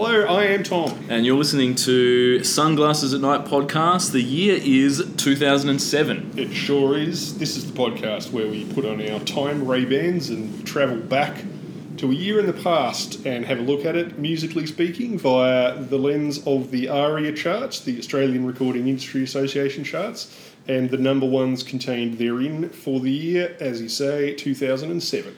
Hello, I am Tom. and you're listening to Sunglasses at Night podcast. The year is 2007. It sure is. This is the podcast where we put on our time Ray Bans and travel back to a year in the past and have a look at it, musically speaking, via the lens of the ARIA charts, the Australian Recording Industry Association charts, and the number ones contained therein for the year, as you say, 2007.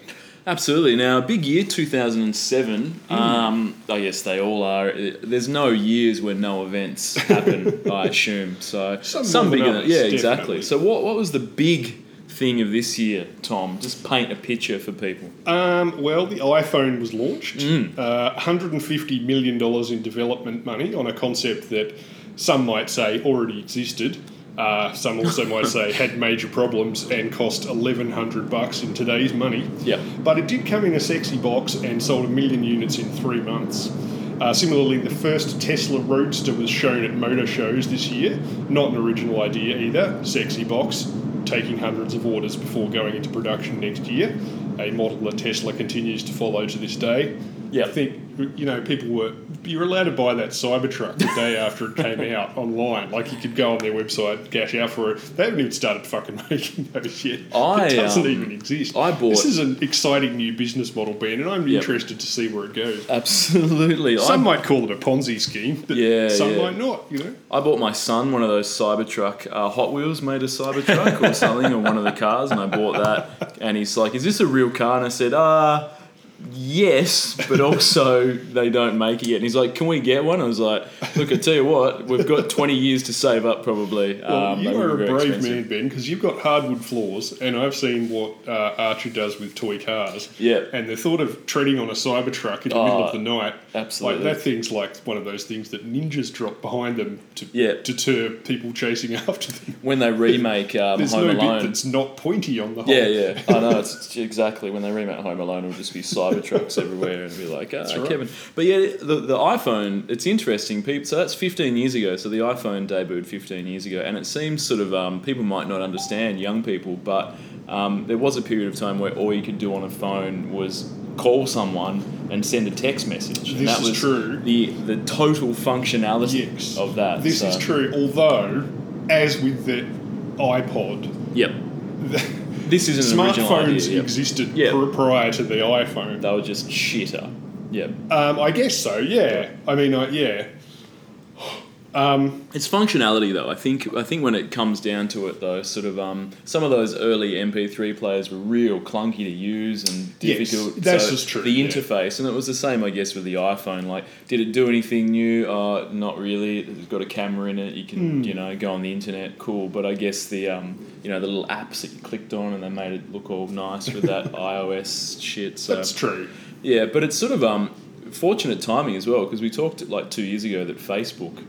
Absolutely. Now, big year 2007. Hmm. Um, I guess they all are. There's no years where no events happen, I assume. So Some than bigger Yeah, exactly. So, what, what was the big thing of this year, Tom? Just paint a picture for people. Um, well, the iPhone was launched. Hmm. Uh, $150 million in development money on a concept that some might say already existed. Uh, some also might say had major problems and cost 1100 bucks in today's money. Yeah. But it did come in a sexy box and sold a million units in three months. Uh, similarly, the first Tesla Roadster was shown at motor shows this year. Not an original idea either. Sexy box, taking hundreds of orders before going into production next year. A model that Tesla continues to follow to this day. Yeah. I think you know people were you're allowed to buy that Cybertruck the day after it came out online. Like you could go on their website, cash out for it. They haven't even started fucking making those yet. I, it doesn't um, even exist. I bought- This is an exciting new business model, Ben, and I'm Yep. interested to see where it goes. Absolutely. Some I, might call it a Ponzi scheme, but Yeah, some yeah. might not. You know, I bought my son one of those Cybertruck. Uh, Hot Wheels made a Cybertruck or something, or one of the cars, and I bought that. And he's like, "Is this a real car?" And I said, "Uh." Yes, but also they don't make it yet. And he's like, "Can we get one?" I was like, "Look, I tell you what, we've got twenty years to save up, probably." well, Um, you are a brave expensive. man, Ben, because you've got hardwood floors, and I've seen what uh, Archer does with toy cars. Yeah. and the thought of treading on a Cybertruck in the middle Oh, of the night, absolutely. like that thing's like one of those things that ninjas drop behind them to Yeah. deter people chasing after them. When they remake um, There's Home no Alone, bit that's not pointy on the whole. Yeah, yeah. I know. It's it's exactly when they remake Home Alone, it'll just be Cybertrucks everywhere, and be like, ah, right. Kevin. But yeah, the the iPhone. It's interesting. People. So that's 15 years ago. So the iPhone debuted 15 years ago, and it seems sort of um, people might not understand young people, but um, there was a period of time where all you could do on a phone was call someone and send a text message. and This that was true. The the total functionality Yes. of that. This so- is true, although, as with the iPod, Yep. This isn't an original idea. smartphones Yep. existed Yeah. pr- prior to the iPhone. They were just shitter. Yeah. Um, I guess so. Yeah. I mean, uh, yeah. Um, It's functionality though. I think I think when it comes down to it though, sort of um, some of those early MP3 players were real clunky to use and Yes, difficult. that's So just true, The yeah. interface, and it was the same, I guess, with the iPhone. Like, did it do anything new? Uh, not really. It's got a camera in it. You can you know go on the internet. Cool. But I guess the um, you know the little apps that you clicked on and they made it look all nice with that iOS shit. So that's true. yeah, but it's sort of um, fortunate timing as well because we talked like two years ago that Facebook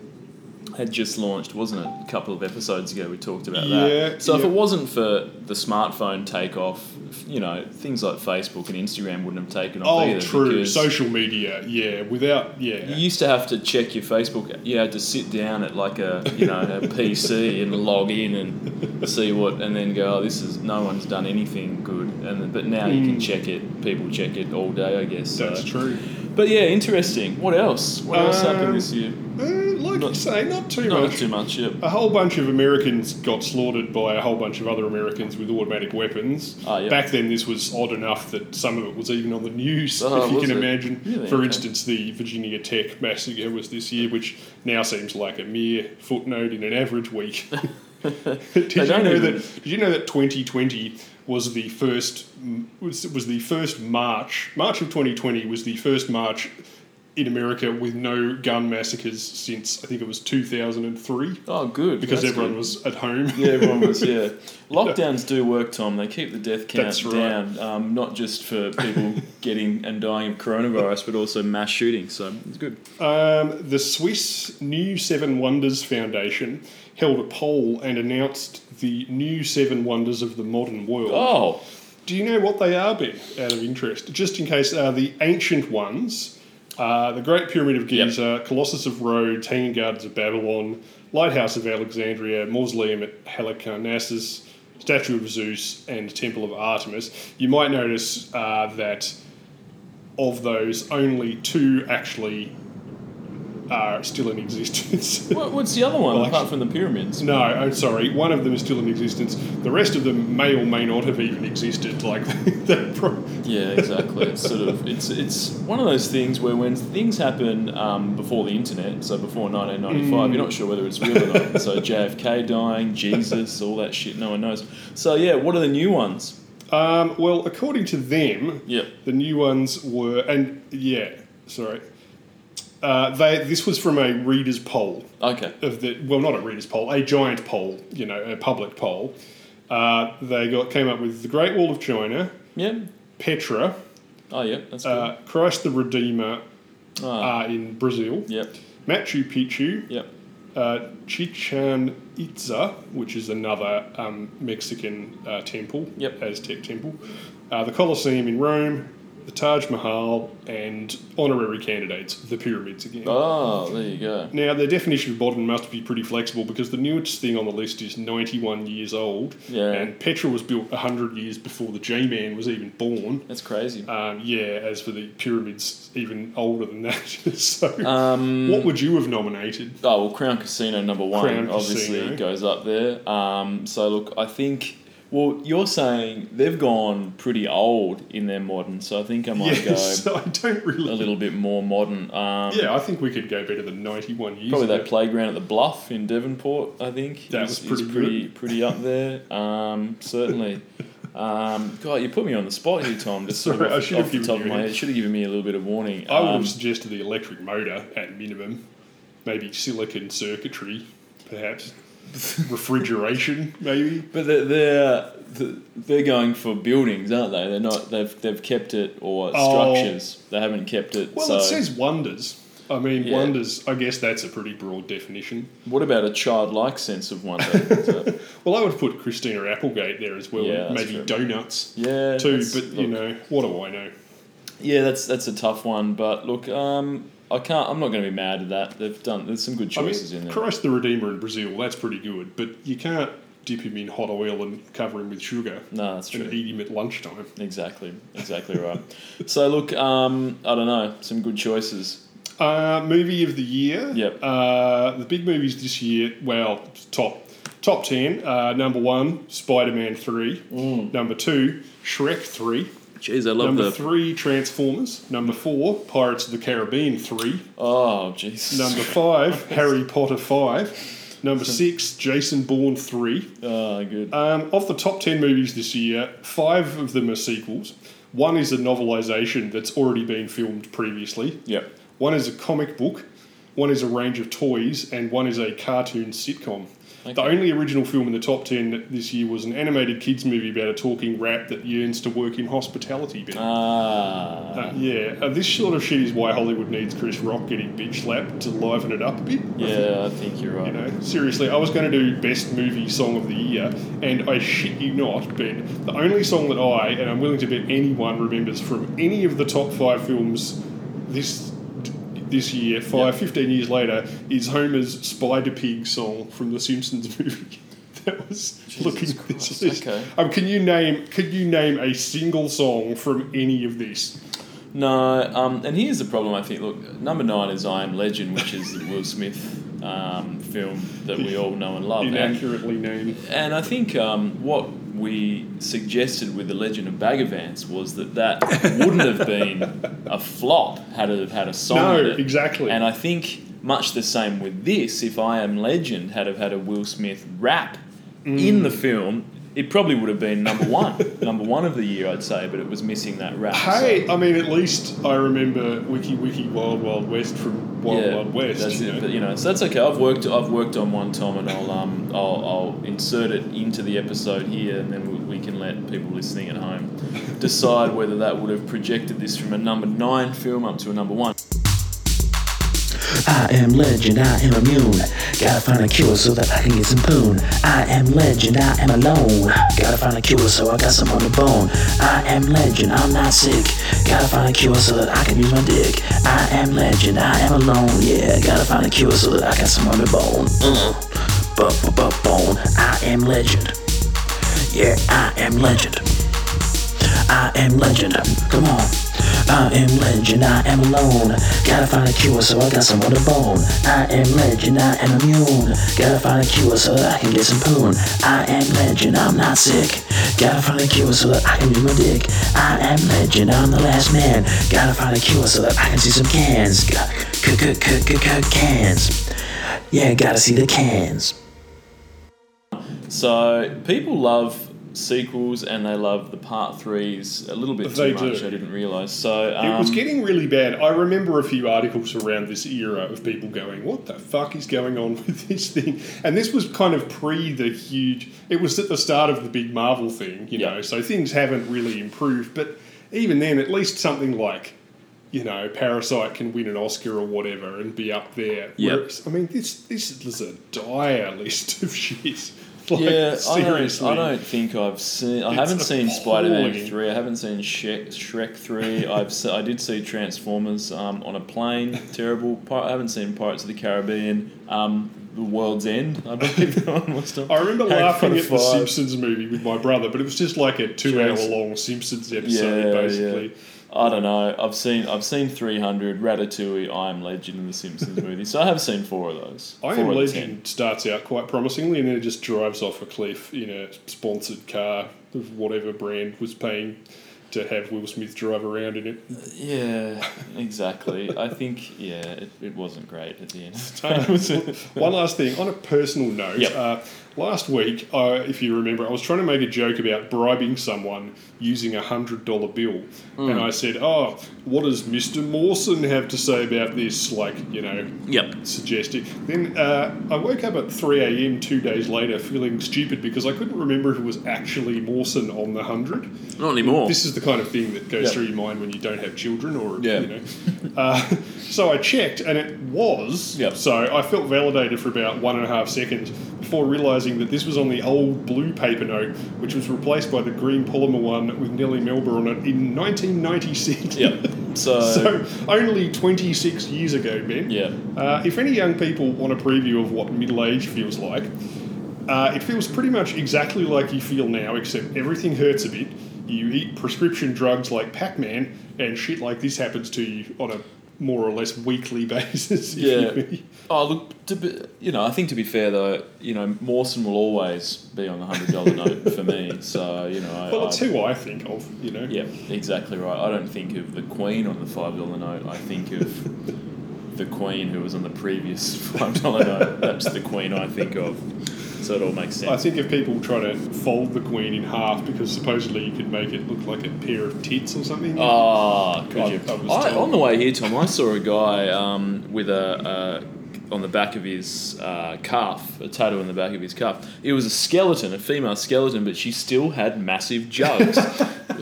had just launched, wasn't it? A couple of episodes ago we talked about Yeah, that. So if it wasn't for the smartphone takeoff, you know, things like Facebook and Instagram wouldn't have taken off Oh, true. Social media. Yeah. Without. Yeah. You used to have to check your Facebook. You had to sit down at like a you know a PC and log in and see what, and then go. Oh, this is no one's done anything good. And but now you can check it. People check it all day, I guess. so. Mm. That's true. But yeah, interesting. What else? What else happened Um, this year? Uh, like Not- you say, not too Not much. too much. Yep. A whole bunch of Americans got slaughtered by a whole bunch of other Americans with automatic weapons. Ah, yeah. Back then, this was odd enough that some of it was even on the news, Oh, if you can it? imagine. Really? For instance, the Virginia Tech massacre was this year, which now seems like a mere footnote in an average week. did you know even- that? Did you know that 2020 was the first was, was the first March March of 2020 was the first March in America with no gun massacres since I think it was 2003 Oh, good. because That's everyone good. was at home. Yeah, everyone was. Yeah, lockdowns do work, Tom. They keep the death count right. down, um, not just for people getting and dying of coronavirus, but also mass shootings. So it's good. Um, the Swiss New Seven Wonders Foundation held a poll and announced the new seven wonders of the modern world. Oh, Do you know what they are, Ben? Out of interest, just in case, are the ancient ones. Uh, the Great Pyramid of Yep. Giza, Colossus of Rhodes, Hanging Gardens of Babylon, Lighthouse of Alexandria, Mausoleum at Halicarnassus, Statue of Zeus, and Temple of Artemis. You might notice uh, that of those, only two actually are still in existence. what, what's the other one Well, apart actually- from the pyramids? no, I'm sorry, one of them is still in existence. The rest of them may or may not have even existed. Like, pro- Yeah, exactly. It's sort of it's it's one of those things where when things happen um, before the internet, so before 1995, you're not sure whether it's real or not. So JFK dying, Jesus, all that shit, no one knows. So yeah, what are the new ones? Um, well, according to them, Yep. the new ones were, and yeah, sorry, uh, they this was from a readers' poll Okay. of the well, not a readers' poll, a giant poll, you know, a public poll. Uh, they got came up with the Great Wall of China, Yeah. Petra, Oh yeah, that's good. uh, Christ the Redeemer Ah, uh, in Brazil, yep. Machu Picchu, Yep. uh, Chichen Itza, which is another um, Mexican uh, temple, Yep. Aztec temple, uh, the Colosseum in Rome, the Taj Mahal, and honorary candidates, the pyramids again. Oh, there you go. Now, the definition of modern must be pretty flexible because the newest thing on the list is 91 years old, Yeah. and Petra was built 100 years before the G Man was even born. That's crazy. Um, yeah, as for the pyramids, even older than that. so, Um, what would you have nominated? Oh well, Crown Casino number one Crown obviously Casino. goes up there. Um, so look, I think. Well, you're saying they've gone pretty old in their modern, so I think I might Yes, I don't go really. a little bit more modern. Um, Yeah, I think we could go better than 91 years Probably ago. that playground at the Bluff in Devonport, I think. That is- was pretty is pretty, pretty up there. Um, certainly. Um, God, you put me on the spot here, Tom. Just sort Sorry, of off, should have off the given top you of my a- head. Should have given me a little bit of warning. I would Um, have suggested the electric motor at minimum. Maybe silicon circuitry, perhaps. Refrigeration, maybe. But they're, they're they're going for buildings, aren't they? They're not. They've they've kept it or Oh. structures. They haven't kept it. Well, so it says wonders. I mean, Yeah. wonders, I guess that's a pretty broad definition. what about a childlike sense of wonder? Well, I would put Christina Applegate there as well. Yeah, maybe true. donuts yeah, too, but you know, what do I know? yeah, that's that's a tough one. But look, um, I can't. I'm not going to be mad at that. They've done. There's some good I mean, choices in there. Christ the Redeemer in Brazil, that's pretty good, but you can't dip him in hot oil and cover him with sugar No, that's true. eat him at lunchtime. Exactly, exactly right. So look, um, I don't know, some good choices. Uh, movie of the year. Yep. Uh, the big movies this year. Well, top top ten. Uh, number one, Spider Man three. Number two, Shrek three. Jeez, I love Number the. three, Transformers. Number four, Pirates of the Caribbean three. oh, jeez. Number five, Harry Potter five. Number six, Jason Bourne three. Oh, good. Um, of the top 10 movies this year, five of them are sequels. One is a novelisation that's already been filmed previously. Yep. One is a comic book. One is a range of toys. And one is a cartoon sitcom. The only original film in the top 10 this year was an animated kids movie about a talking rat that yearns to work in hospitality. Ben. Ah. Uh, yeah, uh, this sort of shit is why Hollywood needs Chris Rock getting bitch slapped to liven it up a bit. I think. yeah, I think you're right. You know, seriously, I was going to do best movie song of the year, and I shit you not, Ben. The only song that I, and I'm willing to bet anyone remembers from any of the top five films this this year, five, 15 years later, is Homer's Spider Pig song from the Simpsons movie. that was looking at this list. okay. Um, can you name? Could you name a single song from any of this? No, um, and here's the problem. I think. Look, number nine is I Am Legend, which is Will Smith um, film that we all know and love. And, Inaccurately named. and I think um, what we suggested with the Legend of Bagger Vance was that that wouldn't have been a flop had it have had a song. No, exactly. And I think much the same with this. If I Am Legend had have had a Will Smith rap Mm. in the film, it probably would have been number one, number one of the year, I'd say, but it was missing that rap. Hey, I mean, at least I remember Wiki Wiki Wild Wild West from Wild Wild West. That's you it. know. But you know, so that's okay. I've worked. I've worked on one, Tom, and I'll um, I'll, I'll insert it into the episode here, and then we, we can let people listening at home decide whether that would have projected this from a number nine film up to a number one. I am legend, I am immune. Gotta find a cure so that I can get some poon. I am legend, I am alone. Gotta find a cure so I got some on the bone. I am legend, I'm not sick. Gotta find a cure so that I can use my dick. I am legend, I am alone. Yeah, gotta find a cure so that I got some on the bone. Uh, but, bone. I am legend. Yeah, I am legend. I am legend. Come on. I am legend, I am alone. Gotta find a cure so I got some on the bone. I am legend, I am immune. Gotta find a cure so that I can get some poon. I am legend, I'm not sick. Gotta find a cure so that I can do my dick. I am legend, I'm the last man. Gotta find a cure so that I can see some cans. Cans. Yeah, gotta see the cans. So people love sequels and they love the part threes a little bit too much. do. I didn't realize. So It was um, getting really bad. I remember a few articles around this era of people going, "What the fuck is going on with this thing?" And this was kind of pre the huge. It was at the start of the big Marvel thing, you know. So things haven't really improved. But even then, at least something like, you know, Parasite can win an Oscar or whatever and be up there. Yep. Whereas, I mean, this this is a dire list of shit. Like, yeah, I don't. I don't think I've seen. I It's haven't seen Spider Man three. I haven't seen Shrek, Shrek three. I've se- I did see Transformers um, on a plane. Terrible. Pir- I haven't seen Pirates of the Caribbean. Um, the World's End. I believe that one was. I remember Harry laughing at the Simpsons movie with my brother, but it was just like a two-hour-long Simpsons episode, Yeah, basically. yeah. I don't know. I've seen I've seen three hundred Ratatouille, I Am Legend, and The Simpsons movie. So I have seen four of those. I Am Legend starts out quite promisingly, and then it just drives off a cliff in a sponsored car of whatever brand was paying to have Will Smith drive around in it. 10. Yeah, exactly. I think yeah, it, it wasn't great at the end. of the it? One last thing, on a personal note, Yep. uh, last week, uh, if you remember, I was trying to make a joke about bribing someone using a hundred dollar bill, Mm. and I said, "Oh, what does Mister Mawson have to say about this?" Like, you know, Yep. suggesting. Then uh, I woke up at 3 a.m. two days later feeling stupid because I couldn't remember if it was actually Mawson on the 100. Not anymore. This is the kind of thing that goes Yep. through your mind when you don't have children or, Yeah. you know. Uh, so I checked and it was. Yep. So I felt validated for about one and a half seconds before realising that this was on the old blue paper note, which was replaced by the green polymer one with Nellie Melba on it in 1996. Yep. So, So only 26 years ago, Ben. yeah. Uh, if any young people want a preview of what middle age feels like, uh, it feels pretty much exactly like you feel now, except everything hurts a bit. You eat prescription drugs like Pac Man, and shit like this happens to you on a more or less weekly basis. Yeah. Oh look, to be, you know, I think to be fair though, you know, Mawson will always be on the hundred dollar note for me. So you know, I, Well, I, who I think of, you know. Yeah, exactly right. I don't think of the Queen on the five dollar note. I think of the Queen who was on the previous five dollar note. That's the Queen I think of. So it all makes sense. I think if people try to fold the Queen in half because supposedly you could make it look like a pair of tits or something. Ah, could I- you? I I, on the way here, Tom, I saw a guy um, with a, a on the back of his uh, calf, a tattoo on the back of his calf. It was a skeleton, a female skeleton, but she still had massive jugs.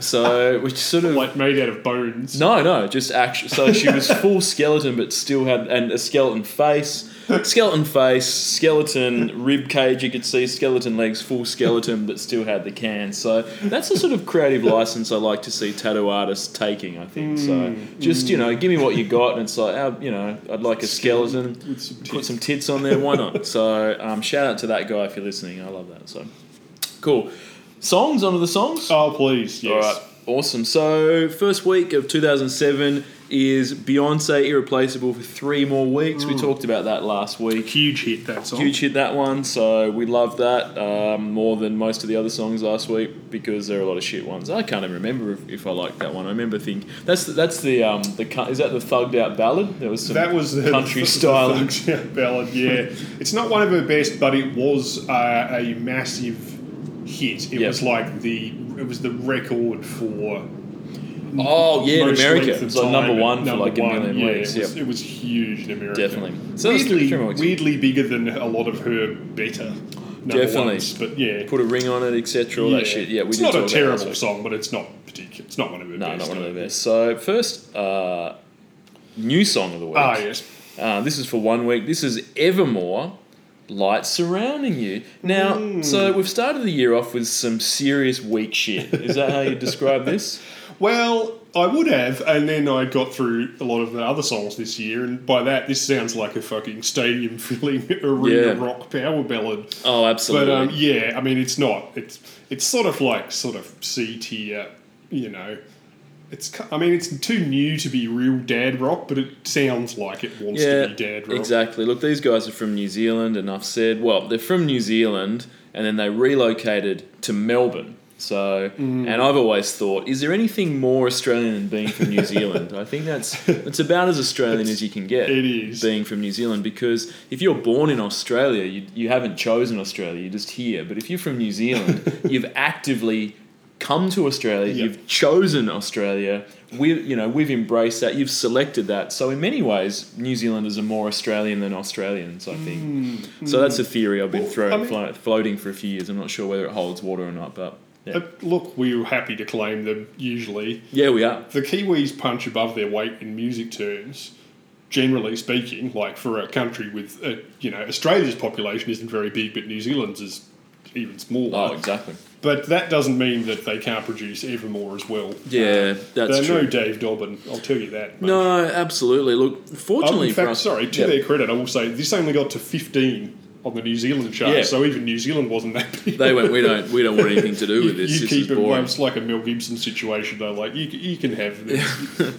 so, which sort of like made out of bones. no, no, just actually. So she was full skeleton, but still had and a skeleton face, skeleton face, skeleton rib cage. You could see skeleton legs, full skeleton, but still had the can. So that's the sort of creative license I like to see tattoo artists taking. I think so. Just you know, give me what you got, and it's like, uh, you know, I'd like a skeleton. Some Put some tits on there. Why not? So um, shout out to that guy if you're listening. I love that. So cool. Songs onto the songs. Oh, please, yes. All right, awesome. So, first week of 2007 is Beyonce Irreplaceable for three more weeks. We talked about that last week. Huge hit, that song. Huge hit that one, so we love that um, more than most of the other songs last week because there are a lot of shit ones. I can't even remember if, if I liked that one. I remember thinking that's the, that's the um the is that the thugged out ballad? There was some That was the country the, style. the Thugs Out ballad. Yeah, it's not one of her best, but it was uh, a massive hit. It Yep. was like the it was the record for Oh yeah, in most America, length of it's like time number and one for number like a million yeah, weeks. It was, Yep. it was huge in America. Definitely. So that's weirdly, three more weirdly bigger than a lot of her better. Number Definitely. ones, but yeah, Put a ring on it, etc. All that shit. Yeah, we it's did not talk a about terrible that. song, but it's not particular. It's not one of her No, best. not one of I the best. So first, uh, new song of the week. Ah, yes. Uh, this is for one week. This is Evermore, Light Surrounding You. Now, Hmm. so we've started the year off with some serious weak shit. Is that how you describe this? Well, I would have, and then I got through a lot of the other songs this year, and by that, this sounds like a fucking stadium filling arena Yeah. rock power ballad. Oh, absolutely. But um, yeah, I mean, it's not. It's it's sort of like sort of C tier, you know. It's I mean, it's too new to be real dad rock, but it sounds like it wants yeah, to be dad rock. exactly. Look, these guys are from New Zealand, and I've said, well, they're from New Zealand, and then they relocated to Melbourne. So, Mm. and I've always thought, is there anything more Australian than being from New Zealand? I think that's it's about as Australian as you can get. It is. being from New Zealand because if you're born in Australia, you, you haven't chosen Australia, you're just here. But if you're from New Zealand, you've actively come to Australia, Yep. you've chosen Australia. We, you know, we've embraced that. You've selected that. So in many ways, New Zealanders are more Australian than Australians. I think. So that's a theory I've been Well, throw, I mean- flo- floating for a few years. I'm not sure whether it holds water or not, but yeah, But look, we were happy to claim them usually. yeah, we are. The Kiwis punch above their weight in music terms, generally speaking. Like for a country with, uh, you know, Australia's population isn't very big, but New Zealand's is even smaller. Oh, exactly. But that doesn't mean that they can't produce Evermore as well. Yeah, that's They're true. no Dave Dobbyn, I'll tell you that. mate. No, absolutely. Look, Oh, fortunately in for fact, us, sorry, to Yeah. their credit, I will say this only got to 15 on the New Zealand chart, Yeah. so even New Zealand wasn't that big. They went. We don't. We don't want anything to do with this. you this keep is it. Boring. it's like a Mel Gibson situation, though. Like you, you can have this.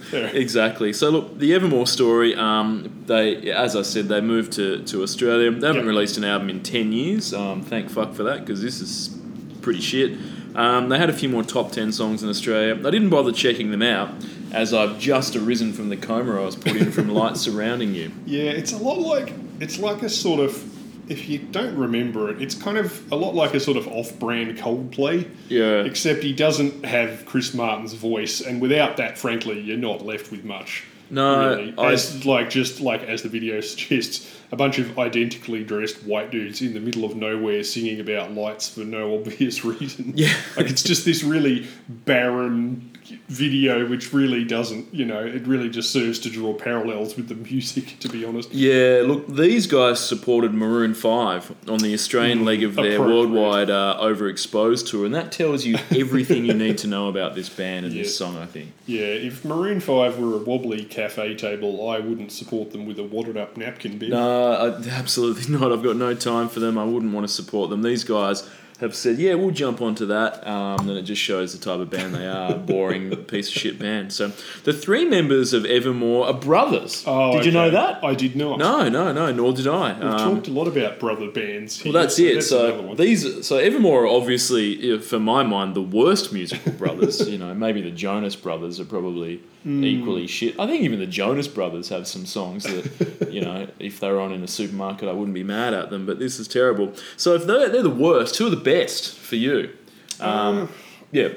Yeah. Exactly. So look, the Evermore story. Um, they, as I said, they moved to, to Australia. They haven't Yep. released an album in ten years. Um, thank fuck for that because this is pretty shit. Um, they had a few more top ten songs in Australia. I didn't bother checking them out as I've just arisen from the coma I was put in from Light Surrounding You. Yeah, it's a lot like it's like a sort of. If you don't remember it, it's kind of a lot like a sort of off-brand Coldplay. Yeah. Except he doesn't have Chris Martin's voice, and without that, frankly, you're not left with much. No, really. I- As like just like as the video suggests, a bunch of identically dressed white dudes in the middle of nowhere singing about lights for no obvious reason. Yeah. like it's just this really barren video, which really doesn't, you know, it really just serves to draw parallels with the music. To be honest. Yeah, look, these guys supported Maroon 5 on the Australian leg of their worldwide uh, Overexposed tour, and that tells you everything you need to know about this band and this song, I think. Yeah, if Maroon Five were a wobbly cafe table, I wouldn't support them with a wadded up napkin. Ben. No, I, absolutely not. I've got no time for them. I wouldn't want to support them. These guys have said, yeah, we'll jump onto that. Um, then it just shows the type of band they are. Boring piece of shit band. So the three members of Evermore are brothers. Oh, did you know that? I did not. No, no, no, nor did I. We've Um, talked a lot about brother bands. Well, here, that's it. another So these, so Evermore are obviously, uh, for my mind, the worst musical brothers. you know, maybe the Jonas Brothers are probably Hmm. equally shit. I think even the Jonas Brothers have some songs that, you know, if they were on in a supermarket, I wouldn't be mad at them. But this is terrible. So if they're, they're the worst, who are the best for you? Um, yeah,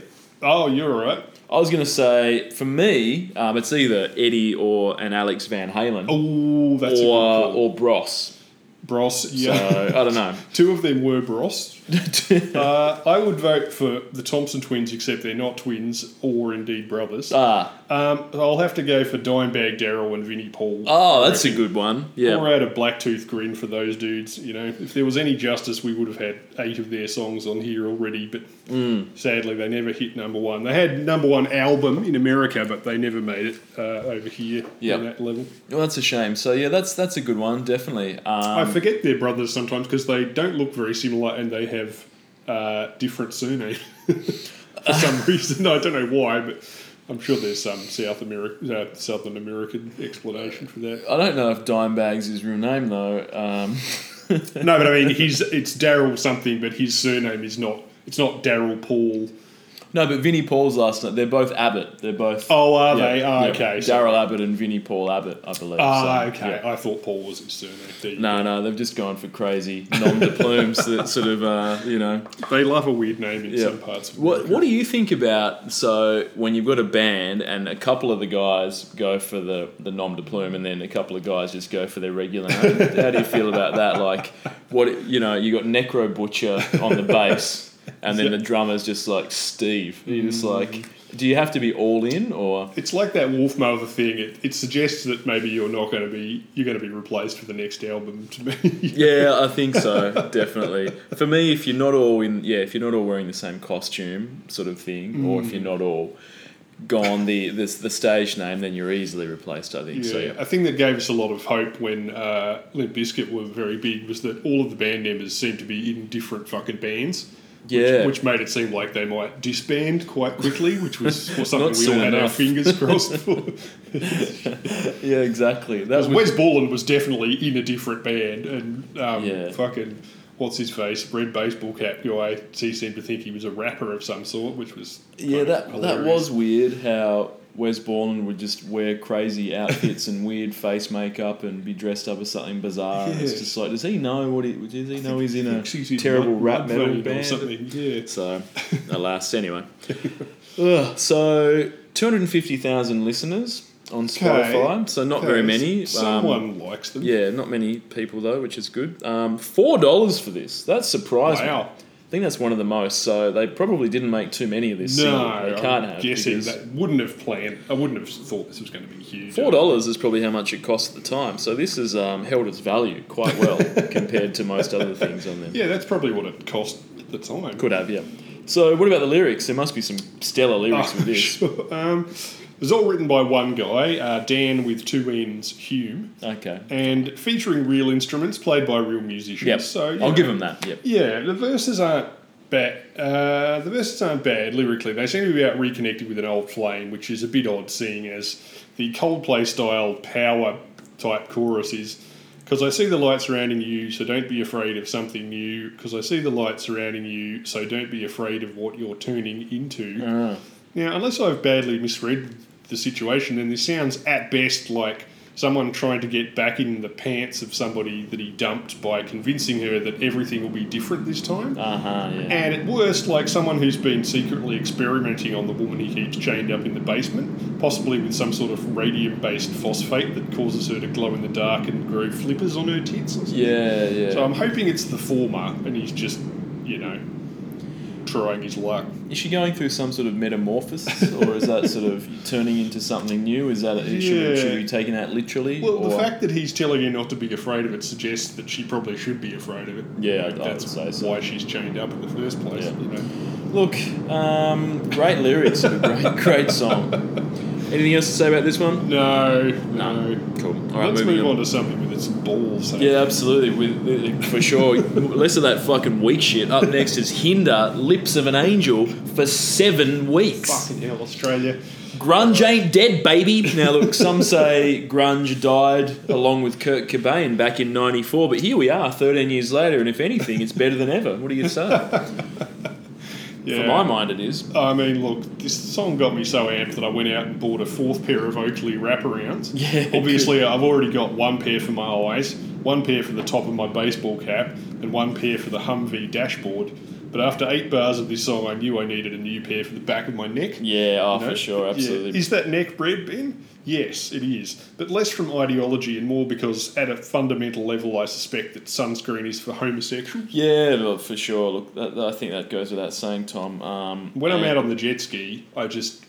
oh, you're all right. I was going to say for me, um, it's either Eddie or an Alex Van Halen, Oh, that's or a good call. or Bros. Bros. So Yeah, I don't know. two of them were Bros. uh, I would vote for the Thompson twins, except they're not twins or indeed brothers. ah, Um, I'll have to go for Dimebag Darrell and Vinnie Paul. oh, that's a good one. Yeah. Or out a Blacktooth grin for those dudes. You know, if there was any justice, we would have had eight of their songs on here already. But Mm. sadly, they never hit number one. They had number one album in America, but they never made it uh, over here Yep. on that level. Well, that's a shame. So yeah, that's that's a good one, definitely. I Um, forget they're brothers sometimes because they don't look very similar and they have uh, different surname for some reason. I don't know why, but I'm sure there's some South America, uh, Southern American explanation for that. I don't know if Dimebag's his real name though. Um, No, but I mean, he's it's Darrell something, but his surname is not. It's not Darrell Paul. No, but Vinnie Paul's last night. They're both Abbott. They're both. Oh, are they? Oh, okay, so- Darrell Abbott and Vinnie Paul Abbott, I believe. Ah, so, okay. yeah. I thought Paul was his surname. No, no, they've just gone for crazy nom de plumes that sort of, uh, you know. They love a weird name in Yeah. some parts of What What do you think about so when you've got a band and a couple of the guys go for the the nom de plume and then a couple of guys just go for their regular name? How do you feel about that? Like, what you know, you got Necro Butcher on the bass, and then the drummer's just like Steve. You just Mm. like, do you have to be all in or? It's like that Wolfmother thing. It, it suggests that maybe you're not going to be you're going to be replaced for the next album. To me, Yeah, I think so. Definitely. For me, if you're not all in, yeah, if you're not all wearing the same costume, sort of thing, or if you're not all gone the the, the stage name, then you're easily replaced. I think. So Yeah, yeah. a thing that gave us a lot of hope when uh, Limp Bizkit were very big was that all of the band members seemed to be in different fucking bands. Yeah. Which, which made it seem like they might disband quite quickly, which was, something we all had our fingers crossed for. yeah, exactly. That was Wes Borland was definitely in a different band, and um, Yeah. fucking what's his face, red baseball cap guy. He seemed to think he was a rapper of some sort, which was yeah. That that was weird. How Wes Borland would just wear crazy outfits and weird face makeup and be dressed up as something bizarre. and It's just like, does he know what he? Does he know he's in a Thinks he's in terrible rap metal Mudvayne or something. Yeah. So, alas, anyway. Ugh, so, 250,000 listeners on Spotify. So, not very many. Um, Someone likes them. yeah, not many people, though, which is good. Um, $4 for this. That surprised me. Wow. I think that's one of the most. So, they probably didn't make too many of this. No, they can't I'm have. guessing that wouldn't have planned. I wouldn't have thought this was going to be huge. $4 is probably how much it cost at the time. So, this has um, held its value quite well compared to most other things on there. Yeah, that's probably what it cost at the time. Could have, yeah. So, what about the lyrics? There must be some stellar lyrics Oh, with this. sure. um, was all written by one guy, uh, Dan with two N's, Hume, Okay. and featuring real instruments played by real musicians. Yep. So I'll know, give them that. Yep. Yeah, the verses aren't bad. Uh, the verses aren't bad lyrically. They seem to be about reconnecting with an old flame, which is a bit odd, seeing as the Coldplay style power type chorus is. Because I see the light surrounding you, so don't be afraid of something new. Because I see the light surrounding you, so don't be afraid of what you're turning into. Ah. Now, unless I've badly misread the situation, then this sounds at best like someone trying to get back in the pants of somebody that he dumped by convincing her that everything will be different this time. Uh huh. Yeah. And at worst, like someone who's been secretly experimenting on the woman he keeps chained up in the basement, possibly with some sort of radium based phosphate that causes her to glow in the dark and grow flippers on her tits or something. yeah. Yeah. So I'm hoping it's the former and he's just, you know, trying his luck. is she going through some sort of metamorphosis, or is that sort of turning into something new? Is that should, we, Yeah. should we be taking that literally? Well, the fact that he's telling her not to be afraid of it suggests that she probably should be afraid of it. Yeah, I- I would that's say so. why she's chained up in the first place. Yeah. You know. Look, um, great lyrics, great, great song. Anything else to say about this one? No, no. Cool. All right, Let's move on to something with its balls. Yeah, absolutely. With, uh, for sure. Less of that fucking weak shit. Up next is Hinder, Lips of an Angel, for seven weeks. Fucking hell, Australia. Grunge ain't dead, baby. Now, look, some say grunge died along with Kurt Cobain back in '94, but here we are, 13 years later, and if anything, it's better than ever. What do you say? Yeah. For my mind, it is. I mean, look, this song got me so amped that I went out and bought a fourth pair of Oakley wraparounds. Yeah, Obviously, I've already got one pair for my eyes, one pair for the top of my baseball cap, and one pair for the Humvee dashboard. But after eight bars of this song, I knew I needed a new pair for the back of my neck. Yeah, oh, You know? for sure, Yeah. absolutely. Is that neck bred, Ben? Yes, it is. But less from ideology and more because, at a fundamental level, I suspect that sunscreen is for homosexuals. Yeah, look, for sure. Look, that, I think that goes without saying, Tom. Um, When I'm out on the jet ski, I just,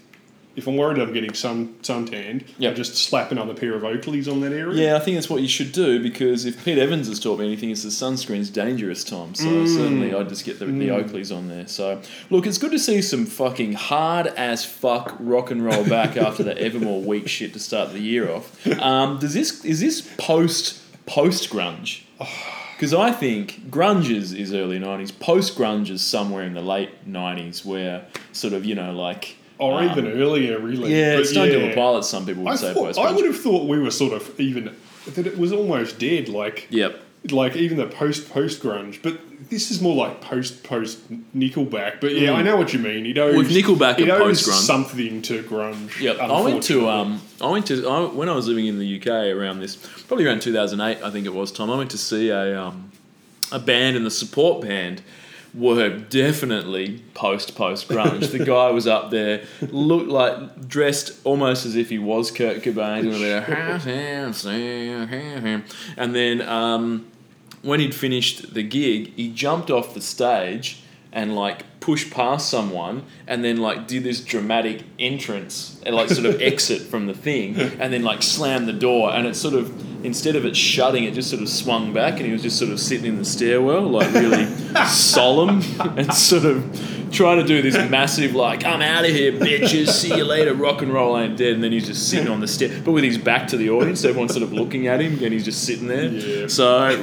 if I'm worried I'm getting sun suntanned, Yep. just slap another pair of Oakleys on that area. Yeah, I think that's what you should do because if Pete Evans has taught me anything, it's that sunscreen's dangerous, Tom. So Mm. certainly I'd just get the, the Oakleys on there. So look, it's good to see some fucking hard as fuck rock and roll back after that Evermore weak shit to start the year off. Um, does this is this post post grunge? Because I think grunge is, is early nineties. Post grunge is somewhere in the late nineties, where sort of you know like Or um, even earlier, really. yeah, But Stone Temple yeah. Pilots. Some people would I, say thought, I would have thought we were sort of even, that it was almost dead. Like, Yep. like even the post post grunge, but this is more like post post Nickelback. But yeah, I know what you mean. It owes, Mm. With Nickelback it owes something to grunge. Yep. I went to um I went to I, when I was living in the UK around this probably around 2008 I think it was Tom I went to see a um a band and the support band were definitely post post grunge. the guy was up there, looked like dressed almost as if he was Kurt Cobain, and then um, when he'd finished the gig, he jumped off the stage and like pushed past someone and then like do this dramatic entrance and like sort of exit from the thing and then like slam the door. And it sort of instead of it shutting it just sort of swung back and he was just sort of sitting in the stairwell like really solemn and sort of trying to do this massive like I'm out of here bitches see you later rock and roll ain't dead. And then he's just sitting on the stair but with his back to the audience everyone's sort of looking at him and he's just sitting there. Yeah. so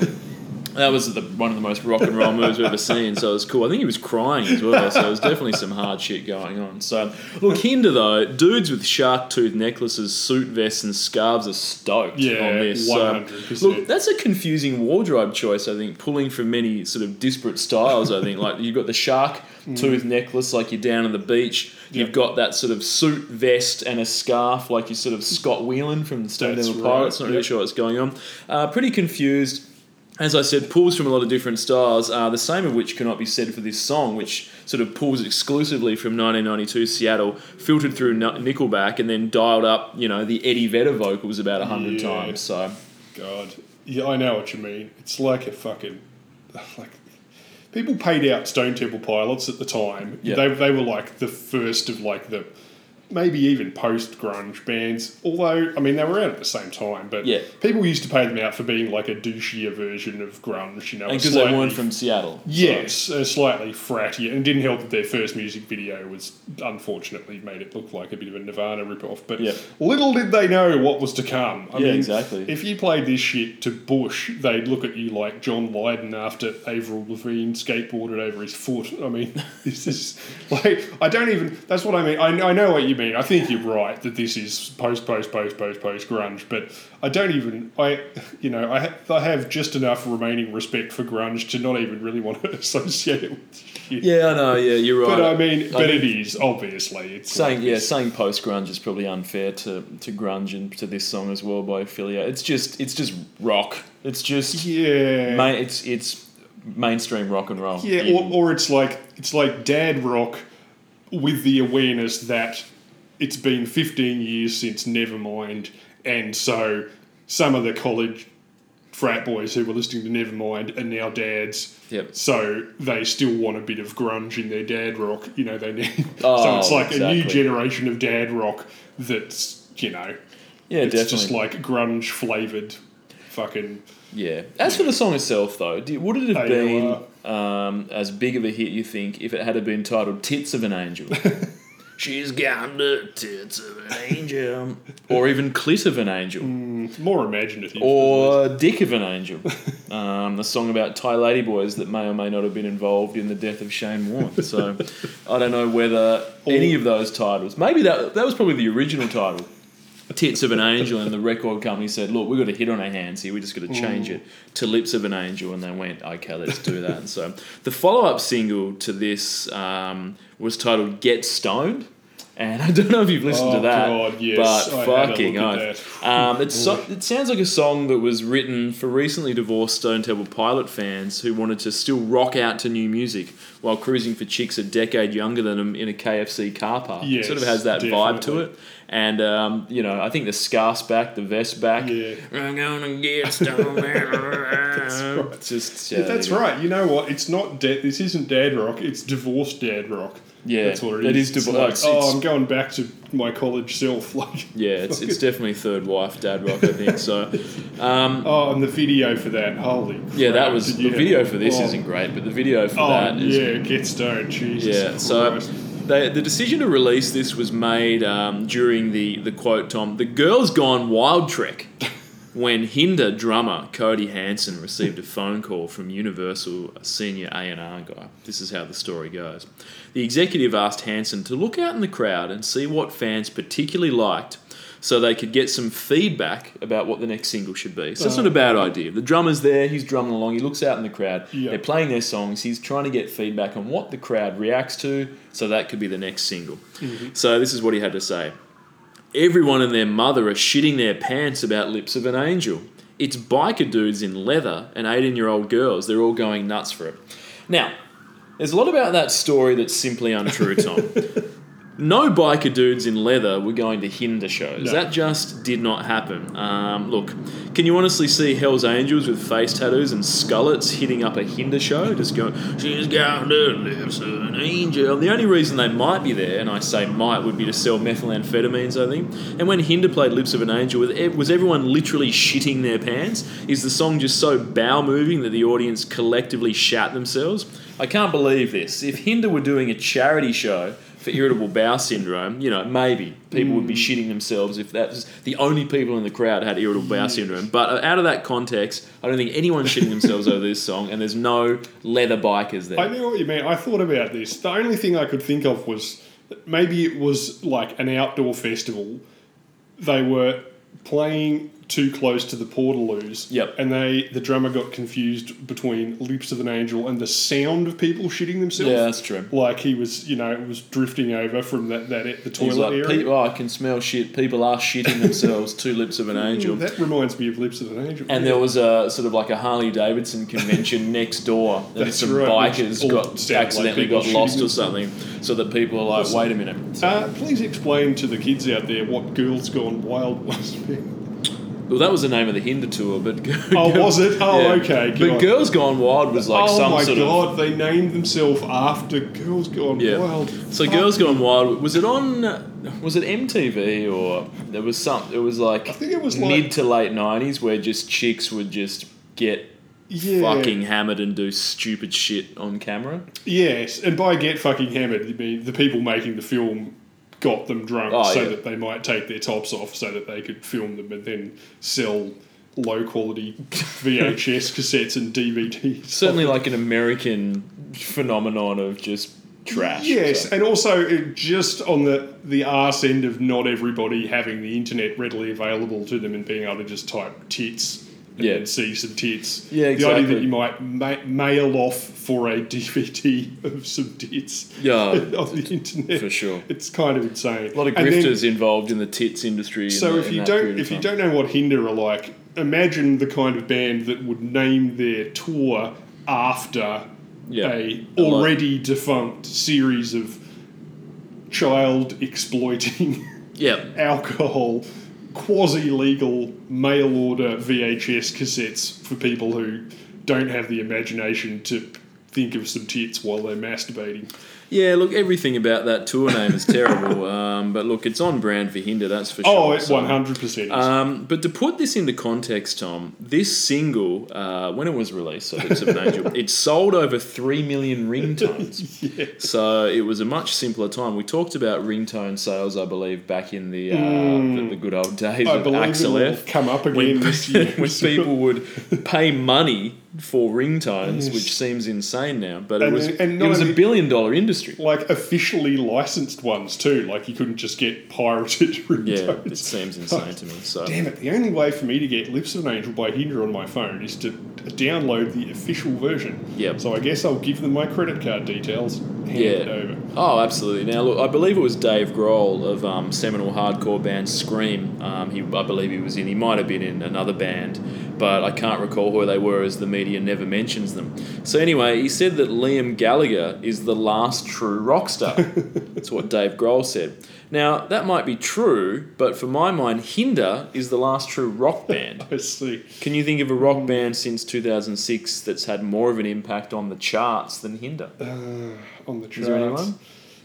that was the, one of the most rock and roll moves we've ever seen. So it was cool. I think he was crying as well. So there was definitely some hard shit going on. So look, Hinder though, dudes with shark tooth necklaces, suit vests, and scarves are stoked Yeah, on this. 100%. So, look, that's a confusing wardrobe choice. I think pulling from many sort of disparate styles. I think like you've got the shark tooth necklace, like you're down on the beach. You've got that sort of suit vest and a scarf, like you're sort of Scott Weiland from the Stone Temple right, Pilots. Not really yep. sure what's going on. Uh, pretty confused as I said, pulls from a lot of different styles, uh, the same of which cannot be said for this song, which sort of pulls exclusively from 1992 Seattle, filtered through Nickelback, and then dialed up, you know, the Eddie Vedder vocals about a hundred Yeah. times. So, God, yeah, I know what you mean. It's like a fucking like people paid out Stone Temple Pilots at the time. Yeah. They they were like the first of like the maybe even post grunge bands. Although I mean they were out at the same time, but Yeah. people used to pay them out for being like a douchier version of grunge. You know, because they weren't from Seattle. so- Yes, uh, slightly fratty, and it didn't help that their first music video was unfortunately made it look like a bit of a Nirvana ripoff. But Yeah. little did they know what was to come. I Yeah, mean, exactly. If you played this shit to Bush, they'd look at you like John Lydon after Avril Lavigne skateboarded over his foot. I mean, this is like I don't even. That's what I mean. I, I know what you mean. I think you're right that this is post post post post post grunge, but I don't even. I you know I ha- I have just enough remaining respect for grunge to not even really want to associate it with shit. Yeah, I know. Yeah, you're right. But I mean, but think it is obviously. It's saying like yeah, this- saying post grunge is probably unfair to, to grunge and to this song as well by affiliate. It's just it's just rock. It's just yeah, ma- it's it's mainstream rock and roll. Yeah, You- or, or it's like it's like dad rock with the awareness that it's been 15 years since Nevermind, and so some of the college frat boys who were listening to Nevermind are now dads. Yep. So they still want a bit of grunge in their dad rock. You know, they need. Oh, so it's like a new generation of dad rock that's you know, yeah, it's definitely. just like grunge flavored, fucking. Yeah. As for the song itself, though, would it have been um, as big of a hit, you think, if it had been titled Tits of an Angel? She's got the tits of an angel. Or even Clit of an Angel. More imaginative. Or Dick of an Angel. Um, the song about Thai ladyboys that may or may not have been involved in the death of Shane Warne. So I don't know whether any of those titles, maybe that, that was probably the original title. Tits of an Angel, and the record company said, Look, we've got a hit on our hands here, We're just got to change it to Lips of an Angel. And they went, Okay, let's do that. And so the follow up single to this um, was titled Get Stoned. And I don't know if you've listened Oh, to that, God, yes. but I fucking oath. Um, it's so, it sounds like a song that was written for recently divorced Stone Temple Pilot fans who wanted to still rock out to new music while cruising for chicks a decade younger than them in a KFC car park. it sort of has that vibe to it. And, um, you know, I think the scarf's back, the vest back. Yeah. I'm gonna get stoned. right. It's just, Yeah, that's right. You know what? It's not dad. This isn't dad rock. It's divorced dad rock. Yeah, that's what it is. it is It's divo- like, it's- oh, it's- I'm going back to my college self. Like, Yeah, it's, it's definitely third wife, dad rock, I think. So, um, oh, and the video for that. Holy. yeah, that was the video for this oh, isn't great, but the video for Oh, that is yeah, get stoned. Jesus. Yeah, so Christ. They, the decision to release this was made um, during the, the quote, Tom, the Girls Gone Wild trek, when Hinder drummer Cody Hanson received a phone call from Universal senior A&R guy. This is how the story goes. The executive asked Hanson to look out in the crowd and see what fans particularly liked so they could get some feedback about what the next single should be. So it's not a uh-huh. bad idea. The drummer's there, he's drumming along, he looks out in the crowd, Yeah. they're playing their songs, he's trying to get feedback on what the crowd reacts to, so that could be the next single. Mm-hmm. So this is what he had to say. Everyone and their mother are shitting their pants about Lips of an Angel. It's biker dudes in leather and 18 year old girls. They're all going nuts for it. Now, there's a lot about that story that's simply untrue, Tom. no biker dudes in leather were going to hinder shows. No. That just did not happen. Um, look, can you honestly see Hell's Angels with face tattoos and skullets hitting up a hinder show? Just going, she's got lips of an angel. The only reason they might be there, and I say might, would be to sell methamphetamines, I think. And when Hinder played Lips of an Angel, was was everyone literally shitting their pants? Is the song just so bowel moving that the audience collectively shat themselves? I can't believe this. If Hinder were doing a charity show for irritable bowel syndrome, you know, maybe people would be shitting themselves if that was the only people in the crowd had irritable bowel syndrome. But uh, out of that context, I don't think anyone's shitting themselves over this song, and there's no leather bikers there. I know what you mean. I thought about this. The only thing I could think of was maybe it was like an outdoor festival. They were playing too close to the Portaloos. Yep. And they the drummer got confused between Lips of an Angel and the sound of people shitting themselves. Yeah, that's true. Like he was, you know, it was drifting over from that, that the toilet like, area. Oh, I can smell shit. People are shitting themselves. Two lips of an angel. That reminds me of Lips of an Angel. And Yeah. there was a sort of like a Harley Davidson convention next door, and That's some right, bikers got sound like accidentally got lost or themselves. something, so that people are like, Listen. wait a minute. Uh, please explain to the kids out there what Girls Gone Wild was. Well, that was the name of the Hinder tour, but Oh, was it? Oh, okay, good But on. Girls Gone Wild was like oh some my sort god, they named themselves after Girls Gone of yeah. Wild. So Girls Gone Wild was it on? Was it MTV or there was some? It was like I think it was like- mid to late nineties where just chicks would just get Yeah. fucking hammered and do stupid shit on camera. Yes, and by get fucking hammered, you mean the people making the film got them drunk Oh, so yeah. that they might take their tops off so that they could film them and then sell low quality VHS cassettes and DVDs. Certainly like an American phenomenon of just trash. Yes, So- and also just on the the arse end of not everybody having the internet readily available to them and being able to just type tits Yeah. then see some tits. Yeah, exactly. The idea that you might ma- mail off for a DVD of some tits Yeah, on the internet for sure. It's kind of insane. A lot of And then- grifters involved in the tits industry. so the- if in you don't if you don't know what Hinder are like, imagine the kind of band that would name their tour after Yeah. a already defunct series of child exploiting yeah, alcohol quasi legal mail order VHS cassettes for people who don't have the imagination to think of some tits while they're masturbating. Yeah. Look, everything about that tour name is terrible. um, but look, it's on brand for Hinder. That's for sure. Oh, it So- one hundred percent. Um, but to put this into context, Tom, this single, uh, when it was released, so Lips of an Angel, it sold over 3 million ringtones. So it was a much simpler time. We talked about ringtone sales, I believe, back in the, uh, the, the good old days. I of believe Axel F. come up again When, this year. when people would pay money for ringtones, Yes. which seems insane now, but it was, and it was a billion dollar industry. like officially licensed ones too. Like you couldn't just get pirated Yeah, it seems insane to me. So Damn it! The only way for me to get "Lips of an Angel" by Hinder on my phone is to download the official version. Yep. So I guess I'll give them my credit card details. Hand Yeah. it over. Oh, absolutely. Now, look, I believe it was Dave Grohl of um, seminal hardcore band Scream. Um, he, I believe he was in. He might have been in another band, but I can't recall who they were, as the media never mentions them. So anyway, he said that Liam Gallagher is the last true rock star. That's what Dave Grohl said. Now that might be true, but for my mind, Hinder is the last true rock band. I see. Can you think of a rock band since 2006 that's had more of an impact on the charts than Hinder? Uh, on the charts. Is there anyone?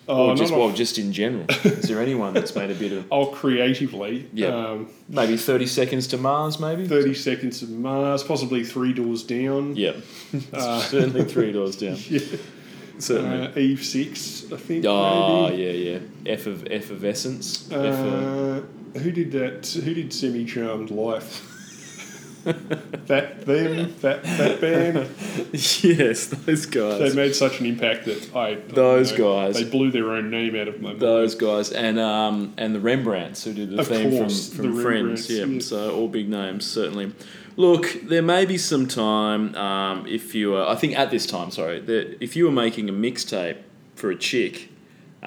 Oh, or just well, just in general. Is there anyone that's made a bit of Oh, creatively. Yeah. Um, maybe thirty seconds to Mars? Maybe. Thirty Seconds to Mars, possibly Three Doors Down. Yeah, certainly three doors down. Yeah. Certainly. Uh, Eve Six, I think. oh maybe. yeah, yeah. F of effervescence. F of, Uh, who did that? Who did Semi Charmed Life? That them, that that band, yes, those guys. they made such an impact that I Those know, guys. they blew their own name out of my mind. those guys and um and the Rembrandts who did the Of theme course, from, from the Friends, yeah. yeah. So all big names certainly. Look, there may be some time um, if you are. I think at this time, sorry, that if you were making a mixtape for a chick,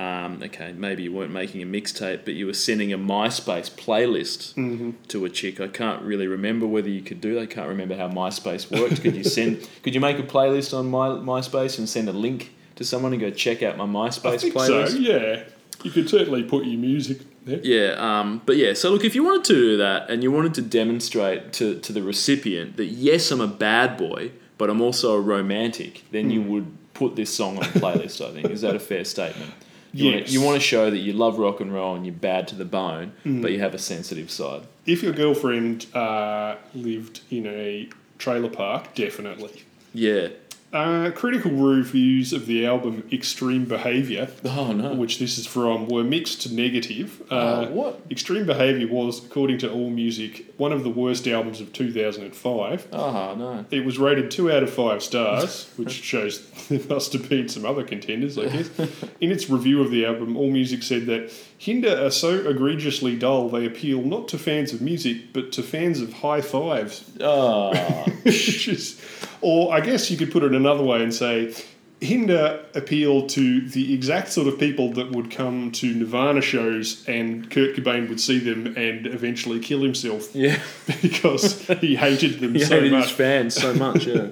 um, okay, maybe you weren't making a mixtape, but you were sending a MySpace playlist Mm-hmm. to a chick. I can't really remember whether you could do that. I can't remember how MySpace worked. could you send? Could you make a playlist on my MySpace and send a link to someone and go check out my MySpace I think playlist? so. Yeah, you could certainly put your music there. Yeah, um, but yeah, so look, if you wanted to do that and you wanted to demonstrate to, to the recipient that yes, I'm a bad boy, but I'm also a romantic, then you Hmm. would put this song on a playlist, I think. Is that a fair statement? You, want to, you want to show that you love rock and roll and you're bad to the bone, Hmm. but you have a sensitive side. If your girlfriend uh, lived in a trailer park, definitely. Yeah. Uh, critical reviews of the album Extreme Behaviour, Oh, no. which this is from, were mixed to negative. Uh, Oh, what? Extreme Behaviour was, according to AllMusic, one of the worst albums of 2005. Oh, no. It was rated two out of five stars, which shows there must have been some other contenders, I guess. In its review of the album, AllMusic said that Hinder are so egregiously dull they appeal not to fans of music, but to fans of high fives. Oh, Which is- or I guess you could put it another way and say Hinder appeal to the exact sort of people that would come to Nirvana shows and Kurt Cobain would see them and eventually kill himself yeah. because he hated them He so hated much. his fans so much, yeah.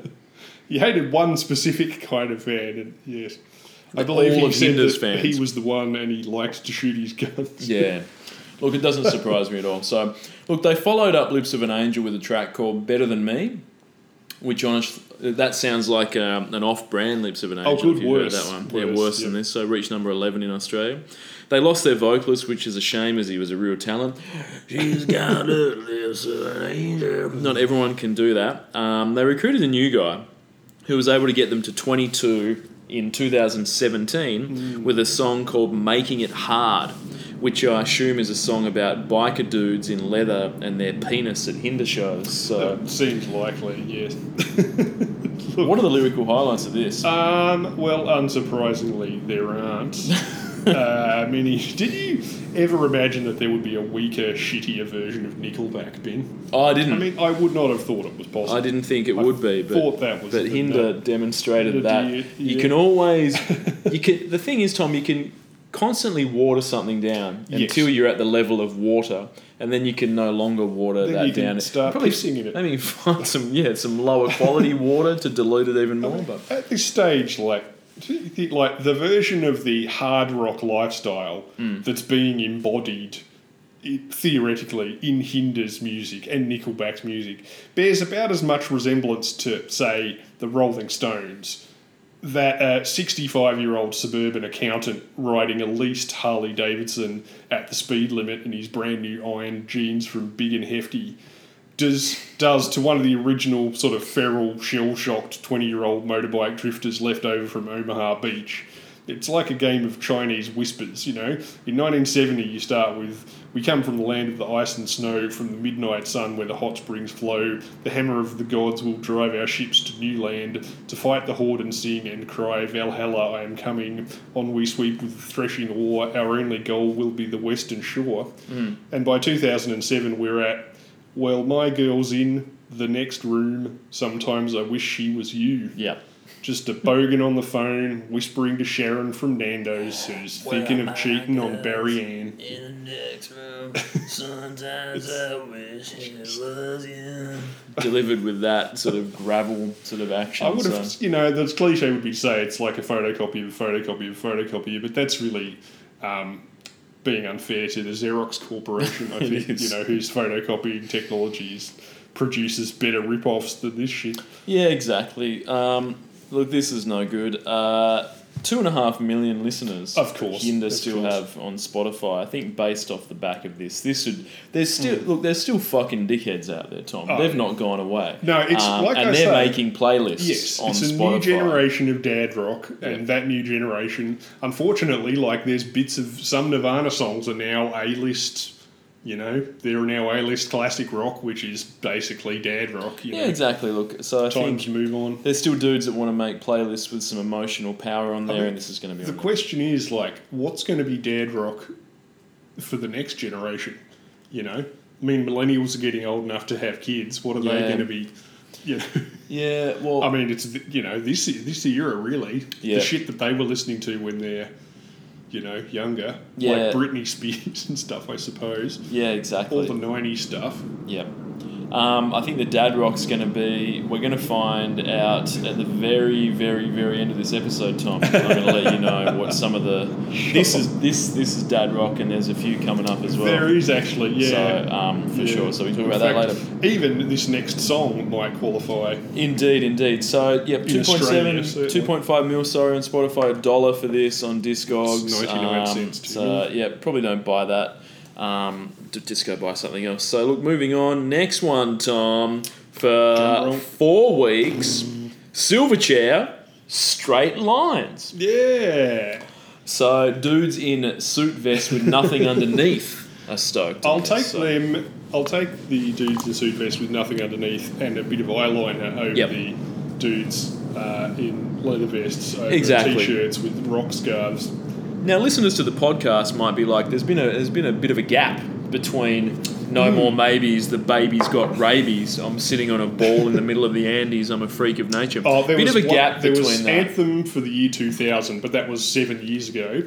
He hated one specific kind of fan, and yes, I believe all he of said Hinder's that fans. he was the one, and he liked to shoot his guns. Yeah. Look, it doesn't surprise me at all. So, look, they followed up Lips of an Angel with a track called Better Than Me, which honest, that sounds like um, an off-brand Lips of an Angel. Oh, good, if you've heard worse, that one. yeah, worse, worse than this. So, reached number 11 in Australia. They lost their vocalist, which is a shame as he was a real talent. She's got lips of an angel. Not everyone can do that. Um, they recruited a new guy who was able to get them to 22 in 2017 with a song called Making It Hard, which I assume is a song about biker dudes in leather and their penis at hinder shows. So, That seems likely, yes. what are the lyrical highlights of this? Um, well, unsurprisingly, there aren't uh, many. Did you ever imagine that there would be a weaker, shittier version of Nickelback, Ben? I didn't. I mean, I would not have thought it was possible. I didn't think it I would be, but thought that was but Hinder no. demonstrated The- that the- you yeah. can always you can. The thing is, Tom, you can constantly water something down Yes. until you're at the level of water, and then you can no longer water Then that you can down. start Probably pissing in it. Maybe find some yeah some lower quality water to dilute it even more. But At this stage, like, do you think, like the version of the hard rock lifestyle Hmm. that's being embodied theoretically in Hinder's music and Nickelback's music bears about as much resemblance to, say, the Rolling Stones. That a 65 year old suburban accountant riding a leased Harley Davidson at the speed limit in his brand new iron jeans from Big and Hefty does does to one of the original sort of feral, shell shocked twenty year old motorbike drifters left over from Omaha Beach. It's like a game of Chinese whispers, you know. In 1970, you start with We come from the land of the ice and snow, from the midnight sun where the hot springs flow. The hammer of the gods will drive our ships to new land to fight the horde and sing and cry, Valhalla, I am coming. On we sweep with threshing oar. Our only goal will be the western shore. Hmm. And by 2007, we're at well, my girl's in the next room. Sometimes I wish she was you. yeah, Just a bogan on the phone, whispering to Sharon from Nando's, who's thinking of cheating on Barry Ann. In the next room, sometimes I wish it was you. delivered with that sort of gravel sort of action. I would have, so- you know, the cliche would be to say it's like a photocopy of a photocopy of a photocopy, but that's really um, being unfair to the Xerox Corporation, I think, is. you know, whose photocopying technologies produces better rip-offs than this shit. Yeah, exactly. Um, look, this is no good. Uh, two and a half million listeners. Of course, Hinder still course. have on Spotify. I think based off the back of this, this should. There's still Hmm. look. There's still fucking dickheads out there, Tom. Oh, They've not gone away. No, it's Um, like and I they're say- making playlists. Yes, on it's a Spotify. new generation of dad rock, and that new generation, unfortunately, like there's bits of some Nirvana songs are now A list You know, they're now A-list classic rock, which is basically dad rock. You Yeah, know, exactly. Look, so I Times think move on. there's still dudes that want to make playlists with some emotional power on there, mean, and this is going to be The on question is like, what's going to be dad rock for the next generation? You know, I mean, millennials are getting old enough to have kids. What are they going to be? You know, Yeah, well, I mean, it's you know this this era really Yeah. the shit that they were listening to when they're you know younger, Yeah. like Britney Spears and stuff. I suppose yeah, exactly. all the '90s stuff. Yep. Um, I think the dad rock's going to be. We're going to find out at the very, very, very end of this episode, Tom. I'm going to let you know what some of the. This is this this is dad rock, and there's a few coming up as well. there is actually, yeah, So um, for Yeah. sure. So we talk In about that later. Even this next song might qualify. Indeed, indeed. So yep, two point seven, two point five mil. Sorry, on Spotify, a dollar for this on Discogs. It's 99 Um, cents So yeah, probably don't buy that. Um, d- just go buy something else. So look, moving on. Next one, Tom, for four weeks. Silverchair, straight lines. Yeah, So dudes in suit vests with nothing underneath are stoked. I'll take so- them. I'll take the dudes in suit vests with nothing underneath and a bit of eyeliner over Yep. the dudes uh, in leather vests over Exactly. t-shirts with rock scarves. Now, listeners to the podcast might be like, "There's been a there's been a bit of a gap between Hmm. no more maybes, the baby's got rabies. I'm sitting on a ball in the middle of the Andes. I'm a freak of nature. Oh, there bit was of a one- gap There between was that. Anthem for the year 2000, but that was seven years ago.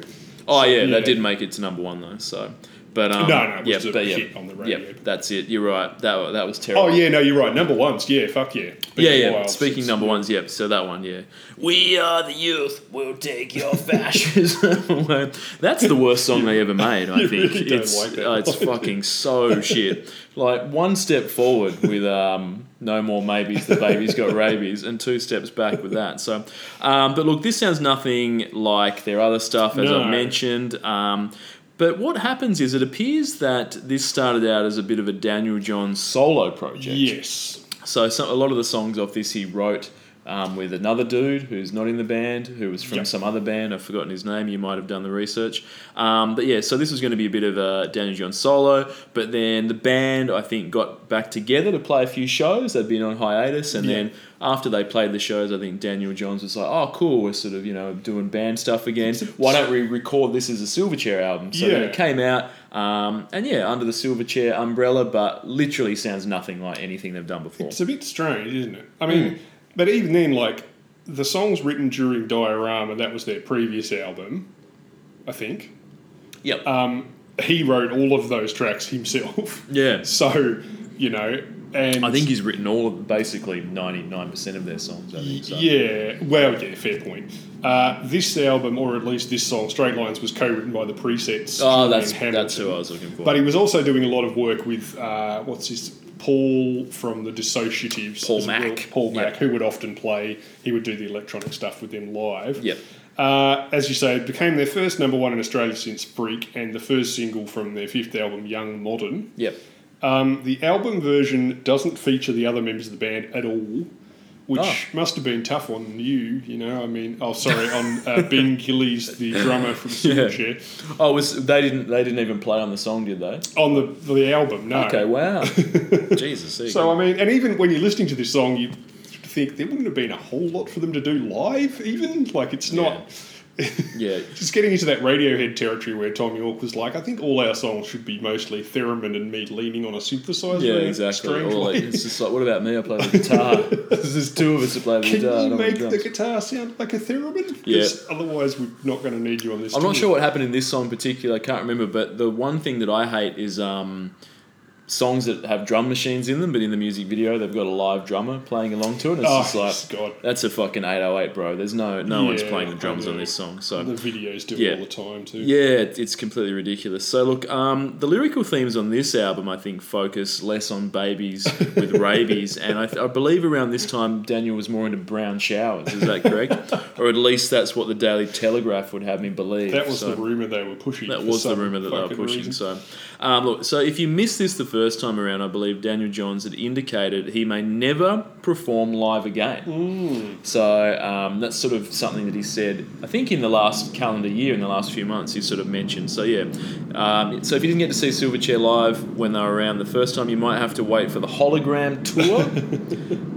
oh yeah, yeah. that did make it to number one though. So, but um, No, no, it yeah, was a yeah, hit on the radio. yeah, that's it. You're right. That that was terrible. Oh yeah, no, you're right. Number ones, yeah, fuck yeah. Been Yeah, yeah. Speaking number ones, yep. So that one, yeah. We are the youth. We'll take your fascism. away. That's the worst song they ever made. I think really it's like uh, it's fucking so shit. Like one step forward with um, no more maybes. The baby's got rabies, and two steps back with that. So, um, but look, this sounds nothing like their other stuff, as No. I mentioned. Um, but what happens is it appears that this started out as a bit of a Daniel Johns solo project. Yes. So some, a lot of the songs off this he wrote um, with another dude who's not in the band, who was from Yep. some other band. I've forgotten his name. You might have done the research. Um, but yeah, so this was going to be a bit of a Daniel Johns solo. But then the band, I think, got back together to play a few shows. They'd been on hiatus, and Yeah. then after they played the shows, I think Daniel Johns was like, "Oh, cool, we're sort of you know doing band stuff again. Why don't we record this as a Silverchair album?" So then it came out, um, and yeah, under the Silverchair umbrella, but literally sounds nothing like anything they've done before. It's a bit strange, isn't it? I mean, Hmm. But even then, like the songs written during Diorama, that was their previous album, I think. Yep. Um, he wrote all of those tracks himself. yeah. So, you know, and I think he's written all of basically ninety nine percent of their songs. I think. So. Yeah, well, yeah, fair point. Uh, this album, or at least this song, Straight Lines, was co-written by the Presets. Oh, that's Hamilton. that's who I was looking for. But he was also doing a lot of work with uh, what's his Paul from the Dissociatives, Paul well. Paul Mac, Yeah. who would often play. He would do the electronic stuff with them live. Yep. Uh, as you say, it became their first number one in Australia since Freak, and the first single from their fifth album, Young Modern. Yep. Um, the album version doesn't feature the other members of the band at all, which Oh. must have been tough on you. You know, I mean, oh, sorry, on uh, Ben Gillies, the drummer from Yeah. Silverchair, Oh, it was they didn't they didn't even play on the song, did they? on the the album. No. Okay. Wow. Jesus. So go. I mean, and even when you're listening to this song, you think there wouldn't have been a whole lot for them to do live. Even like it's not. Yeah. Just getting into that Radiohead territory where Thom Yorke was like, I think all our songs should be mostly theremin and me leaning on a synthesizer. Yeah, exactly. like, it's just like, what about me? I play the guitar. There's two of us that play the Can guitar. You make the drums. guitar sound like a theremin? Yeah. Otherwise, we're not going to need you on this. I'm not sure what happened in this song in particular. I can't remember, but the one thing that I hate is um, songs that have drum machines in them, but in the music video they've got a live drummer playing along to it. It's Oh, just like God. that's a fucking 808, bro. There's no no one's playing the drums on this song. So The videos do Yeah. it all the time too. Yeah, it's completely ridiculous. So look, um, the lyrical themes on this album, I think, focus less on babies with rabies, and I, th- I believe around this time Daniel was more into brown showers. Is that correct? or at least that's what the Daily Telegraph would have me believe. That was So- the rumor they were pushing. that was the rumor that they were pushing. reason. So, um, look, so if you missed this the first time around, I believe Daniel Johns had indicated he may never perform live again. So um, that's sort of something that he said. I think in the last calendar year, in the last few months, he sort of mentioned. So yeah. Um, so if you didn't get to see Silverchair live when they were around the first time, you might have to wait for the hologram tour.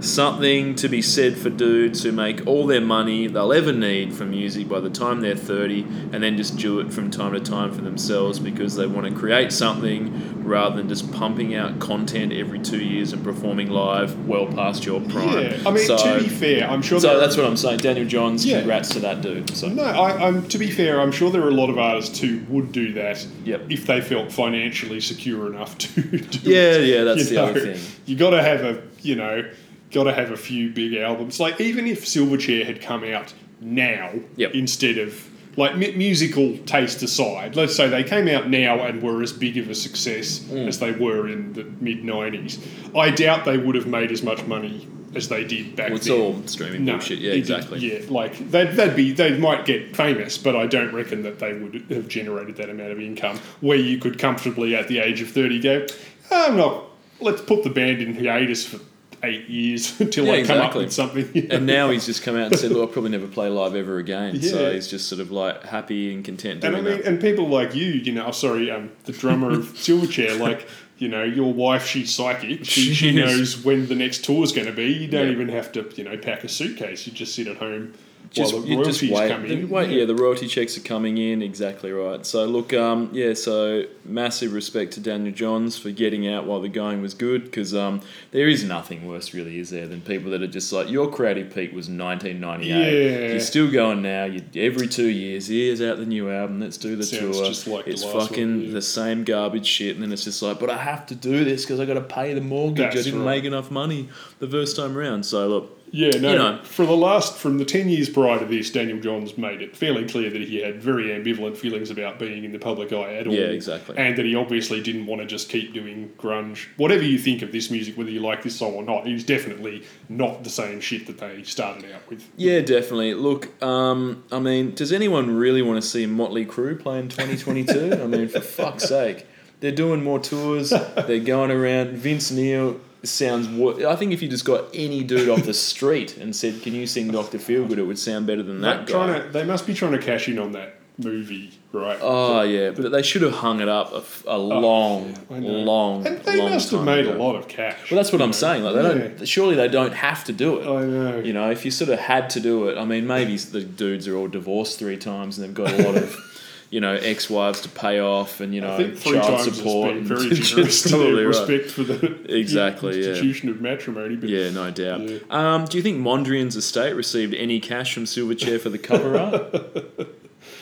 something to be said for dudes who make all their money they'll ever need from music by the time they're 30 and then just do it from time to time for themselves because they want to create something rather than just pumping out content every two years and performing live well past your prime. Yeah, I mean, so, to be fair, I'm sure. so that's what I'm saying. Daniel Johns, Yeah. congrats to that dude. So No, I, I'm. To be fair, I'm sure there are a lot of artists who would do that Yep. if they felt financially secure enough to do Yeah, it. yeah, yeah, that's You the other thing. You got to have a, you know, got to have a few big albums. Like even if Silverchair had come out now Yep. instead of like mu- musical taste aside, let's say they came out now and were as big of a success Mm. as they were in the mid '90s. I doubt they would have made as much money as they did back Well, it's then. all streaming No, bullshit. Yeah, exactly. Yeah, like they'd, they'd be they might get famous, but I don't reckon that they would have generated that amount of income where you could comfortably at the age of thirty go, I'm not. Let's put the band in hiatus for eight years until Yeah, I come up with something. And now he's just come out and said, "Look, I'll probably never play live ever again." So he's just sort of like happy and content And I mean, that. and people like you, you know, oh, sorry, um, the drummer of Silverchair, like, you know, your wife, she's psychic. She, she She knows when the next tour is going to be. You don't Yeah. even have to, you know, pack a suitcase. You just sit at home just, the you just wait. in. Wait, yeah. the royalty checks are coming in. Exactly right. So look, um, yeah. So massive respect to Daniel Johns for getting out while the going was good, because um, there is nothing worse, really, is there, than people that are just like your creative peak was 1998. Yeah. You're still going now. You every two years. Here's out the new album. Let's do the Sounds tour. just like the it's last fucking one, yeah. the same garbage shit, and then it's just like, but I have to do this because I got to pay the mortgage. I didn't right. make enough money the first time around. So look, Yeah, no. You know. For the last, from the 10 years prior to this, Daniel Johns made it fairly clear that he had very ambivalent feelings about being in the public eye at all. Yeah, exactly. And that he obviously didn't want to just keep doing grunge. Whatever you think of this music, whether you like this song or not, it's definitely not the same shit that they started out with. Yeah, definitely. Look, um, I mean, does anyone really want to see Motley Crue play in 2022? I mean, for fuck's sake. They're doing more tours. They're going around. Vince Neil sounds. Wo- I think if you just got any dude off the street and said, "Can you sing Doctor Feelgood?" it would sound better than that guy. to, they must be trying to cash in on that movie, right? Oh yeah, but they should have hung it up a, a oh, long, I know. long, and they long must have made ago. a lot of cash. Well, that's what I'm know. saying. Like they don't. Surely they don't have to do it. I know. You know, if you sort of had to do it, I mean, maybe the dudes are all divorced three times and they've got a lot of, you know, ex-wives to pay off and you know I think three child support. and- very generous to their right. respect for the Exactly, yeah. institution of matrimony. Yeah, no doubt. Yeah. Um, do you think Mondrian's estate received any cash from Silverchair for the cover art?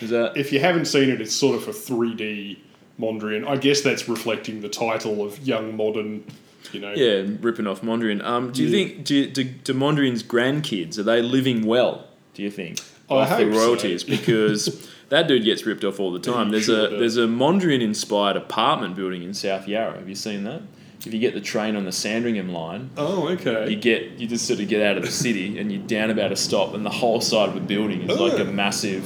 Is that if you haven't seen it, it's sort of a 3D Mondrian. I guess that's reflecting the title of young modern, you know. yeah, ripping off Mondrian? Um, do you Yeah. think do, do, do Mondrian's grandkids are they living well? Do you think I off the hope so. because that dude gets ripped off all the time. Yeah, There's sure a there's a Mondrian inspired apartment building in South Yarra. Have you seen that? If you get the train on the Sandringham line, Oh, okay. you get you just sort of get out of the city and you're down about a stop, and the whole side of the building is like Oh. a massive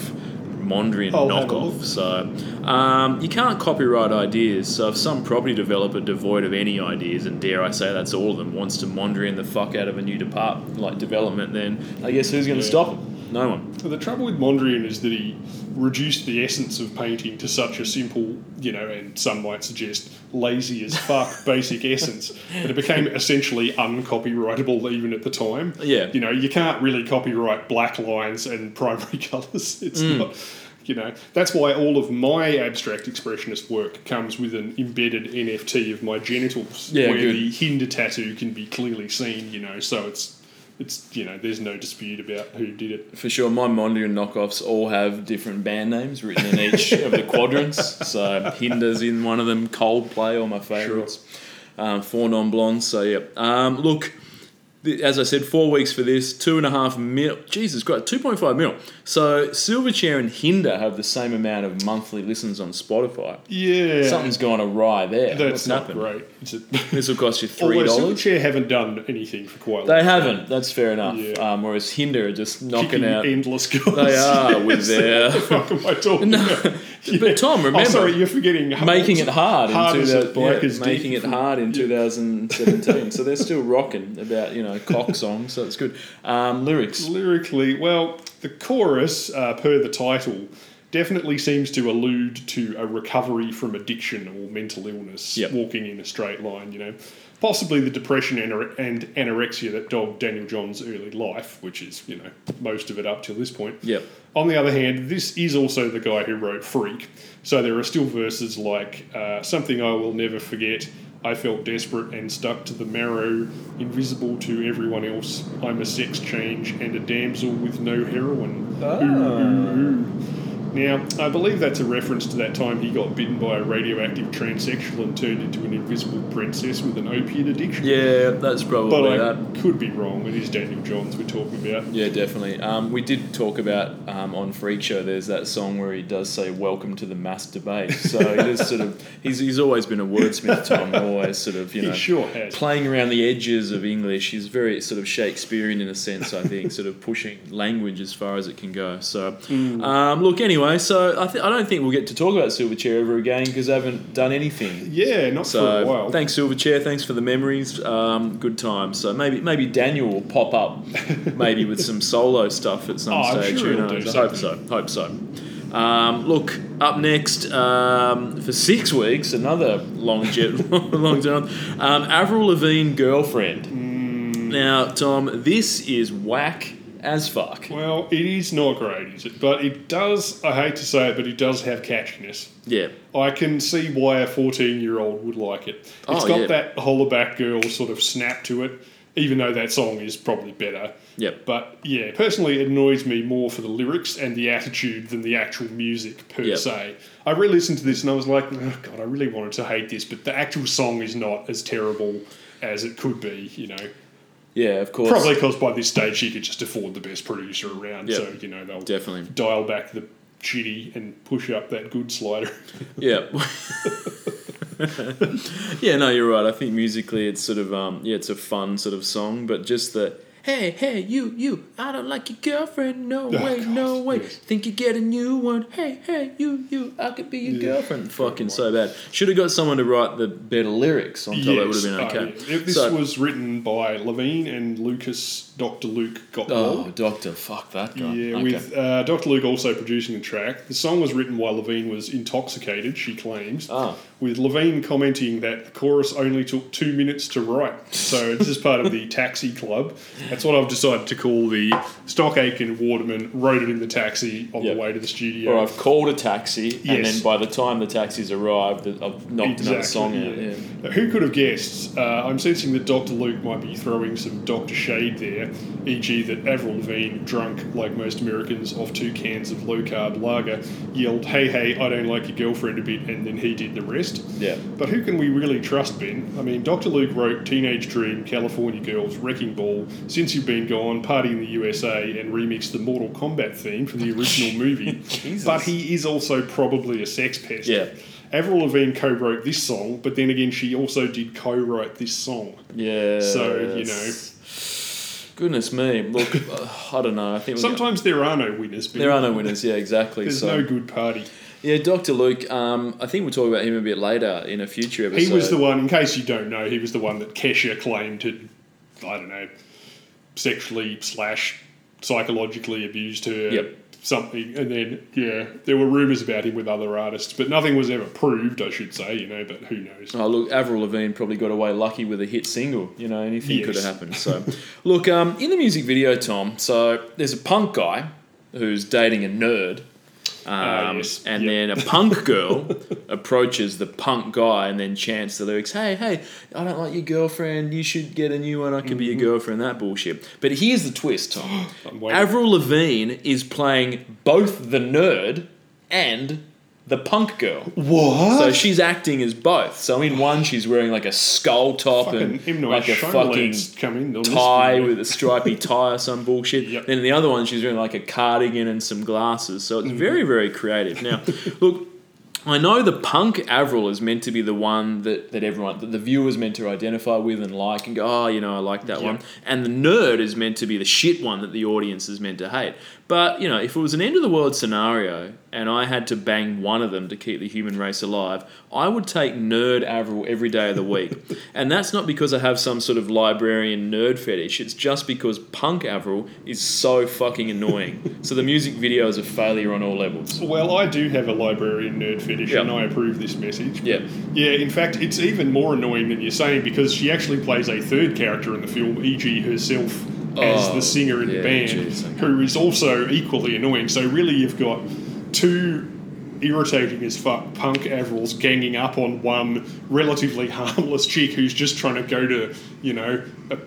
Mondrian I'll knockoff. So um, you can't copyright ideas. So if some property developer devoid of any ideas, and dare I say that's all of them, wants to Mondrian the fuck out of a new department like development, then I guess who's going to Yeah. stop him? No one. The trouble with Mondrian is that he reduced the essence of painting to such a simple, you know, and some might suggest lazy as fuck basic essence that it became essentially uncopyrightable even at the time. Yeah. You know, you can't really copyright black lines and primary colours. It's Mm. not. You know, that's why all of my abstract expressionist work comes with an embedded NFT of my genitals, Yeah, where good. the hinder tattoo can be clearly seen. You know, so it's it's you know, there's no dispute about who did it. For sure, my Mondrian knockoffs all have different band names written in each of the quadrants. So Hinder's in one of them, Coldplay, all my favourites. Um, Four non blondes. So yeah. Um, look, as I said, four weeks for this, two and a half mil. Jesus Christ, two point five mil. So Silverchair and Hinder have the same amount of monthly listens on Spotify. Yeah, Something's gone awry there. that's What's not happened? great. Is? This will cost you $3. Although. Silverchair haven't done anything for quite a They haven't. That's fair enough. Yeah. Um, whereas Hinder are just knocking Kicking out. endless goals. They are with their- What the fuck am I talking about? But Tom, remember, Oh, sorry, you're forgetting making it hard, Hard in as 2000 yeah, making it hard in 2017. so they're still rocking about you know cock songs, so it's good. Um, lyrics. Lyrically, well, the chorus, uh, per the title, definitely seems to allude to a recovery from addiction or mental illness, Yep. walking in a straight line, you know. Possibly the depression and, and anorexia that dogged Daniel John's early life, which is, you know, most of it up till this point. Yep. On the other hand, this is also the guy who wrote Freak. So there are still verses like uh, Something I Will Never Forget. I felt desperate and stuck to the marrow, invisible to everyone else. I'm a sex change and a damsel with no heroin. Ah. Ooh, ooh, ooh. Now, I believe that's a reference to that time he got bitten by a radioactive transsexual and turned into an invisible princess with an opiate addiction. Yeah, that's probably But I that. could be wrong. It is Daniel Johns we're talking about. Yeah, definitely. Um, we did talk about um, on Freak Show. There's that song where he does say "Welcome to the mass debate." So he just sort of he's, he's always been a wordsmith. Tom always sort of you know sure playing around the edges of English. He's very sort of Shakespearean in a sense. I think sort of pushing language as far as it can go. So Mm. um, look, anyway, so I th- I don't think we'll get to talk about Silverchair ever again because they haven't done anything. Yeah, not for a So while. thanks Silverchair, thanks for the memories. Um, good times. So maybe maybe Daniel will pop up, maybe with some solo stuff at some Oh, stage. sure Who knows? I hope so. Hope so. Um, look up next um, for six weeks. Another long jet, long time. Um, Avril Lavigne girlfriend. Mm. Now, Tom, this is whack as fuck. Well, it is not great, is it? But it does, I hate to say it, but it does have catchiness. Yeah. I can see why a 14 year old would like it. Oh, it's Oh, got yeah. that hollaback girl sort of snap to it, even though that song is probably better. Yep. But yeah, personally, it annoys me more for the lyrics and the attitude than the actual music per Yep. se. I re listened to this and I was like, oh, God, I really wanted to hate this, but the actual song is not as terrible as it could be, you know. Yeah, of course. Probably because by this stage she could just afford the best producer around, Yep. so you know they'll Definitely. dial back the shitty and push up that good slider. Yeah. yeah, no, you're right. I think musically it's sort of um yeah, it's a fun sort of song, but just the Hey, hey, you, you, I don't like your girlfriend. No Oh, way, no way. yes. Think you get a new one. Hey, hey, you, you, I could be your girlfriend. Fucking so bad. Should have got someone to write the better lyrics on top. That would have been uh, okay. yeah. This So- was written by Lavigne and Lucas, Dr. Luke got Oh, Doctor, fuck that guy. Yeah, Okay. with uh, Dr. Luke also producing the track. The song was written while Lavigne was intoxicated, she claims, Ah. with Lavigne commenting that the chorus only took two minutes to write. So this is part of the Taxi Club. That's what I've decided to call the Stock Aitken Waterman wrote it in the taxi on Yep. the way to the studio. Or I've called a taxi, and then by the time the taxi's arrived, I've knocked another song out. Yeah. Now, Who could have guessed? Uh, I'm sensing that Dr. Luke might be throwing some Dr. Shade there, e.g., that Avril Lavigne, drunk like most Americans off two cans of low carb lager, yelled, Hey, hey, I don't like your girlfriend a bit, and then he did the rest. Yeah. But who can we really trust, Ben? I mean, Dr. Luke wrote Teenage Dream, California Girls, Wrecking Ball, Since You've Been Gone, Party in the USA, and remixed the Mortal Kombat theme from the original movie. Jesus. But he is also probably a sex pest. Yeah. Avril Lavigne co-wrote this song, but then again, she also did co-write this song. Yeah. So, you know. Goodness me. Look, uh, I don't know. I think Sometimes there are no winners. Ben. there are no winners. Yeah, exactly. There's so, no good party. yeah, Dr. Luke. Um, I think we'll talk about him a bit later in a future episode. He was the one, in case you don't know, he was the one that Kesha claimed had, I don't know, sexually slash psychologically abused her. Yep. Something, and then yeah, there were rumours about him with other artists, but nothing was ever proved. I should say, you know, but who knows? Oh, look, Avril Lavigne probably got away lucky with a hit single. You know, anything could have happened. So, look, um, in the music video, Tom, so there's a punk guy who's dating a nerd. Um, Ah, yes. And Yep. then a punk girl approaches the punk guy and then chants the lyrics, Hey, hey, I don't like your girlfriend. You should get a new one. I could be Mm-hmm. your girlfriend. That bullshit. But here's the twist, Tom. Avril Lavigne is playing both the nerd and the punk girl. What? So she's acting as both. So in one, she's wearing like a skull top fucking and like a fucking in tie with a stripy tie or some bullshit. Yep. Then in the other one, she's wearing like a cardigan and some glasses. So Mm-hmm. it's very, very creative. Now, look, I know the punk Avril is meant to be the one that, that everyone, that the viewer's meant to identify with and like and go, oh, you know, I like that Yep. one. And the nerd is meant to be the shit one that the audience is meant to hate. But, you know, if it was an end of the world scenario and I had to bang one of them to keep the human race alive, I would take nerd Avril every day of the week. and that's not because I have some sort of librarian nerd fetish. It's just because punk Avril is so fucking annoying. so the music video is a failure on all levels. Well, I do have a librarian nerd fetish, Yeah. and I approve this message. Yeah. Yeah, in fact, it's even more annoying than you're saying because she actually plays a third character in the film, e.g., herself as Oh, the singer in yeah, the band, jeez, okay. who is also equally annoying. So, really, you've got two irritating as fuck punk Avrils ganging up on one relatively harmless chick who's just trying to go to, you know, a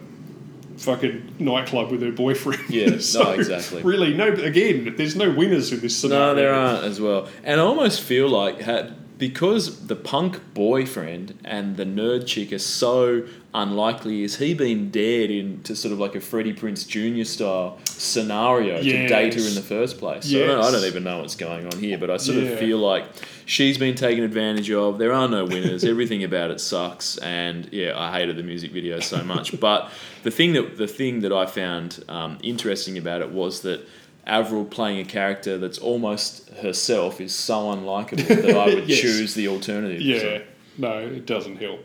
fucking nightclub with her boyfriend. Yeah, no, exactly. Really, no, again, there's no winners in this scenario. No, there aren't as well. And I almost feel like had because the punk boyfriend and the nerd chick are so unlikely, is he being dared into sort of like a Freddie Prinze Jr. style scenario to date her in the first place? So I, don't, I don't even know what's going on here, but I sort Yeah. of feel like she's been taken advantage of. There are no winners. Everything about it sucks, and yeah, I hated the music video so much. but the thing that the thing that I found um, interesting about it was that. Avril playing a character that's almost herself is so unlikable that I would Yes. choose the alternative. Yeah, So, no, it doesn't help.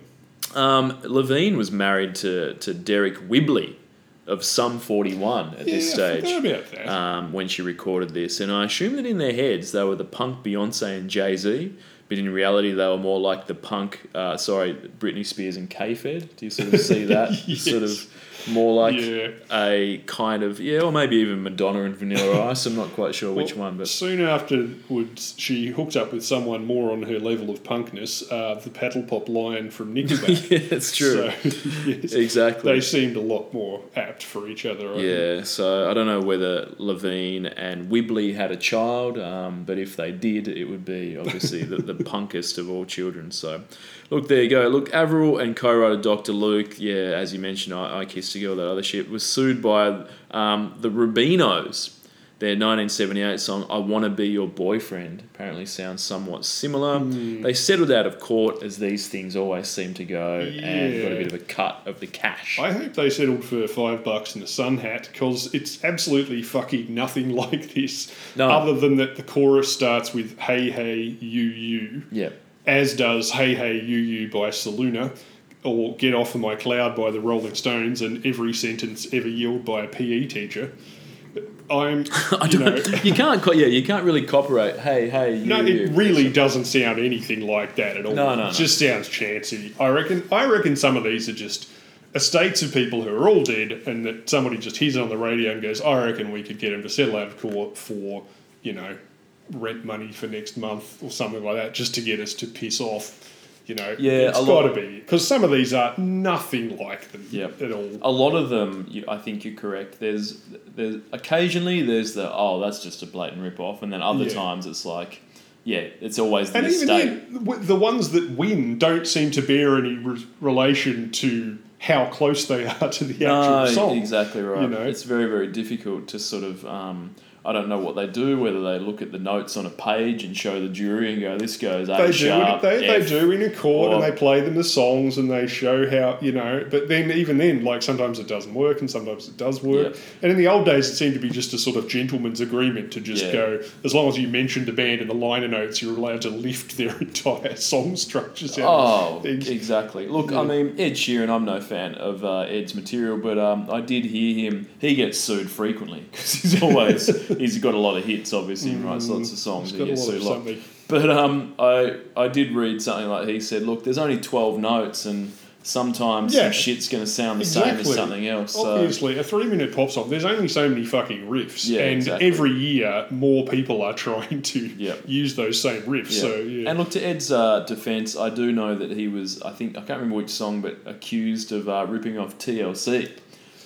Um, Lavigne was married to, to Deryck Whibley of Sum 41 at this yeah, I stage forgot about that. um, when she recorded this. And I assume that in their heads they were the punk Beyonce and Jay Z, but in reality they were more like the punk, uh, sorry, Britney Spears and K Fed. Do you sort of see that? Sort of more like Yeah. a kind of, yeah, or maybe even Madonna and Vanilla Ice. I'm not quite sure which one, but. soon afterwards, she hooked up with someone more on her level of punkness, uh, the paddle pop lion from Nickelback. yeah, it's true. So, yes, exactly. they seemed a lot more apt for each other. I think. Yeah, so I don't know whether Lavigne and Whibley had a child, um, but if they did, it would be obviously the, the punkest of all children. So, look, there you go. Look, Avril and co-writer Dr. Luke, yeah, as you mentioned, I, I Kissed a Girl, that other shit, was sued by um, the Rubinoos. Their 1978 song "I Want to Be Your Boyfriend" apparently sounds somewhat similar. They settled out of court, as these things always seem to go, and got a bit of a cut of the cash. I hope they settled for five bucks and a sun hat because it's absolutely fucking nothing like this. No. Other than that, the chorus starts with "Hey Hey You You," yeah. As does "Hey Hey You You" by Saluna, or "Get Off of My Cloud" by the Rolling Stones, and every sentence ever yelled by a PE teacher. I'm, I you don't, know, you can't, co- yeah, you can't really copyright. Hey, hey, you, no, you. it really doesn't sound anything like that at all. No, no, it no. just sounds chancy. I reckon. I reckon some of these are just estates of people who are all dead, and that somebody just hears it on the radio and goes, "I reckon we could get him to settle out of court for, you know, rent money for next month or something like that, just to get us to piss off." You know, Yeah, it's got to be because some of these are nothing like them Yep. at all. a lot of them, you, I think you're correct. There's, there's occasionally there's the oh that's just a blatant rip off, and then other Yeah. times it's like, yeah, it's always the And even then, the ones that win don't seem to bear any re- relation to how close they are to the actual No, song. exactly right. you know. It's very, very difficult to sort of. Um, I don't know what they do. Whether they look at the notes on a page and show the jury and go, "This goes A They do, sharp." it, they, they do in a court, and they play them the songs, and they show how you know. But then, even then, like sometimes it doesn't work, and sometimes it does work. Yeah. And in the old days, it seemed to be just a sort of gentleman's agreement to just Yeah. go as long as you mentioned the band in the liner notes, you're allowed to lift their entire song structures out. Oh, exactly. Look, Yeah. I mean, Ed Sheeran, I'm no fan of uh, Ed's material, but um, I did hear him. He gets sued frequently because he's always he's got a lot of hits. Obviously, and writes lots of songs. It's and he got a lot of something. But um, I I did read something like he said, look, there's only twelve notes, and sometimes Yeah. some shit's going to sound the same as something else. So Obviously, a three-minute pop song. There's only so many fucking riffs, Yeah, and exactly. every year more people are trying to Yep. use those same riffs. Yeah. So yeah, And look, to Ed's uh, defense, I do know that he was, I think, I can't remember which song, but accused of uh, ripping off TLC.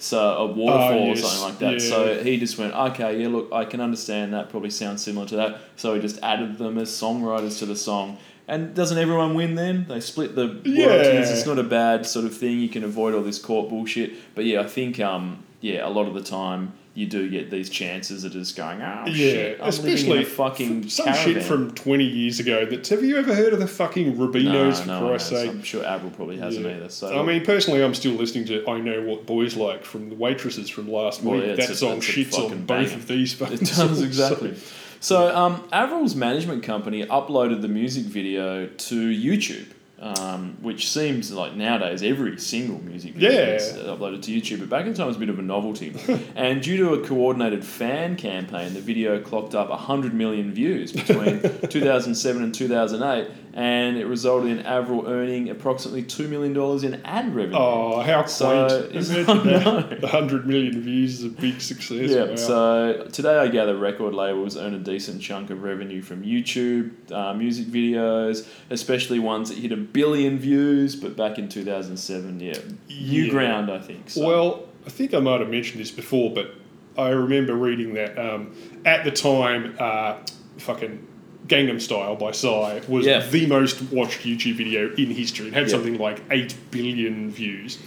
So a waterfall Oh, or something like that. yeah. So he just went, okay, yeah, look, I can understand that. Probably sounds similar to that. So he just added them as songwriters to the song. And doesn't everyone win then? They split the royalties. Yeah. It's not a bad sort of thing. You can avoid all this court bullshit. But yeah, I think um yeah, a lot of the time you do get these chances of just going, oh Yeah, shit, I'm especially fucking some caravan. shit from 20 years ago. That have you ever heard of the fucking no, Rubinoos? no, for one Christ's sake. I'm sure Avril probably hasn't Yeah. either. So I mean, personally, I'm still listening to "I Know What Boys Like" from the waitresses from last Well, week. yeah, that a- song shits on fucking both of these fucking It does exactly. So, um, Avril's management company uploaded the music video to YouTube, um, which seems like nowadays every single music video Yeah. is uploaded to YouTube. But back in the time, it was a bit of a novelty. and due to a coordinated fan campaign, the video clocked up 100 million views between 2007 and 2008, and it resulted in Avril earning approximately $2 million in ad revenue. Oh, how quaint! it's- Imagine that. The hundred million views is a big success. Yeah, wow. so today I gather record labels earn a decent chunk of revenue from YouTube uh, music videos, especially ones that hit a billion views. But back in 2007, yeah, new Yeah. ground, I think. So. Well, I think I might have mentioned this before, but I remember reading that um, at the time, uh, fucking Gangnam Style by Psy was Yeah. the most watched YouTube video in history. It had Yeah. something like 8 billion views.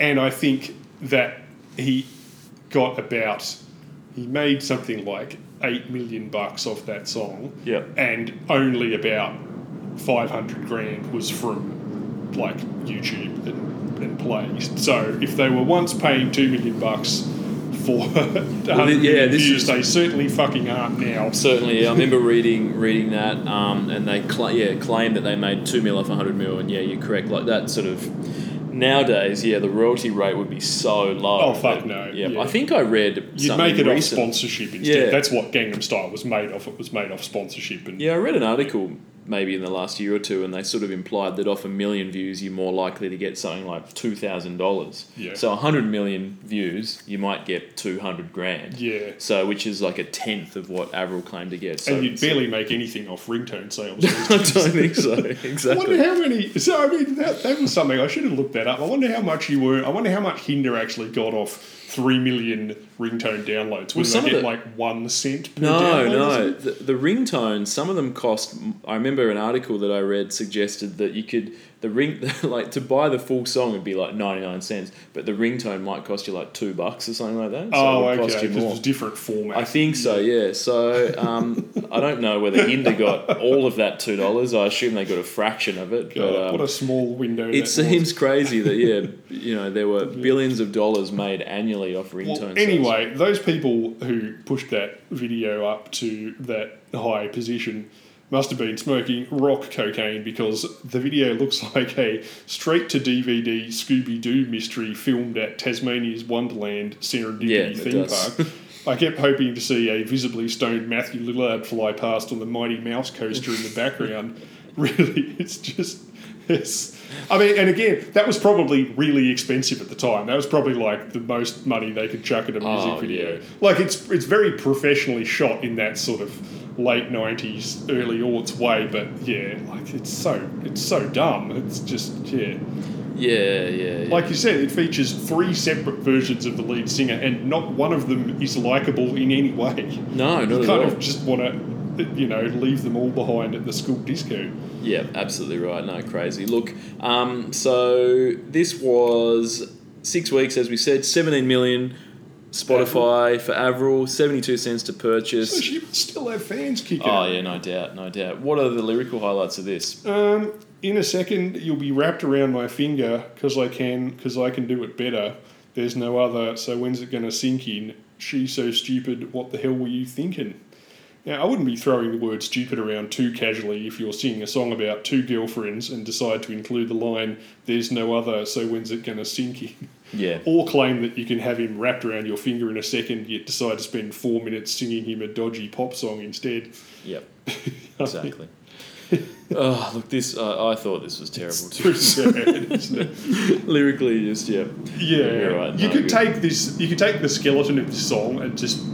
And I think that he got about, he made something like 8 million bucks off that song. Yeah. And only about 500 grand was from like YouTube and, and plays. So if they were once paying 2 million bucks for 100 yeah, this views, is- they certainly fucking aren't now. Certainly. I remember reading reading that, um, and they cla yeah claimed that they made two mil off hundred mil, and yeah, you're correct. Like that sort of nowadays, yeah, the royalty rate would be so low. Oh, fuck that- no, Yeah, yeah. I think I read You'd make it off sponsorship instead. Yeah. That's what Gangnam Style was made off. It was made off sponsorship. And Yeah, I read an article maybe in the last year or two, and they sort of implied that off a million views, you're more likely to get something like two thousand dollars. Yeah. So a hundred million views, you might get two hundred grand. Yeah. So which is like a tenth of what Avril claimed to get. So and you'd barely make anything off ringtone sales. I don't think so. Exactly. I wonder how many. So I mean, that, that was something I should have looked that up. I wonder how much you were. I wonder how much Hinder actually got off three million ringtone downloads. Would some they get the- like one cent per No, download? no. The, the ringtones, some of them cost. I remember an article that I read suggested that you could the ring like to buy the full song would be like ninety nine cents, but the ringtone might cost you like two bucks or something like that. So Oh, it would cost okay. you more. different format. I think so, yeah. So um, I don't know whether Hinder got all of that two dollars. I assume they got a fraction of it. God, But, um, what a small window. it seems was. crazy that yeah, you know, there were billions of dollars made annually off ringtone. Well, sales. Anyway, those people who pushed that video up to that high position must have been smoking rock cocaine because the video looks like a straight to DVD Scooby Doo mystery filmed at Tasmania's Wonderland Serendipity Yeah, theme park. I kept hoping to see a visibly stoned Matthew Lillard fly past on the Mighty Mouse coaster in the background. Really, it's just. It's, I mean, and again, that was probably really expensive at the time. That was probably like the most money they could chuck at a music Oh, video. yeah. Like it's it's very professionally shot in that sort of late nineties, early aughts way. But yeah, like it's so it's so dumb. It's just yeah. yeah, yeah, yeah. Like you said, it features three separate versions of the lead singer, and not one of them is likable in any way. no, not You at kind all. of just want to, you know, leave them all behind at the school disco. Yeah, absolutely right. No, crazy. Look, um, so this was six weeks, as we said, 17 million Spotify for Avril, 72 cents to purchase. So she would still have fans kicking. Oh, yeah, no doubt, no doubt. What are the lyrical highlights of this? Um, in a second, you'll be wrapped around my finger because I can, because I can do it better. There's no other. So when's it going to sink in? She's so stupid. What the hell were you thinking? Now, I wouldn't be throwing the word stupid around too casually if you're singing a song about two girlfriends and decide to include the line, there's no other, so when's it going to sink in? Yeah. Or claim that you can have him wrapped around your finger in a second, yet decide to spend four minutes singing him a dodgy pop song instead. Yep, exactly. oh, look, this, uh, I thought this was terrible It's too. pretty sad, isn't it? Lyrically, just, yeah. Yeah, right, you no, could good. take this. You could take the skeleton of the song and just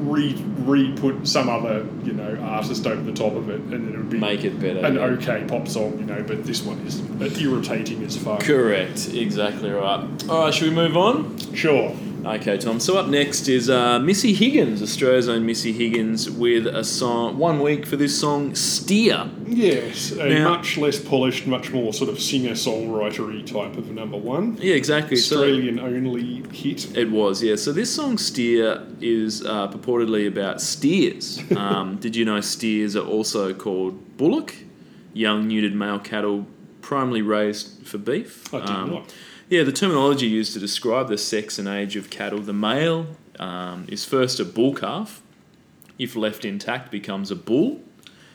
re re put some other you know artist over the top of it, and then it would be Make it better. an yeah. okay pop song, you know. But this one is irritating as fuck. Correct, exactly right. All right, should we move on? Sure. Okay, Tom. So up next is uh, Missy Higgins, Australia's own Missy Higgins, with a song. One week for this song, "Steer." Yes, a Now- much less polished, much more sort of singer-songwritery type of number one. Yeah, exactly. So Australian-only hit. it was, yeah. So this song, "Steer," is uh, purportedly about steers. Um, did you know steers are also called bullock, young neutered male cattle, primarily raised for beef? I did Um, not. Yeah, the terminology used to describe the sex and age of cattle. The male um, is first a bull calf. If left intact, becomes a bull.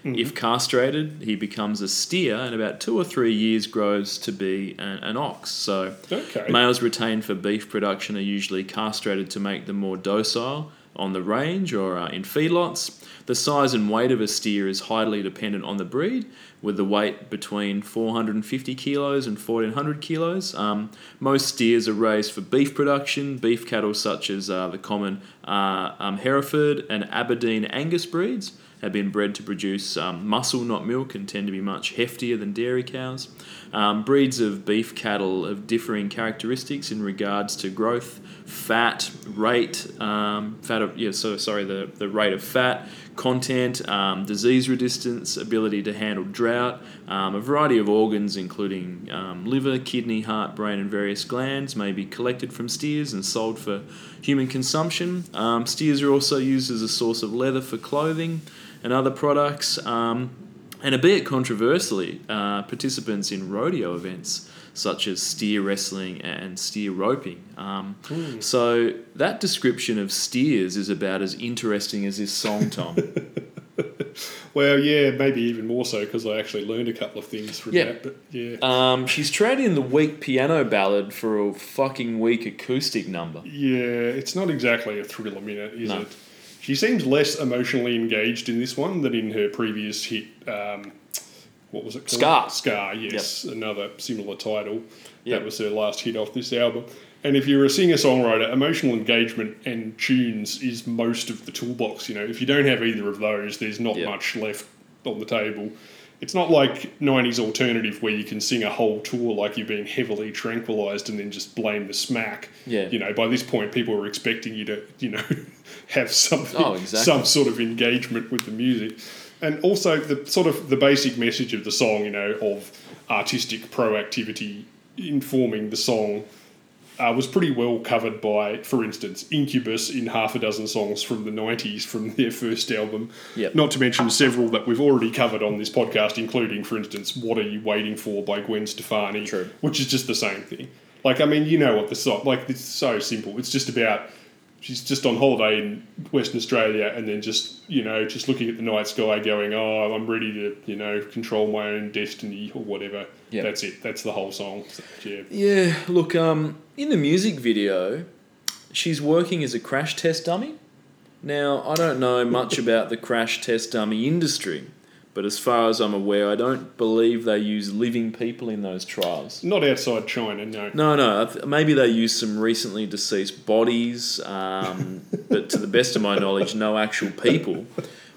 If castrated, he becomes a steer, and about two or three years grows to be an, an ox. So, Okay. males retained for beef production are usually castrated to make them more docile on the range or uh, in feedlots. The size and weight of a steer is highly dependent on the breed, with the weight between 450 kilos and 1400 kilos. Um, most steers are raised for beef production. Beef cattle, such as uh, the common uh, um, Hereford and Aberdeen Angus breeds, have been bred to produce um, muscle, not milk, and tend to be much heftier than dairy cows. Um, breeds of beef cattle have differing characteristics in regards to growth, fat, rate, um, fat of, yeah, so sorry, the, the rate of fat, content, um, disease resistance, ability to handle drought, um, a variety of organs, including um, liver, kidney, heart, brain, and various glands, may be collected from steers and sold for human consumption. Um, steers are also used as a source of leather for clothing and other products. Um, and albeit controversially, uh, participants in rodeo events such as steer wrestling and steer roping. Um, So that description of steers is about as interesting as this song, Tom. Well, yeah, maybe even more so because I actually learned a couple of things from Yeah. that. But yeah, um, she's traded in the weak piano ballad for a fucking weak acoustic number. yeah, it's not exactly a thriller minute, is No. it? She seems less emotionally engaged in this one than in her previous hit. Um, what was it called? Scar. Scar, yes, another similar title. Yep. That was her last hit off this album. And if you're a singer songwriter, emotional engagement and tunes is most of the toolbox. You know, if you don't have either of those, there's not Yep. much left on the table. It's not like 90s alternative where you can sing a whole tour like you've been heavily tranquilized and then just blame the smack. Yeah. You know, by this point, people are expecting you to, you know, have something, Oh, exactly. some sort of engagement with the music. And also the sort of the basic message of the song, you know, of artistic proactivity informing the song uh, was pretty well covered by, for instance, Incubus in half a dozen songs from the 90s from their first album. Yep. Not to mention several that we've already covered on this podcast, including, for instance, What Are You Waiting For by Gwen Stefani, True. which is just the same thing. Like, I mean, you know what the song, like, it's so simple. It's just about she's just on holiday in Western Australia and then just, you know, just looking at the night sky going, oh, I'm ready to, you know, control my own destiny or whatever. Yep. That's it. That's the whole song. Yeah. Yeah, look, um, in the music video, she's working as a crash test dummy. Now, I don't know much about the crash test dummy industry, but as far as I'm aware, I don't believe they use living people in those trials. Not outside China, no. No, no, th- maybe they use some recently deceased bodies, um, but to the best of my knowledge, no actual people.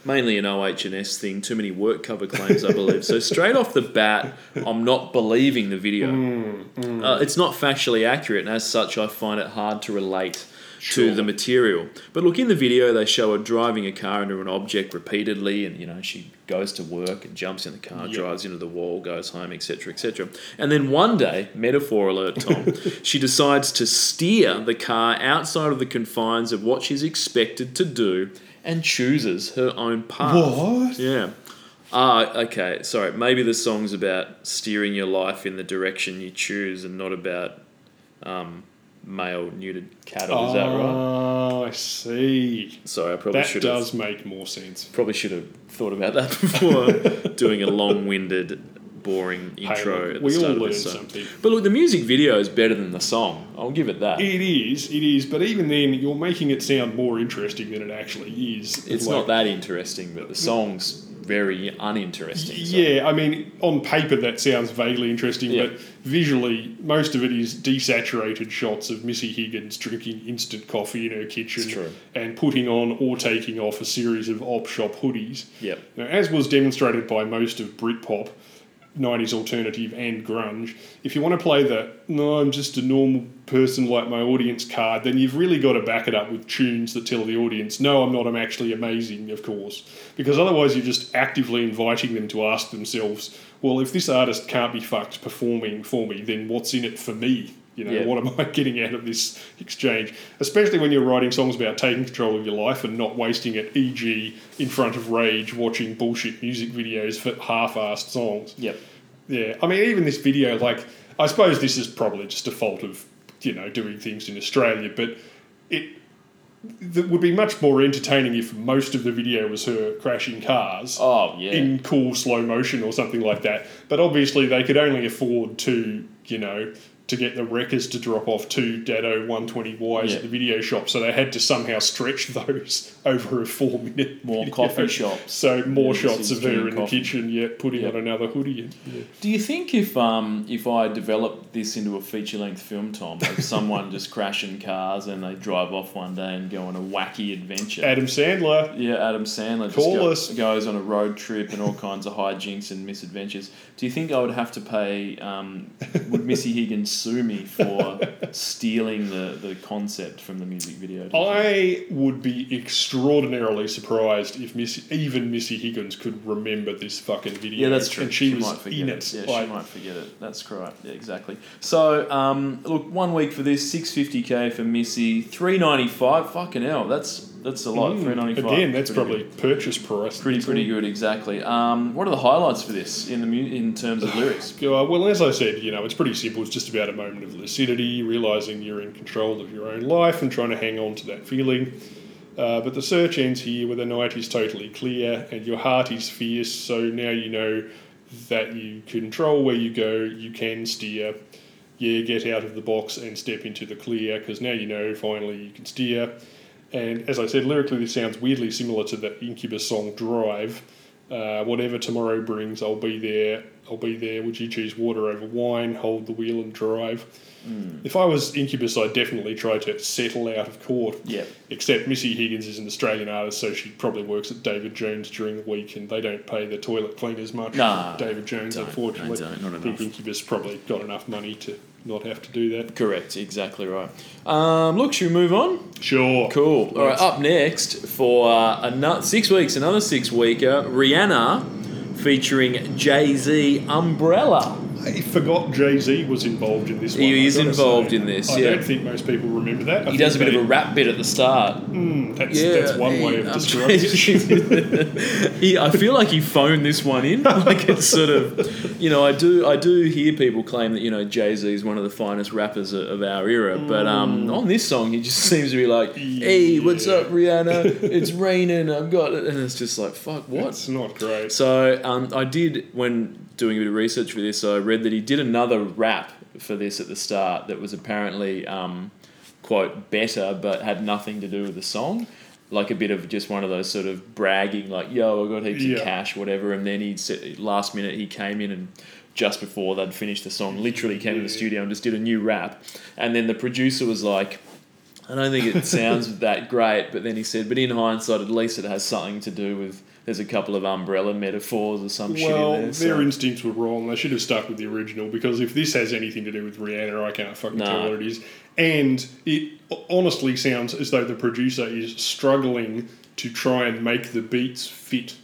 Mainly an OH&S thing, too many work cover claims, I believe. So straight off the bat, I'm not believing the video. Uh, it's not factually accurate, and as such, I find it hard to relate Sure. to the material. But look, in the video, they show her driving a car into an object repeatedly, and you know she goes to work and jumps in the car, Yeah. drives into the wall, goes home, etc., etc. And then one day, metaphor alert, Tom, she decides to steer the car outside of the confines of what she's expected to do, and chooses her own path. What? Yeah. Ah, okay. Sorry. Maybe the song's about steering your life in the direction you choose, and not about um, male neutered cattle. Is that right? Oh, I see. Sorry, I probably That should have does make more sense. probably should have thought about that before doing a long-winded, boring intro. look, at we all learn something. But look, the music video is better than the song. I'll give it that. It is, it is, but even then, you're making it sound more interesting than it actually is. it's Like- not that interesting, but the song's very uninteresting. so- Yeah, I mean, on paper that sounds vaguely interesting, Yeah. but visually, most of it is desaturated shots of Missy Higgins drinking instant coffee in her kitchen and putting on or taking off a series of op shop hoodies. Yep. Now, as was demonstrated by most of Britpop, 90s alternative and grunge. If you want to play the no, I'm just a normal person like my audience card, then you've really got to back it up with tunes that tell the audience, no, I'm not, I'm actually amazing, of course. Because otherwise, you're just actively inviting them to ask themselves, well, if this artist can't be fucked performing for me, then what's in it for me? You know, Yeah. what am I getting out of this exchange? Especially when you're writing songs about taking control of your life and not wasting it, e.g., in front of rage, watching bullshit music videos for half-assed songs. Yep. Yeah, I mean, even this video, like, I suppose this is probably just a fault of, you know, doing things in Australia, but it that would be much more entertaining if most of the video was her crashing cars Oh yeah. in cool slow motion or something like that. But obviously, they could only afford to, you know, to get the wreckers to drop off two Datsun 120Ys Yeah. at the video shop. So they had to somehow stretch those over a four minute More video. coffee shops. So more Yeah, shots of her in the kitchen, yet putting Yeah. on another hoodie. Yeah. Do you think if um if I developed this into a feature length film, Tom, of someone just crashing cars and they drive off one day and go on a wacky adventure? Adam Sandler. yeah, Adam Sandler just Call go- us. goes on a road trip and all kinds of hijinks and misadventures. Do you think I would have to pay? Um, would Missy Higgins sue me for stealing the, the concept from the music video? I would be extraordinarily surprised if Missy, even Missy Higgins could remember this fucking video. Yeah, that's true. And she, was might forget in it. it. Yeah, like, she might forget it. That's right. Yeah, exactly. So, um, look, one week for this, six fifty k for Missy, three ninety five. Fucking hell, that's that's a lot. mm, Three ninety five. Again, that's probably purchase price. pretty pretty good. Exactly. Um, what are the highlights for this in the mu- in terms of lyrics? Well, as I said, you know, it's pretty simple. It's just about a moment of lucidity, realizing you're in control of your own life and trying to hang on to that feeling. Uh, but the search ends here where the night is totally clear and your heart is fierce. So now you know that you control where you go, you can steer. Yeah, get out of the box and step into the clear because now you know finally you can steer. And as I said, lyrically, this sounds weirdly similar to the Incubus song Drive. Uh, whatever tomorrow brings, I'll be there. I'll be there. Would you choose water over wine? Hold the wheel and drive. If I was Incubus, I'd definitely try to settle out of court. Yeah. Except Missy Higgins is an Australian artist, so she probably works at David Jones during the week, and they don't pay the toilet cleaners much. Nah, David Jones, don't. unfortunately. They don't, not I think enough. Incubus probably got enough money to not have to do that. Correct. Exactly right. Um, look, should we move on? Sure. Cool. All right. Up next for uh, another six weeks, another six weeker, Rihanna featuring Jay Z, Umbrella. I forgot Jay Z was involved in this one. He I've is involved say. in this, I yeah. don't think most people remember that. I He does a bit they- of a rap bit at the start. Mm, that's, Yeah, that's one way of he- describing it. I feel like he phoned this one in. Like it's sort of, you know, I do, I do hear people claim that you know Jay Z is one of the finest rappers of of our era, but um, on this song he just seems to be like, "Hey, what's Mm. Up, Rihanna? It's raining. I've got it," and it's just like, "Fuck, what?" It's not great. So um, I did when doing a bit of research for this. I read that he did another rap for this at the start that was apparently um, quote better, but had nothing to do with the song. Like a bit of just one of those sort of bragging, like "Yo, I got heaps Yeah. of cash, whatever." And then he said last minute he came in and just before they'd finished the song, literally came to the studio and just did a new rap. And then the producer was like. I don't think it sounds that great, but then he said, but in hindsight, at least it has something to do with. There's a couple of umbrella metaphors or some shit Well, in there. their so- instincts were wrong. They should have stuck with the original because if this has anything to do with Rihanna, I can't fucking tell what it is. And it honestly sounds as though the producer is struggling to try and make the beats fit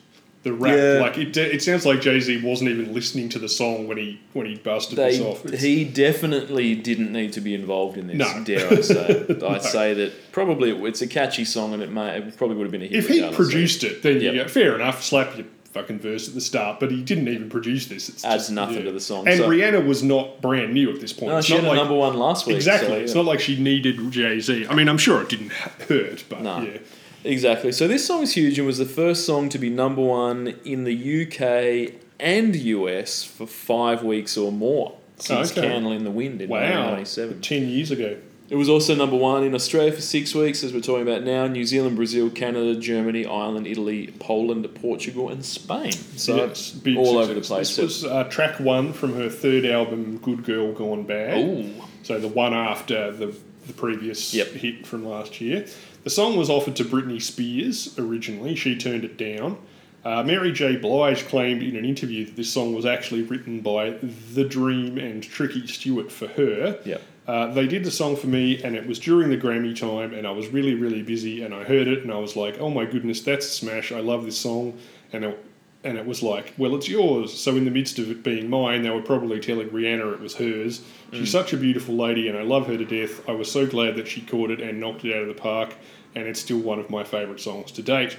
the rap. Yeah. Like it, it sounds like Jay Z wasn't even listening to the song when he when he busted they, this off. It's- he definitely didn't need to be involved in this. No. Dare I say? I'd say that probably it's a catchy song and it may it probably would have been a hit. if he produced it, then Yep. you go fair enough. Slap your fucking verse at the start, but he didn't even produce this. It's Adds just, nothing to the song, And so- Rihanna was not brand new at this point. no, It's she not had a like- number one last week. Exactly. so, It's not like she needed Jay Z. I mean, I'm sure it didn't hurt, but No. yeah. Exactly. So this song is huge and was the first song to be number one in the UK and US for five weeks or more since Okay. Candle in the Wind in Wow. 1997. 10 years ago. It was also number one in Australia for six weeks, as we're talking about now. New Zealand, Brazil, Canada, Germany, Ireland, Italy, Poland, Portugal, and Spain. So Yes, big all over the place. This was uh, track one from her third album, Good Girl Gone Bad. Ooh. So the one after the, the previous Yep. hit from last year. The song was offered to Britney Spears originally. She turned it down. Uh, Mary J. Blige claimed in an interview that this song was actually written by The Dream and Tricky Stewart for her. Yep. Uh, they did the song for me, and it was during the Grammy time, and I was really, really busy, and I heard it, and I was like, "Oh my goodness, that's a smash! I love this song," and it, and it was like, "Well, it's yours." So in the midst of it being mine, they were probably telling Rihanna it was hers. She's mm. such a beautiful lady, and I love her to death. I was so glad that she caught it and knocked it out of the park, and it's still one of my favourite songs to date.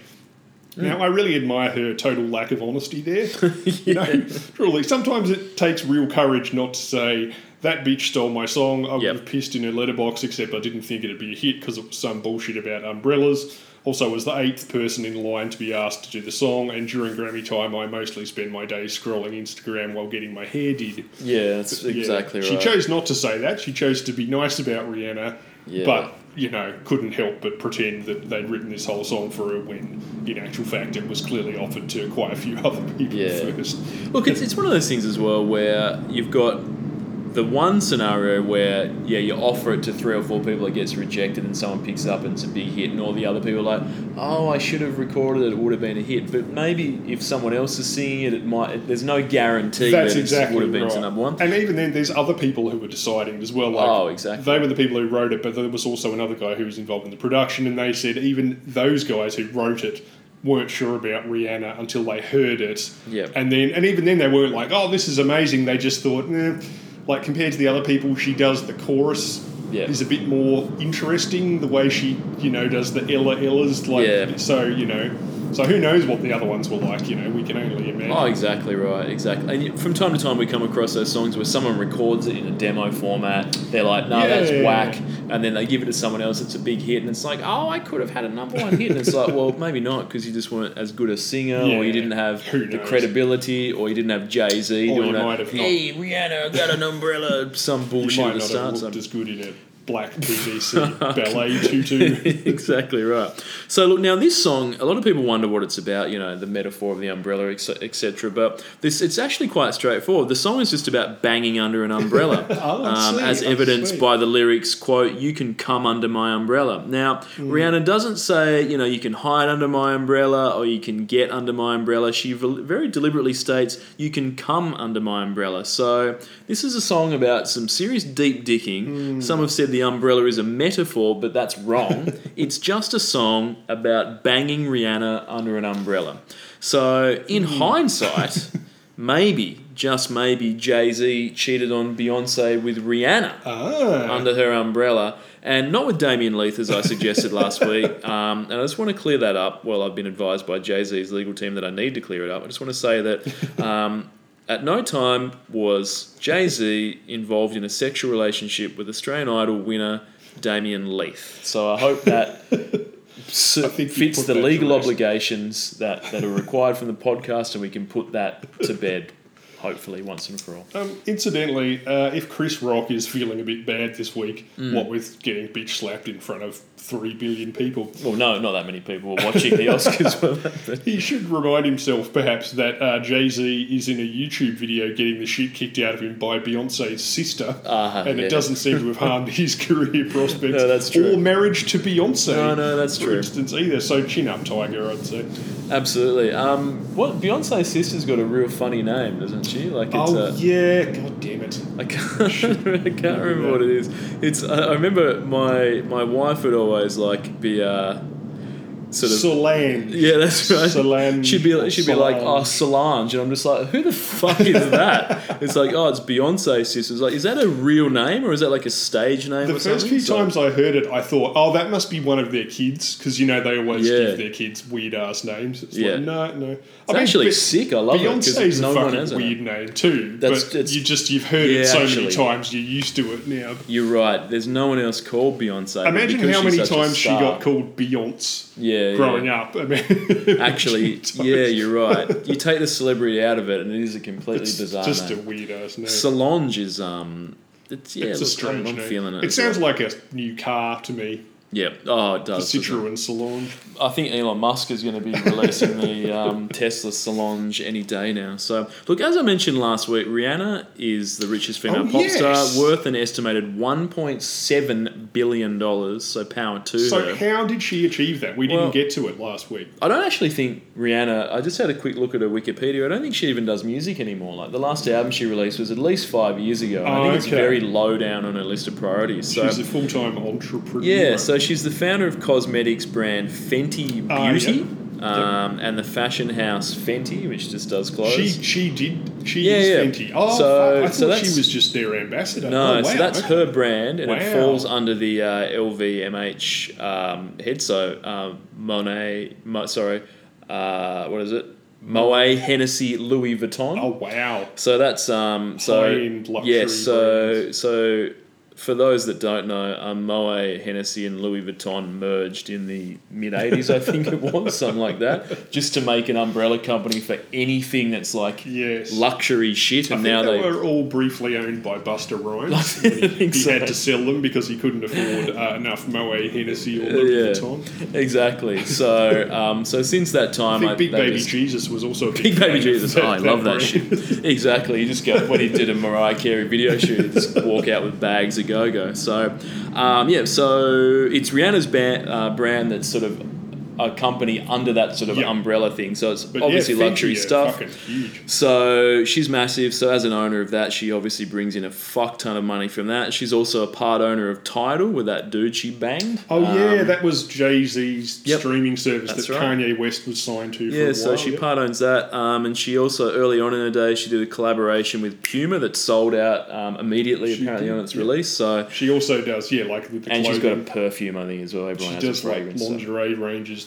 Mm. Now, I really admire her total lack of honesty there. You know, truly, sometimes it takes real courage not to say, that bitch stole my song. I would Yep. have pissed in her letterbox, except I didn't think it'd be a hit because it was some bullshit about umbrellas. Also, was the eighth person in line to be asked to do the song, and during Grammy time, I mostly spend my days scrolling Instagram while getting my hair did. Yeah, that's Yeah. exactly right. She chose not to say that. She chose to be nice about Rihanna, Yeah. but you know, couldn't help but pretend that they'd written this whole song for her when, in actual fact, it was clearly offered to quite a few other people Yeah. first. Look, it's, it's one of those things as well where you've got the one scenario where, yeah, you offer it to three or four people, it gets rejected, and someone picks it up and it's a big hit, and all the other people are like, oh, I should have recorded it, it would have been a hit. But maybe if someone else is singing it, it might, there's no guarantee That's that exactly it would have been right. to number one. And even then, there's other people who were deciding as well. Like, Oh, exactly. They were the people who wrote it, but there was also another guy who was involved in the production, and they said even those guys who wrote it weren't sure about Rihanna until they heard it. Yep. And then, and even then, they weren't like, "Oh, this is amazing." They just thought, eh. Like compared to the other people, she does the chorus. Yeah. Is a bit more interesting the way she, you know, does the Ella Ellas. Like, Yeah. so you know, so who knows what the other ones were like? You know, we can only imagine. Oh, exactly right, exactly. And from time to time, we come across those songs where someone records it in a demo format. They're like, "No, that's Yeah. whack," and then they give it to someone else. It's a big hit, and it's like, "Oh, I could have had a number one hit." And it's like, well, maybe not because you just weren't as good a singer, or you didn't have the credibility, or you didn't have Jay Z doing you that. might have not- hey, Rihanna, I got an umbrella. Some you bullshit might at the not start. have so- looked as good in a black PVC ballet tutu. exactly right. So look, now this song, a lot of people wonder what it's about. You know, the metaphor of the umbrella, etc. But this, it's actually quite straightforward. The song is just about banging under an umbrella, Oh, um, as evidenced by the lyrics. "Quote: You can come under my umbrella." Now, Hmm. Rihanna doesn't say, you know, you can hide under my umbrella or you can get under my umbrella. She very deliberately states, "You can come under my umbrella." So this is a song about some serious deep dicking. Hmm. Some have said the umbrella is a metaphor, but that's wrong. it's just a song about banging Rihanna under an umbrella. So, in Hmm. hindsight, maybe, just maybe, Jay Z cheated on Beyonce with Rihanna ah, under her umbrella, and not with Damien Leith as I suggested last week. Um, and I just want to clear that up. Well, I've been advised by Jay Z's legal team that I need to clear it up. I just want to say that. Um, at no time was Jay Z involved in a sexual relationship with Australian Idol winner Damien Leith. So I hope that I fits the legal obligations that, that are required from the podcast, and we can put that to bed, hopefully, once and for all. um, incidentally, uh, if Chris Rock is feeling a bit bad this week, Mm. what with getting bitch slapped in front of three billion people, Well, no, not that many people were watching the Oscars, were? He should remind himself perhaps that uh, Jay Z is in a YouTube video getting the shit kicked out of him by Beyonce's sister, Ah, and yeah. it doesn't seem to have harmed his career prospects No, that's true. or marriage to Beyonce. No, no, that's for true. instance, either. So chin up, Tiger. I'd say. Absolutely. Um, what Beyonce's sister's got a real funny name, doesn't she? Like it's oh a, yeah, god damn it. I can't, I can't remember what it is. It's I I remember my my wife would always like be uh, sort of Solange. yeah, that's right. Solange she'd be she'd be like oh Solange. And I'm just like who the fuck is that? it's like oh it's Beyonce's sister. Like is that a real name or is that like a stage name? The first few So- times I heard it, I thought, oh, that must be one of their kids, because you know they always Yeah. give their kids weird ass names. It's Yeah. like, no, no. It's actually Be- sick. I love it Beyonce's because a no one fucking has it. weird name too. That's- but it's- you just you've heard Yeah, it so actually. many times, you're used to it now. You're right. There's no one else called Beyonce. Imagine how many times she got called Beyonce Yeah, growing yeah. up. I mean, Actually, yeah, you're right. You take the celebrity out of it, and it is a completely it's bizarre just a name. weird ass name. Solange is um, it's yeah, it's a strange I'm, I'm feeling it. It sounds well. like a new car to me. Yeah. Oh, it does. doesn't? Citroen Solange. I think Elon Musk is going to be releasing the um, Tesla Solange any day now. So, look, as I mentioned last week, Rihanna is the richest female Oh, pop yes. star, worth an estimated $1.7 billion. So, power to So her. how did she achieve that? We didn't Well- get to it last week. I don't actually think Rihanna. I just had a quick look at her Wikipedia. I don't think she even does music anymore. Like the last album she released was at least five years ago. and I Oh, think it's very low down on her list of priorities. So She's a full-time entrepreneur. yeah, so she's the founder of cosmetics brand Fenty Ah, Beauty, yep. um, and the fashion house Fenty, which just does clothes. she she did she Yeah, is yeah. Fenty. Oh, So- fuck, I so thought she that's- was just their ambassador. no, oh, wow, so that's okay. her brand, and it falls under the uh, LVMH um, head. So um, Monet, Mo, sorry, uh, what is it? Moet, Hennessy, Louis Vuitton. Oh wow. So that's um so High-end luxury yes so brands. so for those that don't know, um, Moet, Hennessy, and Louis Vuitton merged in the mid '80s, I think it was something like that, just to make an umbrella company for anything that's like Yes. luxury shit. I And think now they, they were all briefly owned by Busta Rhymes. I think he so. had to sell them because he couldn't afford uh, enough Moet Hennessy or Louis Yeah. Vuitton. exactly. So um, so since that time, I think I, Big Baby just- Jesus was also a big, Big Baby Jesus. Oh, I love that brand. shit. exactly. You just go when he did a Mariah Carey video shoot, just walk out with bags of go go. So, um, yeah. So it's Rihanna's ba- uh, brand that's sort of a company under that sort of Yeah. umbrella thing. So it's But obviously yeah, luxury stuff. So she's massive. So as an owner of that, she obviously brings in a fuck ton of money from that. She's also a part owner of Tidal with that dude she banged. Oh yeah, Um, that was Jay Z's yep. streaming service that right. Kanye West was signed to. For Yeah, so while, she yep. part owns that, um, and she also early on in her day she did a collaboration with Puma that sold out um, immediately She apparently did, on its yeah. release. So She also does, yeah, like with the and she's got a perfume I think as well. Everyone She has does a like fragrance. so- lingerie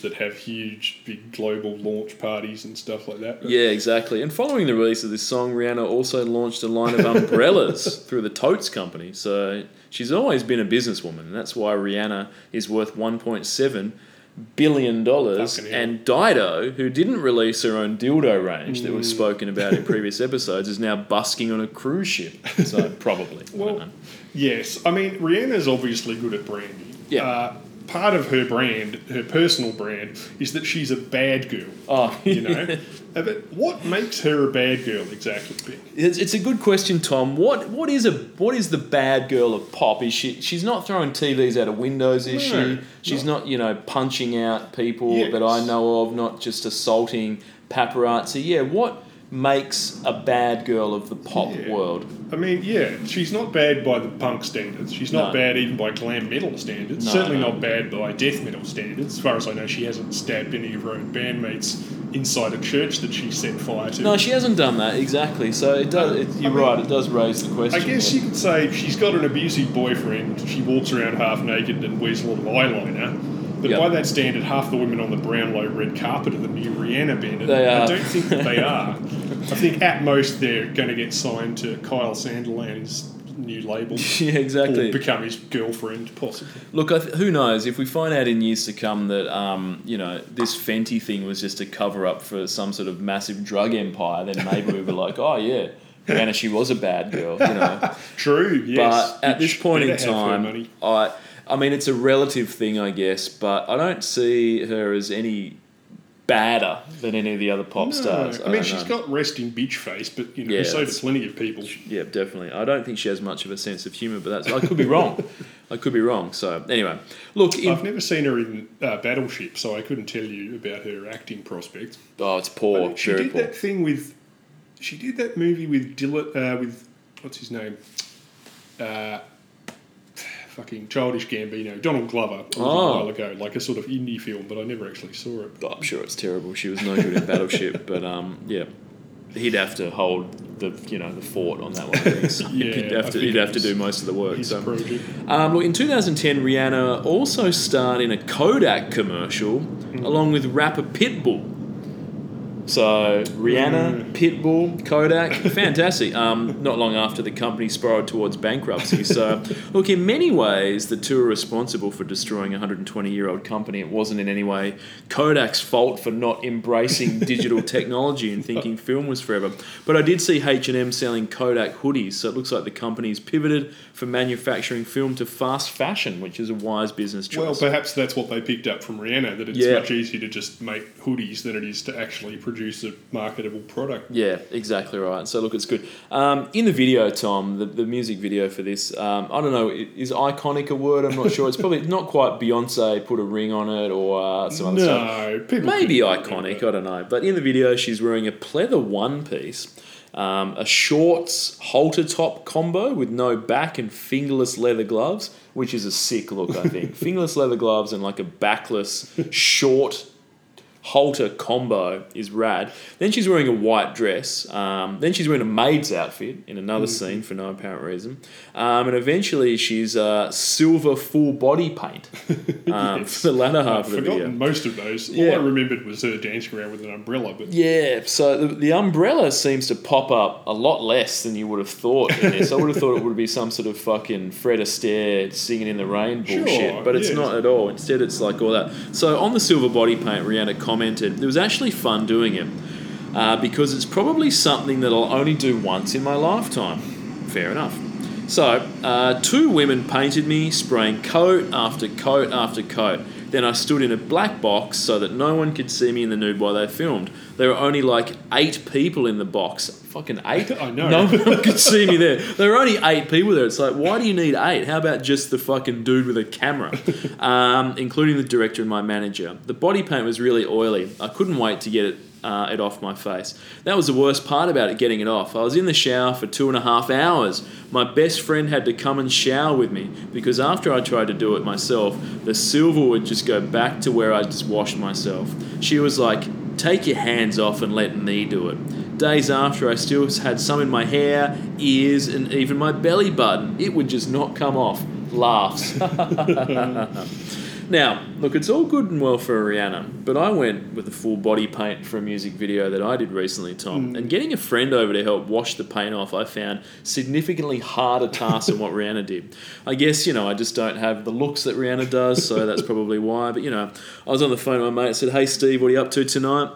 that have huge, big global launch parties and stuff like that. Yeah, exactly. And following the release of this song, Rihanna also launched a line of umbrellas through the Totes company. So she's always been a businesswoman, and that's why Rihanna is worth 1.7 billion dollars. And Dido, who didn't release her own dildo range that Mm. was spoken about in previous episodes, is now busking on a cruise ship. So probably. I Well, know. Yes, I mean Rihanna's obviously good at branding. Yeah. Uh, part of her brand, her personal brand, is that she's a bad girl. Oh, You know, Uh, but what makes her a bad girl exactly? It's, it's a good question, Tom. What what is a what is the bad girl of pop? Is she she's not throwing TVs out of windows, is No, she? She's not you know punching out people Yes. that I know of, not just assaulting paparazzi. Yeah, what makes a bad girl of the pop Yeah. world? I mean, yeah, she's not bad by the punk standards. She's not No. bad even by glam metal standards. No, Certainly no. not bad by death metal standards. As far as I know, she hasn't stabbed any of her own bandmates inside a church that she set fire to. No, she hasn't done that exactly. So it does. It, you're I mean, right. It does raise the question. I guess you could say she's got an abusive boyfriend. She walks around half naked and wears a lot of eyeliner. But Yep. by that standard, half the women on the Brownlow red carpet are the new Rihanna band. and They I are. don't think that they are. I think at most they're going to get signed to Kyle Sandilands' new label. yeah, exactly. Or become his girlfriend, possibly. Look, I th- who knows? If we find out in years to come that um, you know this Fenty thing was just a cover up for some sort of massive drug empire, then maybe we were like, oh yeah, Rihanna, she was a bad girl, you know. True, yes. but at this point in better have her time. I, I mean, it's a relative thing, I guess, but I don't see her as any badder than any of the other pop No, stars. I mean, don't she's know. got resting bitch face, but you know, Yeah, so do plenty of people. Yeah, definitely. I don't think she has much of a sense of humour, but that's I could be wrong. I could be wrong. So anyway, look, in, I've never seen her in uh, Battleship, so I couldn't tell you about her acting prospects. oh, it's poor, she very did poor. that thing with. She did that movie with Dillon, uh, with what's his name, uh, fucking childish Gambino, Donald Glover, a little Oh. while ago, like a sort of indie film, but I never actually saw it. Oh, I'm sure it's terrible. She was no good in Battleship, but um, yeah, he'd have to hold the you know the fort on that one. He's- Yeah, he'd have to he'd have to do most of the work. His So. project. Um, look, in 2010, Rihanna also starred in a Kodak commercial Mm. along with rapper Pitbull. So Mm. Rihanna, Pitbull, Kodak, fantastic. Um, not long after the company spiraled towards bankruptcy. So, look, in many ways, the two are responsible for destroying a 120 year old company. It wasn't in any way Kodak's fault for not embracing digital technology and thinking film was forever. But I did see H&M selling Kodak hoodies, so it looks like the company's pivoted from manufacturing film to fast fashion, which is a wise business choice. Well, perhaps that's what they picked up from Rihanna, that it's Yeah. much easier to just make hoodies than it is to actually produce a marketable product. Yeah, exactly right. So look, it's good. Um, in the video, Tom, the, the music video for this, um, I don't know, is iconic a word? I'm not sure. It's probably not quite Beyonce put a ring on it or uh, some other stuff. No, people Maybe iconic. I don't know. But in the video, she's wearing a pleather one piece, um, a shorts halter top combo with no back and fingerless leather gloves, which is a sick look, I think. fingerless leather gloves and like a backless short halter combo is rad. Then she's wearing a white dress. Um, then she's wearing a maid's outfit in another Mm-hmm. scene for no apparent reason. Um, and eventually she's uh, silver full body paint um, Yes. for the latter I've half of the forgotten video. most of those. Yeah. All I remembered was her dancing around with an umbrella, but Yeah, so the, the umbrella seems to pop up a lot less than you would have thought in this. I would have thought it would be some sort of fucking Fred Astaire singing in the rain Sure, bullshit, but it's not at all. Instead, it's like all that. So on the silver body paint, Rihanna commented, "It was actually fun doing it uh, because it's probably something that I'll only do once in my lifetime." Fair enough. So, uh, two women painted me, spraying coat after coat after coat. Then I stood in a black box so that no one could see me in the nude while they filmed. There were only like eight people in the box. Fucking eight? I know. No one could see me there. There were only eight people there. It's like, why do you need eight? How about just the fucking dude with a camera? Um, including the director and my manager. The body paint was really oily. I couldn't wait to get it uh, it off my face. That was the worst part about it, getting it off. I was in the shower for two and a half hours. My best friend had to come and shower with me because after I tried to do it myself, the silver would just go back to where I just washed myself. She was like, Take your hands off and let me do it. Days after, I still had some in my hair, ears, and even my belly button. It would just not come off. Laughs. Now, look, it's all good and well for Rihanna, but I went with a full body paint for a music video that I did recently, Tom. Mm. And getting a friend over to help wash the paint off, I found significantly harder task than what Rihanna did. I guess, you know, I just don't have the looks that Rihanna does, so that's probably why. But, you know, I was on the phone with my mate, said, Hey, Steve, what are you up to tonight?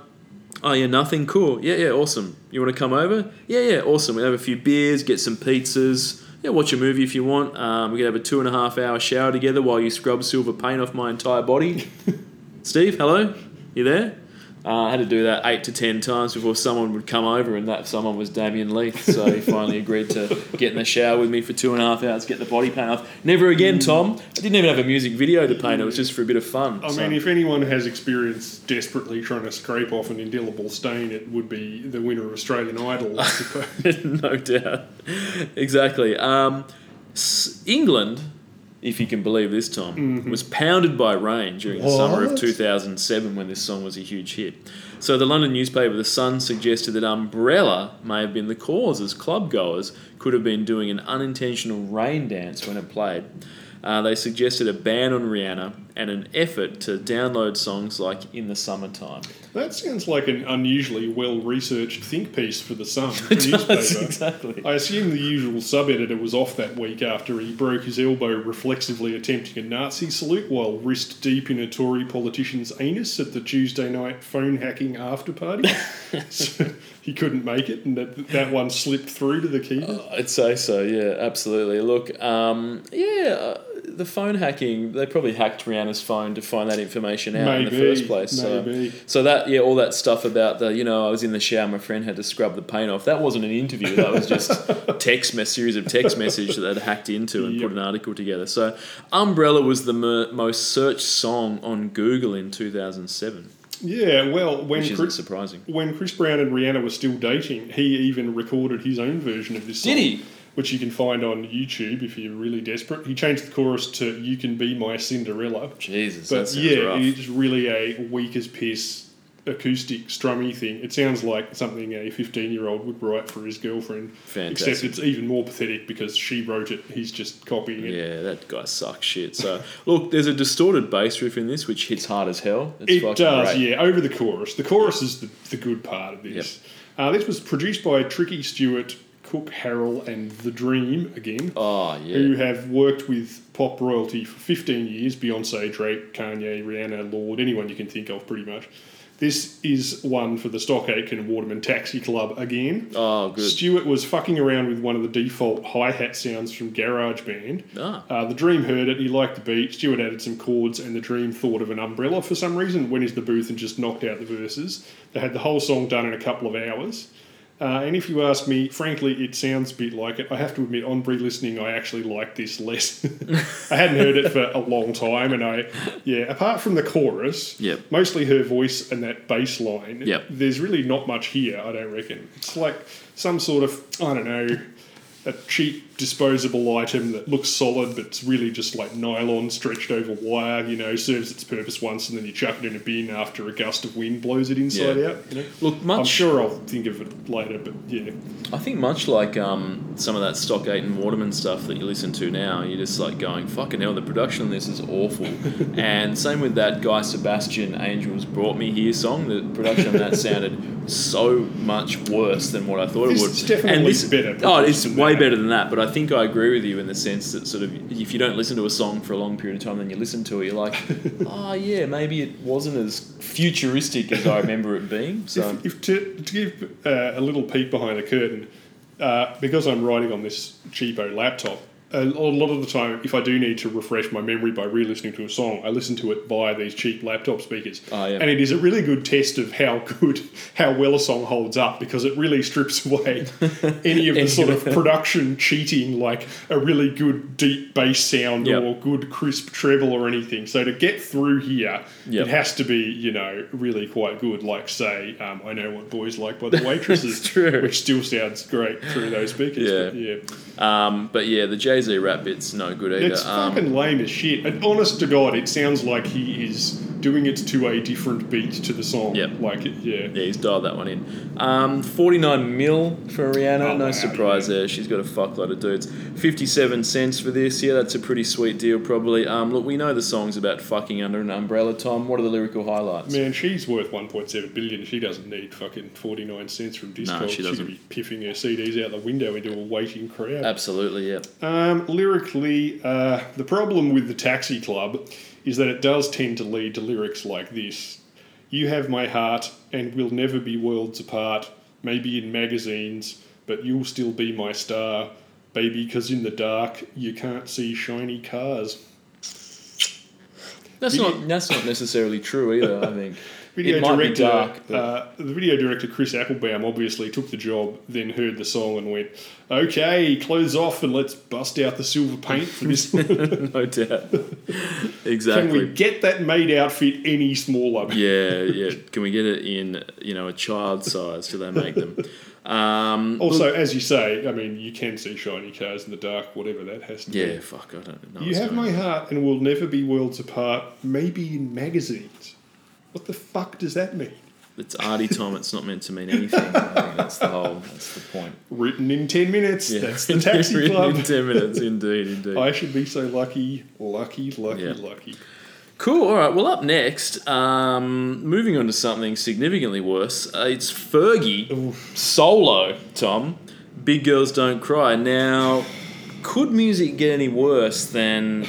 Oh, yeah, nothing? Cool. Yeah, yeah, awesome. You want to come over? Yeah, yeah, awesome. We'll have a few beers, get some pizzas. Yeah, watch a movie if you want. Um, we can have a two and a half hour shower together while you scrub silver paint off my entire body. Steve, hello? You there? Uh, I had to do that eight to ten times before someone would come over, and that someone was Damien Leith. So he finally agreed to get in the shower with me for two and a half hours, get the body paint off. Never again, Tom. I didn't even have a music video to paint. It was just for a bit of fun. I So- mean, if anyone has experience desperately trying to scrape off an indelible stain, it would be the winner of Australian Idol, I suppose. no doubt. Exactly. Um, England, if you can believe this, Tom, mm-hmm. was pounded by rain during the summer of 2007 when this song was a huge hit. So the London newspaper The Sun suggested that Umbrella may have been the cause, as club goers could have been doing an unintentional rain dance when it played. Uh, they suggested a ban on Rihanna and an effort to download songs like In the Summertime. that sounds like an unusually well researched think piece for the Sun newspaper. exactly. I assume the usual sub editor was off that week after he broke his elbow reflexively attempting a Nazi salute while wrist deep in a Tory politician's anus at the Tuesday night phone hacking after party. so he couldn't make it, and that, that one slipped through to the keeper. I'd say so, yeah, absolutely. Look, um, yeah, uh, the phone hacking, they probably hacked Rihanna's phone to find that information out in the first place. So, maybe. so that, yeah, all that stuff about the, you know, I was in the shower, my friend had to scrub the paint off. That wasn't an interview, that was just text mess, series of text message that they'd hacked into and Yep. put an article together. So, Umbrella was the mer- most searched song on Google in 2007, Yeah, well, when which Chris, surprising. when Chris Brown and Rihanna were still dating, he even recorded his own version of this song. Did he? Which you can find on YouTube if you're really desperate. He changed the chorus to "You Can Be My Cinderella," Jesus, but yeah, rough. it's really a weak as piss acoustic strummy thing. It sounds like something a 15 year old would write for his girlfriend. Fantastic. Except it's even more pathetic because she wrote it. He's just copying it. Yeah, that guy sucks shit. So look, there's a distorted bass riff in this which hits hard as hell. It's It does, great. yeah, over the chorus. The chorus is the, the good part of this. Uh, this was produced by Tricky Stewart, Kuk Harrell, and The Dream again, Oh who have worked with pop royalty for 15 years Beyonce, Drake, Kanye, Rihanna, Lorde, anyone you can think of, pretty much. This is one for the Stock Aitken and Waterman Taxi Club again. Oh good. Stewart was fucking around with one of the default hi hat sounds from GarageBand. Ah. Uh, the Dream heard it, he liked the beat. Stewart added some chords, and the Dream thought of an umbrella for some reason. Went into the booth and just knocked out the verses. They had the whole song done in a couple of hours. Uh, and if you ask me, frankly, it sounds a bit like it. I have to admit, on re-listening, I actually like this less. I hadn't heard it for a long time, and I, yeah, apart from the chorus, Yep. mostly her voice and that bass line, Yep. there's really not much here, I don't reckon. It's like some sort of, I don't know, a cheap disposable item that looks solid but it's really just like nylon stretched over wire, you know, serves its purpose once and then you chuck it in a bin after a gust of wind blows it inside Yeah. out. You know? Look, much. I'm sure I'll think of it later, but yeah. I think much like um, some of that Stock Aitken Waterman stuff that you listen to now, you're just like going, fucking hell, the production on this is awful. and same with that Guy Sebastian Angels Brought Me Here song. The production on that sounded so much worse than what I thought This it would. is definitely better Oh, it's way that. better than that. But I think I agree with you in the sense that sort of if you don't listen to a song for a long period of time, then you listen to it, you're like, oh yeah, maybe it wasn't as futuristic as I remember it being. So If, if to, to give uh, a little peek behind the curtain, uh, because I'm writing on this cheapo laptop, a, lot of the time, if I do need to refresh my memory by re-listening to a song, I listen to it via these cheap laptop speakers, Oh, yeah. and it is a really good test of how good, how well a song holds up because it really strips away any of the sort of production cheating, like a really good deep bass sound Yep. or good crisp treble or anything. So to get through here, Yep. it has to be, you know, really quite good. Like, say, um, I Know What Boys Like by the Waitresses, which still sounds great through those speakers. Yeah. But yeah. Um, but yeah, the Jay Rap bit's no good either. It's Um, fucking lame as shit. And honest to God, it sounds like he is doing it to a different beat to the song. Yep. Like, it, yeah. yeah, he's dialed that one in. Um, 49 mil for Rihanna. Oh, no wow, surprise there. She's got a fuckload of dudes. 57 cents for this. Yeah, that's a pretty sweet deal, probably. Um, look, we know the song's about fucking under an umbrella, Tom. What are the lyrical highlights? Man, she's worth 1.7 billion. She doesn't need fucking 49 cents from Discog. she doesn't. She'd be piffing her CDs out the window into a waiting crowd. Absolutely, yeah. Um, lyrically, uh, the problem with the Taxi Club is that it does tend to lead to lyrics like this You have my heart, and we'll never be worlds apart, maybe in magazines, but you'll still be my star. Baby, because in the dark, you can't see shiny cars. That's not that's not necessarily true either, I think. Video it might be director, dark, but uh, the video director Chris Applebaum obviously took the job, then heard the song and went, "Okay, close off and let's bust out the silver paint for this." no doubt. Exactly. Can we get that maid outfit any smaller? Yeah, yeah. Can we get it in, you know, a child size? Do they make them? Um, Also, as you say, I mean, you can see shiny cars in the dark, whatever that has to yeah, be. Yeah, fuck, I don't know. You have my on. heart and we'll never be worlds apart, maybe in magazines. What the fuck does that mean? It's arty Tom. It's not meant to mean anything. That's the whole. That's the point. Written in 10 minutes. Yeah. That's the taxi Written club. in ten minutes, indeed, indeed. I should be so lucky, lucky, lucky, Yeah. lucky. Cool. All right. Well, up next, um, moving on to something significantly worse. Uh, it's Fergie solo. Tom, Big Girls Don't Cry. Now, could music get any worse than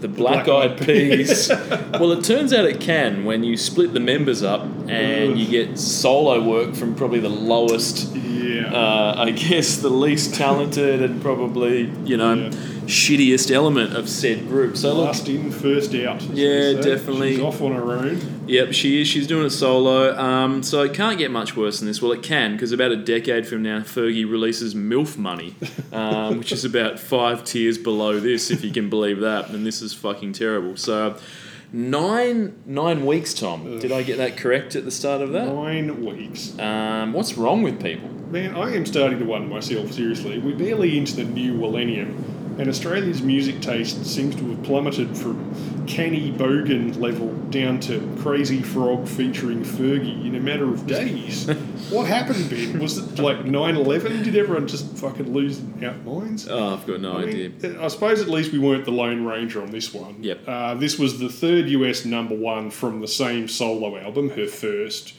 the Black Eyed Peas? well, it turns out it can when you split the members up and you get solo work from probably the lowest Yeah. uh, I guess the least talented and probably you know Yeah. Shittiest element of said group. So look, Last in, first out. Yeah, definitely. She's off on her own. yep, she is. She's doing it solo. Um, so it can't get much worse than this. Well, it can because about a decade from now, Fergie releases MILF Money, um, which is about five tiers below this, if you can believe that. And this is fucking terrible. So. Nine nine weeks, Tom. Did I get that correct at the start of that? Nine weeks. Um, what's wrong with people? Man, I am starting to wonder myself, seriously. We're barely into the new millennium, and Australia's music taste seems to have plummeted from Canny Bogan level down to Crazy Frog featuring Fergie in a matter of days. what happened, Ben? Was it like 9 11? Did everyone just fucking lose their minds? Oh, I've got no I idea. mean, I suppose at least we weren't the Lone Ranger on this one. Yep. Uh, this was the third US number one from the same solo album, her first,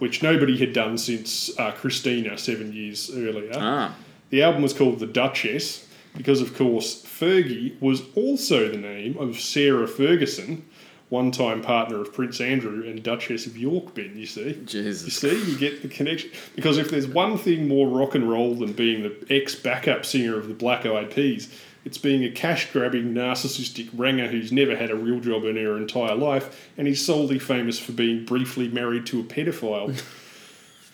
which nobody had done since uh, Christina seven years earlier. Ah, The album was called The Duchess because, of course, Fergie was also the name of Sarah Ferguson, one time partner of Prince Andrew and Duchess of York, Ben, you see. You see, you get the connection. Because if there's one thing more rock and roll than being the ex backup singer of the Black Eyed Peas, it's being a cash grabbing, narcissistic ranger who's never had a real job in her entire life, and he's solely famous for being briefly married to a pedophile.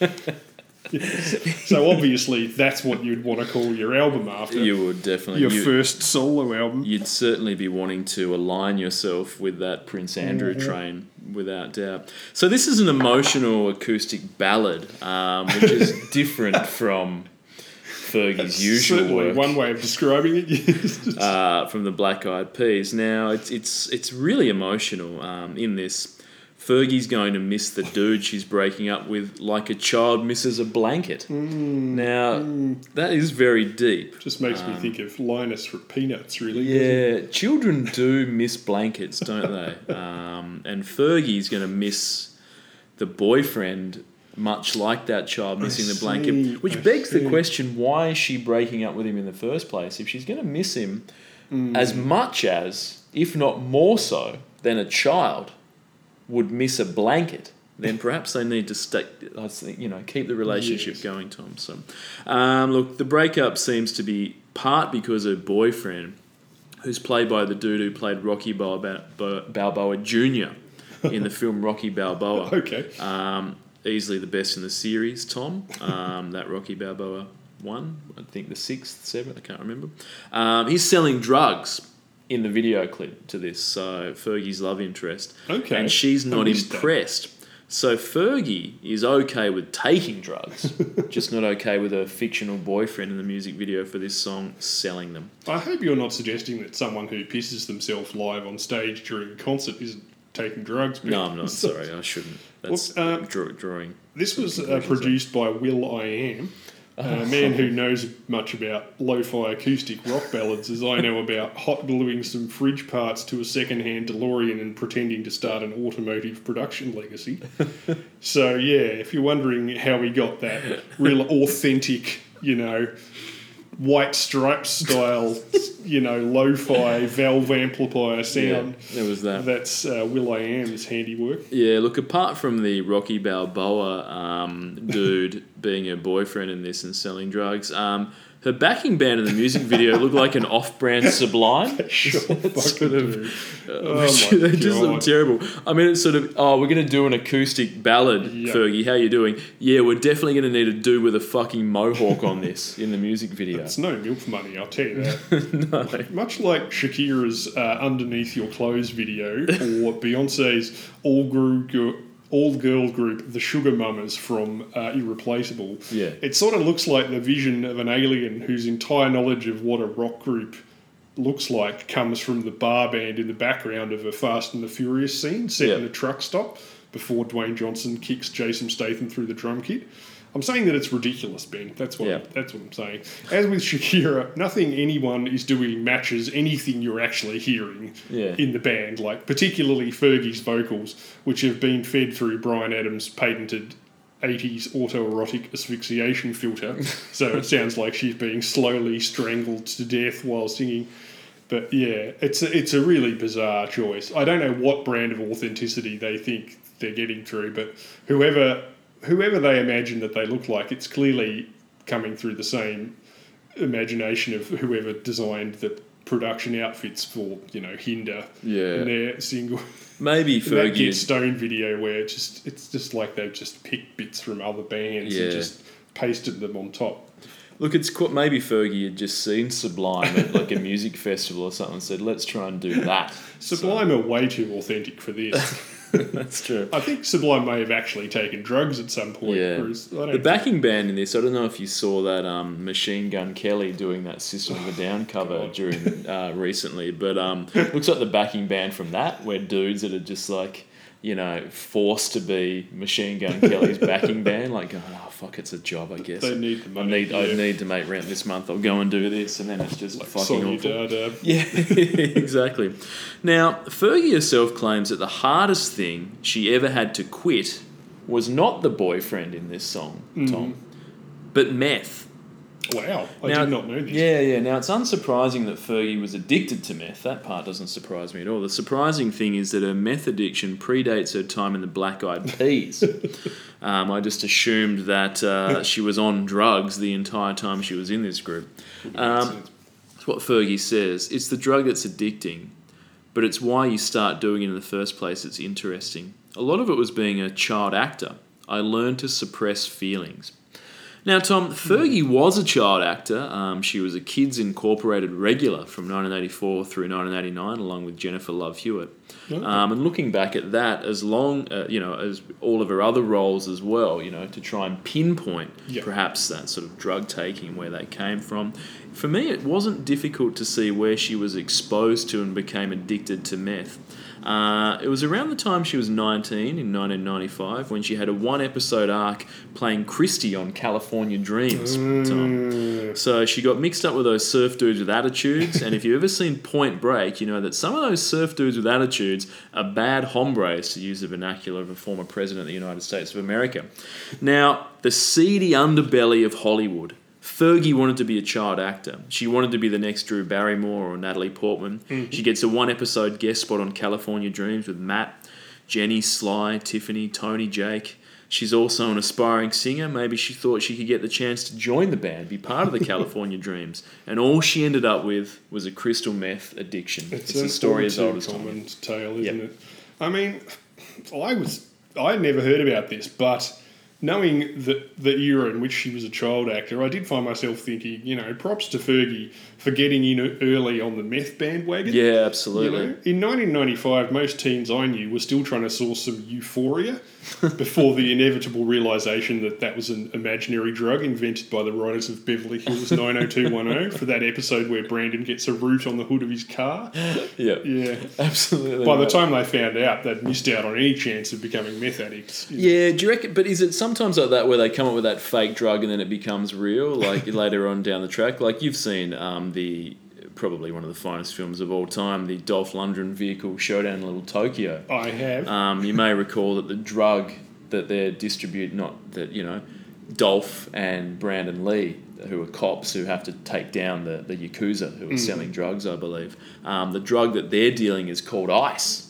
so obviously, that's what you'd want to call your album after. You would definitely. your you, first solo album. You'd certainly be wanting to align yourself with that Prince Andrew Mm-hmm. train, without doubt. So this is an emotional acoustic ballad, um, which is different from Fergie's usual Certainly work. one way of describing it. uh, from the Black Eyed Peas. Now it's it's it's really emotional um, in this. Fergie's going to miss the dude she's breaking up with like a child misses a blanket. Mm. Now that is very deep. Just makes me think of Linus from Peanuts, really. Yeah, children do miss blankets, don't they? Um, and Fergie's going to miss the boyfriend, much like that child missing the see, blanket. Which I begs the question: Why is she breaking up with him in the first place? If she's going to miss him Mm. as much as, if not more so, than a child would miss a blanket. Then perhaps they need to stay, I think, you know, keep the relationship Yes. going, Tom. So, um, look, the breakup seems to be part because her boyfriend who's played by the dude who played Rocky Balboa, Balboa Jr. in the film Rocky Balboa. Okay. Um, easily the best in the series, Tom. Um, that Rocky Balboa one, I think the sixth, seventh, I can't remember. Um, he's selling drugs in the video clip to this, so Fergie's love interest. Okay. And she's not missed that. impressed. So Fergie is okay with taking drugs, just not okay with her fictional boyfriend in the music video for this song selling them. I hope you're not suggesting that someone who pisses themselves live on stage during a concert isn't taking drugs. No, I'm not. Sorry, I shouldn't. That's Well, uh, draw, drawing. This was uh, produced by will.i.am, a man who knows much about lo-fi acoustic rock ballads as I know about hot gluing some fridge parts to a second-hand DeLorean and pretending to start an automotive production legacy. so yeah, if you're wondering how we got that real authentic, you know, white stripes style, you know, lo-fi valve amplifier Yeah, sound, there was that. that's uh, will.i.am's handiwork. Yeah, look, apart from the Rocky Balboa um, dude being her boyfriend in this and selling drugs, um, her backing band in the music video looked like an off-brand Sublime. Sure, fucking do. Uh, Oh my they just look terrible. I mean, it's sort of, oh, we're going to do an acoustic ballad, Yeah. Fergie. How you doing? Yeah, we're definitely going to need a dude with a fucking mohawk on this in the music video. It's no MILF money, I'll tell you that. no. Much like Shakira's uh, Underneath Your Clothes video or Beyonce's all, group, all girl group, The Sugar Mamas from uh, Irreplaceable, Yeah. it sort of looks like the vision of an alien whose entire knowledge of what a rock group looks like comes from the bar band in the background of a Fast and the Furious scene set in a truck stop before Dwayne Johnson kicks Jason Statham through the drum kit. I'm saying that it's ridiculous, Ben. That's what Yeah. that's what I'm saying. As with Shakira, nothing anyone is doing matches anything you're actually hearing Yeah. in the band, like particularly Fergie's vocals, which have been fed through Bryan Adams' patented 80s autoerotic asphyxiation filter. so it sounds like she's being slowly strangled to death while singing. But yeah, it's a, it's a really bizarre choice. I don't know what brand of authenticity they think they're getting through, but whoever whoever they imagine that they look like, it's clearly coming through the same imagination of whoever designed the production outfits for you know Hinder Yeah. and their single Maybe Fergie that. Get Stone video where it just it's just like they've just picked bits from other bands Yeah. and just pasted them on top. Look, it's maybe Fergie had just seen Sublime at like a music festival or something and said, let's try and do that. Sublime are way too authentic for this. That's true. I think Sublime may have actually taken drugs at some point. Yeah. The backing band in this, I don't know if you saw that um, Machine Gun Kelly doing that System of a Down cover God. during uh, recently, but um, looks like the backing band from that, where dudes that are just like, you know, forced to be Machine Gun Kelly's backing band, like, oh fuck, it's a job, I guess. They need the money, I need, I need to make rent this month. I'll go and do this, and then it's just fucking awful. Dada. Um. Yeah, exactly. Now, Fergie herself claims that the hardest thing she ever had to quit was not the boyfriend in this song, mm-hmm. Tom, but meth. Wow, I Now- did not know this. Yeah, yeah. Now, it's unsurprising that Fergie was addicted to meth. That part doesn't surprise me at all. The surprising thing is that her meth addiction predates her time in the Black Eyed Peas. um, I just assumed that uh, she was on drugs the entire time she was in this group. Um, That's what Fergie says. It's the drug that's addicting, but it's why you start doing it in the first place It's interesting. A lot of it was being a child actor. I learned to suppress feelings. Now, Tom, Fergie was a child actor. Um, she was a Kids Incorporated regular from 1984 through 1989, along with Jennifer Love Hewitt. Um, and looking back at that, as long, uh, you know, as all of her other roles as well, you know, to try and pinpoint Yeah. perhaps that sort of drug taking where they came from. For me, it wasn't difficult to see where she was exposed to and became addicted to meth. Uh, it was around the time she was 19 in 1995 when she had a one episode arc playing Christy on California Dreams. Tom. So she got mixed up with those surf dudes with attitudes, and if you've ever seen Point Break, you know that some of those surf dudes with attitudes are bad hombres, to use the vernacular of a former president of the United States of America. Now, the seedy underbelly of Hollywood. Fergie wanted to be a child actor. She wanted to be the next Drew Barrymore or Natalie Portman. Mm-hmm. She gets a one episode guest spot on California Dreams with Matt, Jenny, Sly, Tiffany, Tony, Jake. She's also an aspiring singer. Maybe she thought she could get the chance to join the band, be part of the California Dreams. And all she ended up with was a crystal meth addiction. It's, an a story as old as time. common tale, isn't Yep. it? I mean, I was I never heard about this, but knowing that the era in which she was a child actor, I did find myself thinking, you know, props to Fergie for getting in early on the meth bandwagon. Yeah, You absolutely. know, in 1995, most teens I knew were still trying to source some euphoria before the inevitable realization that that was an imaginary drug invented by the writers of Beverly Hills 90210 for that episode where Brandon gets a root on the hood of his car. Yeah, Yeah. absolutely. By the time they found out, they'd missed out on any chance of becoming meth addicts. Yeah, do you reckon? But is it sometimes like that where they come up with that fake drug and then it becomes real, like later on down the track? Like you've seen um, the probably one of the finest films of all time, the Dolph Lundgren vehicle Showdown in Little Tokyo. I have. Um, you may recall that the drug that they distribute, not that you know, Dolph and Brandon Lee, who are cops who have to take down the, the yakuza who are selling drugs, I believe. Um, the drug that they're dealing is called ice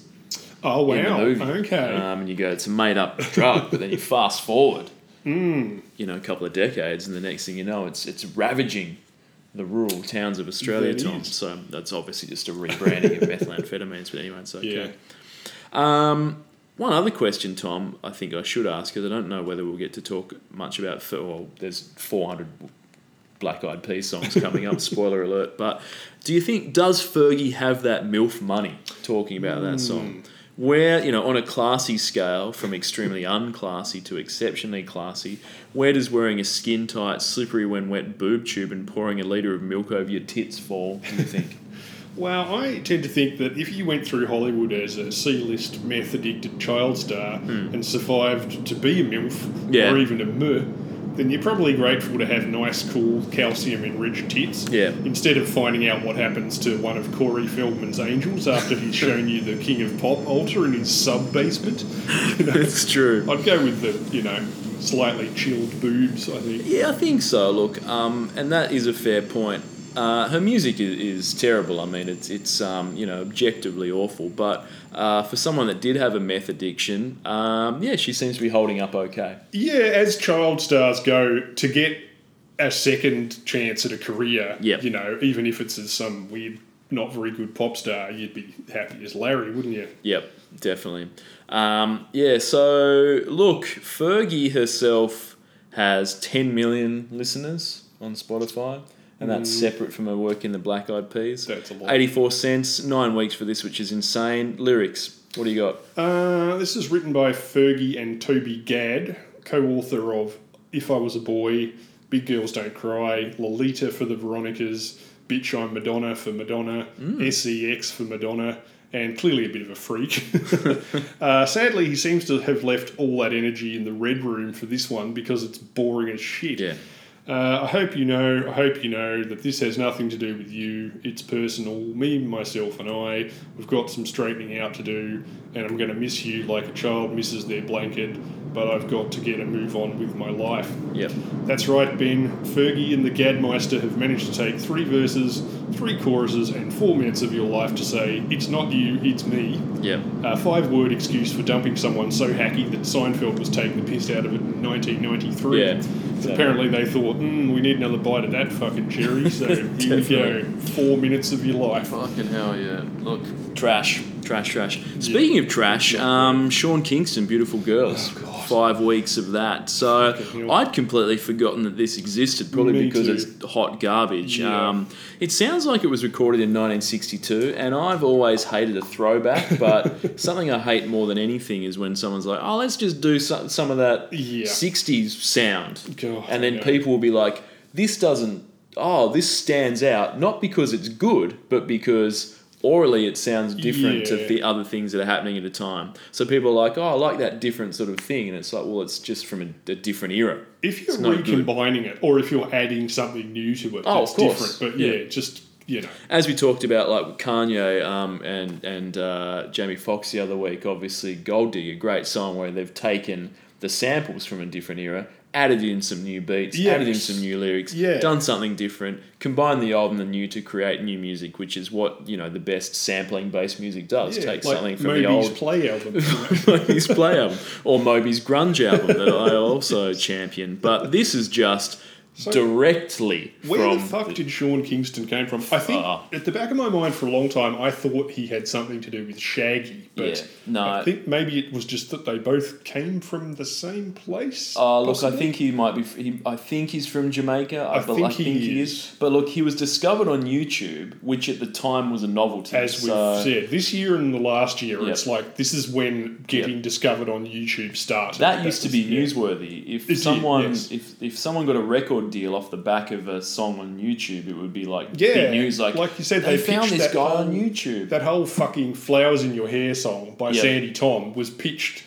oh, wow. Okay. Um, and you go, it's a made up drug, but then you fast forward, Hmm. you know, a couple of decades, and the next thing you know, it's it's ravaging the rural towns of Australia, That Tom. is. So that's obviously just a rebranding of methamphetamines, but anyway, it's okay. yeah. Um, one other question, Tom, I think I should ask, because I don't know whether we'll get to talk much about, well, there's 400 Black Eyed Peas songs coming up, spoiler alert, but do you think, does Fergie have that MILF money, talking about that song? Where, you know, on a classy scale, from extremely unclassy to exceptionally classy, where does wearing a skin tight, slippery when wet boob tube and pouring a litre of milk over your tits fall, do you think? Well, I tend to think that if you went through Hollywood as a C-list meth addicted child star hmm. and survived to be a MILF. Yeah. or even a mer, then you're probably grateful to have nice, cool, calcium enriched tits. Yeah. Instead of finding out what happens to one of Corey Feldman's angels after he's shown you the King of Pop altar in his sub basement. You know, it's true. I'd go with the, you know, slightly chilled boobs, I think. Yeah, I think so. Look, um, and that is a fair point. Uh, her music is, is terrible. I mean, it's it's um, you know objectively awful. But uh, for someone that did have a meth addiction, um, yeah, she seems to be holding up okay. Yeah, as child stars go, to get a second chance at a career, Yep. you know, even if it's as some weird, not very good pop star, you'd be happy as Larry, wouldn't you? Yep, definitely. Um, yeah. So look, Fergie herself has 10 million listeners on Spotify, and that's separate from her work in the Black Eyed Peas. Mm. That's a lot. 84 cents, nine weeks for this, which is insane. Lyrics, what do you got? Uh, this is written by Fergie and Toby Gadd, co-author of "If I Was a Boy," "Big Girls Don't Cry," "Lolita" for the Veronicas, "Bitch I'm Madonna" for Madonna, "SEX" for Madonna, and clearly a bit of a freak. uh, sadly, he seems to have left all that energy in the red room for this one because it's boring as shit. Yeah. Uh, I hope you know. I hope you know that this has nothing to do with you. It's personal. Me, myself, and I. We've got some straightening out to do, and I'm going to miss you like a child misses their blanket. But I've got to get a move on with my life. Yep. That's right, Ben. Fergie and the Gadmeister have managed to take three verses, three choruses, and four minutes of your life to say, "It's not you, it's me." Yep. A five-word excuse for dumping someone so hacky that Seinfeld was taking the piss out of it in 1993. Yeah, exactly. Apparently, they thought, mm, we need another bite of that fucking cherry. So here we go, four minutes of your life. Fucking hell, yeah. Look, trash, trash, trash. Speaking of trash, um, Sean Kingston, Beautiful Girls. Oh. Five weeks of that. So I'd completely forgotten that this existed, probably Me because too. it's hot garbage. Yeah. Um, it sounds like it was recorded in 1962, and I've always hated a throwback, but something I hate more than anything is when someone's like, oh, let's just do some, some of that Yeah. 60s sound. God, and then yeah. people will be like, this doesn't, oh, this stands out, not because it's good, but because orally it sounds different to the other things that are happening at a time. So people are like, oh, I like that different sort of thing. And it's like, well, it's just from a, a different era. If you're not good. recombining it, or if you're adding something new to it, Oh, that's of course. different. But yeah, Yeah. just you know, As we talked about, like with Kanye um, and and uh, Jamie Foxx the other week, obviously Gold Digger, great song where they've taken the samples from a different era, added in some new beats, added in some new lyrics, Yeah. done something different, combined the old and the new to create new music, which is what you know the best sampling based music does. yeah, Take like something from Moby's the old play album. Moby's play album or Moby's grunge album that I also champion. But this is just directly Where from the fuck did Sean Kingston came from? I think Ah. at the back of my mind for a long time, I thought he had something to do with Shaggy, but Yeah, no. I think maybe it was just that they both came from the same place. Uh, look, I think he might be. He, I think he's from Jamaica. I, I think I think he he is. is. But look, he was discovered on YouTube, which at the time was a novelty. as we've said, this year and the last year, Yep. it's like this is when getting discovered on YouTube started. that used to was- be newsworthy. If It did, someone, yes. if if someone got a record deal off the back of a song on YouTube, it would be like Yeah, big news. Like, like you said, they, they found this guy whole- on YouTube. That whole fucking "Flowers in Your Hair" song by Yep. Sandi Thom was pitched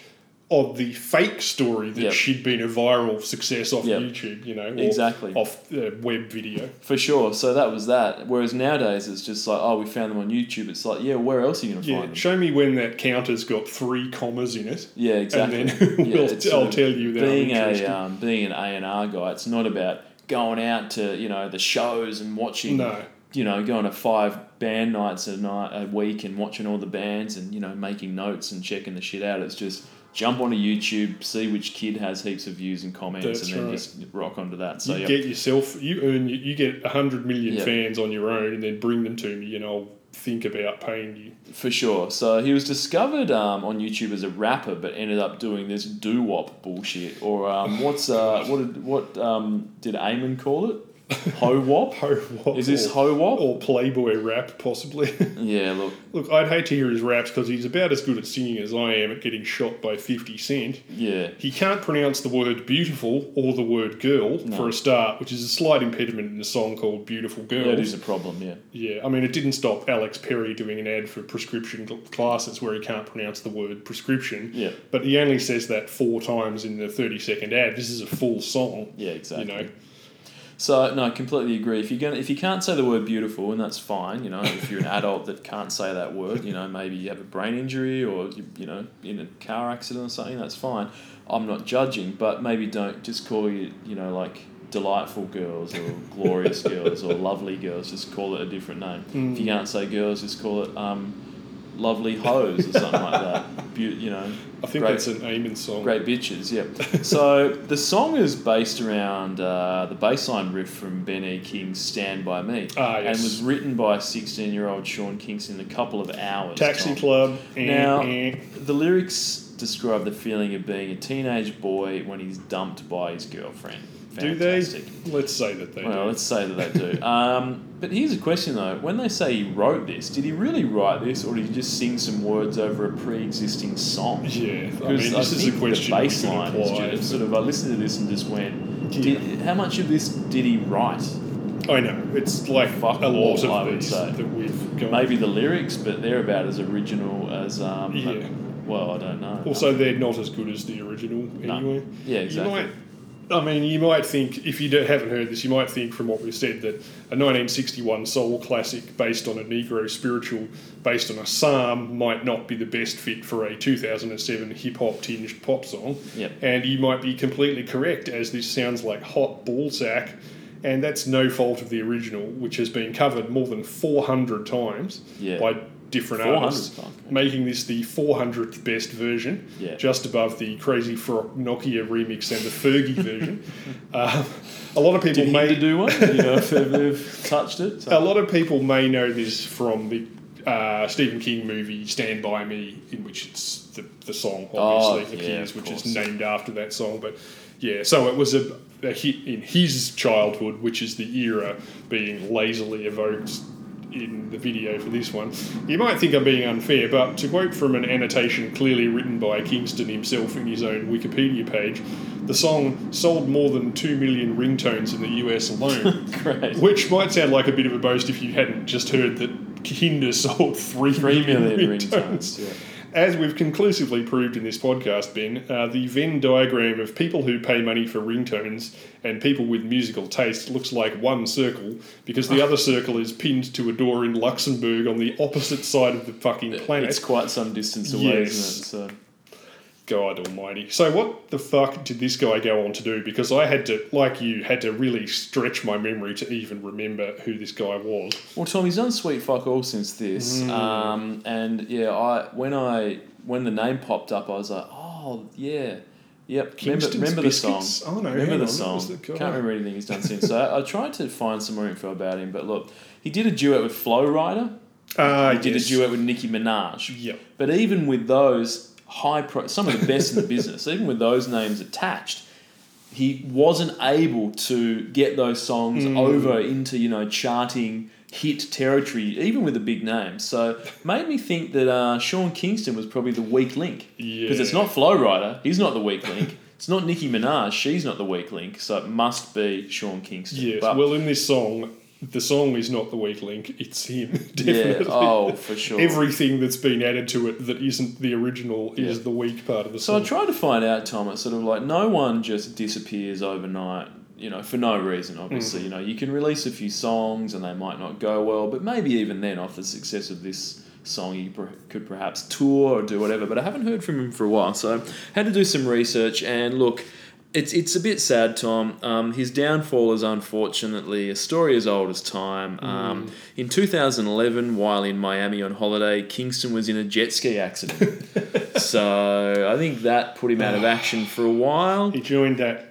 of the fake story that Yep. she'd been a viral success off Yep. YouTube, you know, Exactly. off uh, web video. For sure. So that was that. Whereas nowadays it's just like, oh, we found them on YouTube. It's like, yeah, where else are you gonna Yeah, find them? show me when that counter's got three commas in it. Yeah, exactly. And then we'll, it's sort I'll tell you that being a um, being an A and R guy. It's not about going out to you know the shows and watching. No. You know, going to five band nights a night a week and watching all the bands and you know making notes and checking the shit out. It's just jump onto YouTube, see which kid has heaps of views and comments, That's and then right. just rock onto that. So you yeah, get yourself, you earn, you, get hundred million Yeah. fans on your own, and then bring them to me, and I'll think about paying you. For sure. So he was discovered um, on YouTube as a rapper, but ended up doing this doo wop bullshit. Or um, what's uh, what did what um, did Eamon call it? Ho wop. Ho wop Is this ho wop? or Playboy rap, possibly? Yeah. Look. Look, I'd hate to hear his raps because he's about as good at singing as I am at getting shot by Fifty Cent. Yeah. He can't pronounce the word beautiful or the word girl No. for a start, which is a slight impediment in a song called Beautiful Girl. That is a problem. Yeah. Yeah, I mean, it didn't stop Alex Perry doing an ad for prescription cl- classes where he can't pronounce the word prescription. Yeah. But he only says that four times in the 30 second ad. This is a full song. Yeah. Exactly. You know, So no, I completely agree. If you're gonna, if you can't say the word beautiful, and that's fine, you know, if you're an adult that can't say that word, you know, maybe you have a brain injury or you, you know, in a car accident or something, that's fine. I'm not judging, but maybe don't just call you, you know, like delightful girls or glorious girls or lovely girls. Just call it a different name. If you can't say girls, just call it um, lovely hoes or something like that. Be- you know, I think great- that's an Eamon song. Great bitches, yeah. so the song is based around uh, the bassline riff from Ben E. King's "Stand by Me," Ah, yes. and was written by sixteen-year-old Sean Kingston in a couple of hours. Taxi. Club. eh, Now eh. the lyrics describe the feeling of being a teenage boy when he's dumped by his girlfriend. Do they? Fantastic. Let's say that they do. Well, do. let's say that they do. Um, but here's a question though: When they say he wrote this, did he really write this, or did he just sing some words over a pre-existing song? Yeah, I mean, Because this is a question The baseline is just sort of. I listened to this and just went, Yeah. did, "How much of this did he write? I know it's like Fuck a lot I of would these that we've got. Maybe the lyrics, but they're about as original as. Um, Yeah. Well, I don't know. Also, they're not as good as the original No. anyway. Yeah, exactly. You might, I mean, you might think if you haven't heard this, you might think from what we've said that a 1961 soul classic based on a Negro spiritual, based on a psalm, might not be the best fit for a 2007 hip hop tinged pop song. Yep. And you might be completely correct, as this sounds like hot ballsack. And that's no fault of the original, which has been covered more than 400 times Yeah. by different artists, making this the 400th best version, Yeah. just above the Crazy Frog Nokia remix and the Fergie version. Um, a lot of people Did may do one? You know, if they've touched it. a lot of people may know this from the uh, Stephen King movie Stand By Me, in which it's the, the song obviously Oh, appears, of which is named after that song. But yeah, so it was a, a hit in his childhood, which is the era being lazily evoked in the video for this one. You might think I'm being unfair, but to quote from an annotation clearly written by Kingston himself in his own Wikipedia page, the song sold more than 2 million ringtones in the US alone. Which might sound like a bit of a boast if you hadn't just heard that Kinder sold three, Three million ringtones. ringtones. Yeah. As we've conclusively proved in this podcast, Ben, uh, the Venn diagram of people who pay money for ringtones and people with musical taste looks like one circle because the other circle is pinned to a door in Luxembourg on the opposite side of the fucking planet. It's quite some distance away, Yes. isn't it? So. God Almighty! So what the fuck did this guy go on to do? Because I had to, like you, had to really stretch my memory to even remember who this guy was. Well, Tom, he's done sweet fuck all since this, Mm. um, and yeah, I when I when the name popped up, I was like, oh yeah, yep. Remember, Kingston's remember the song? Oh, no, remember the on, song? the. Can't remember anything he's done since. So I, I tried to find some more info about him, but look, he did a duet with Flo Rida. Uh, He did a duet with Nicki Minaj. Yep. But even with those high pro, some of the best in the business, even with those names attached, he wasn't able to get those songs Hmm. over into you know charting hit territory, even with a big name. So made me think that uh, Sean Kingston was probably the weak link because it's not Flo Rida. He's not the weak link. It's not Nicki Minaj. She's not the weak link. So it must be Sean Kingston. Yes. But- well, in this song, the song is not the weak link; it's him. yeah. Definitely. Oh, for sure. Everything that's been added to it that isn't the original is the weak part of the song. So I tried to find out, Tom. It's sort of like no one just disappears overnight, you know, for no reason. Obviously, mm. you know, you can release a few songs and they might not go well, but maybe even then, off the success of this song, you per- could perhaps tour or do whatever. But I haven't heard from him for a while, so had to do some research. And look, it's it's a bit sad, Tom. Um, his downfall is unfortunately a story as old as time. Um, in 2011, while in Miami on holiday, Kingston was in a jet ski accident. so I think that put him out of action for a while. he joined that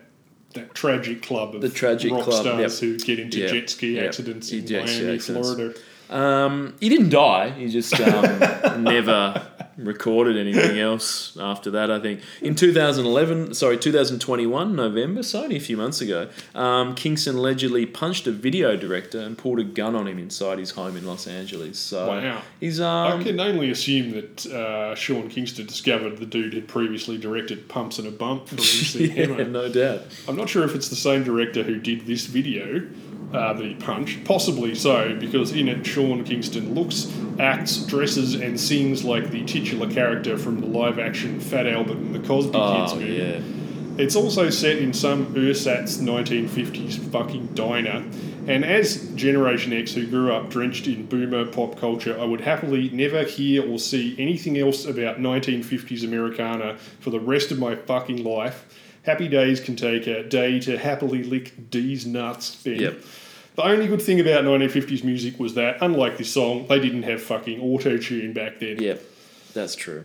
that tragic club of The tragic rock club, stars yep. who get into Yep, jet ski yep. accidents in Jet Miami, accidents. Florida. Um, he didn't die. He just um, never recorded anything else after that. I think in 2011, sorry, 2021 November, so only a few months ago, um, Kingston allegedly punched a video director and pulled a gun on him inside his home in Los Angeles. So Wow. he's I um, can only assume that uh, Sean Kingston discovered the dude had previously directed Pumps and a Bump for MC yeah, Hammer. no doubt. I'm not sure if it's the same director who did this video uh, that he punched. Possibly so, because in it, Sean Kingston looks, acts, dresses, and sings like the titular character from the live action Fat Albert and the Cosby Kids Oh movie. yeah. It's also set in some ersatz 1950s fucking diner. And as Generation X, who grew up drenched in boomer pop culture, I would happily never hear or see anything else about 1950s Americana for the rest of my fucking life. Happy Days can take a day to happily lick D's nuts. Ben. Yep. The only good thing about 1950s music was that, unlike this song, they didn't have fucking auto tune back then. Yep, that's true.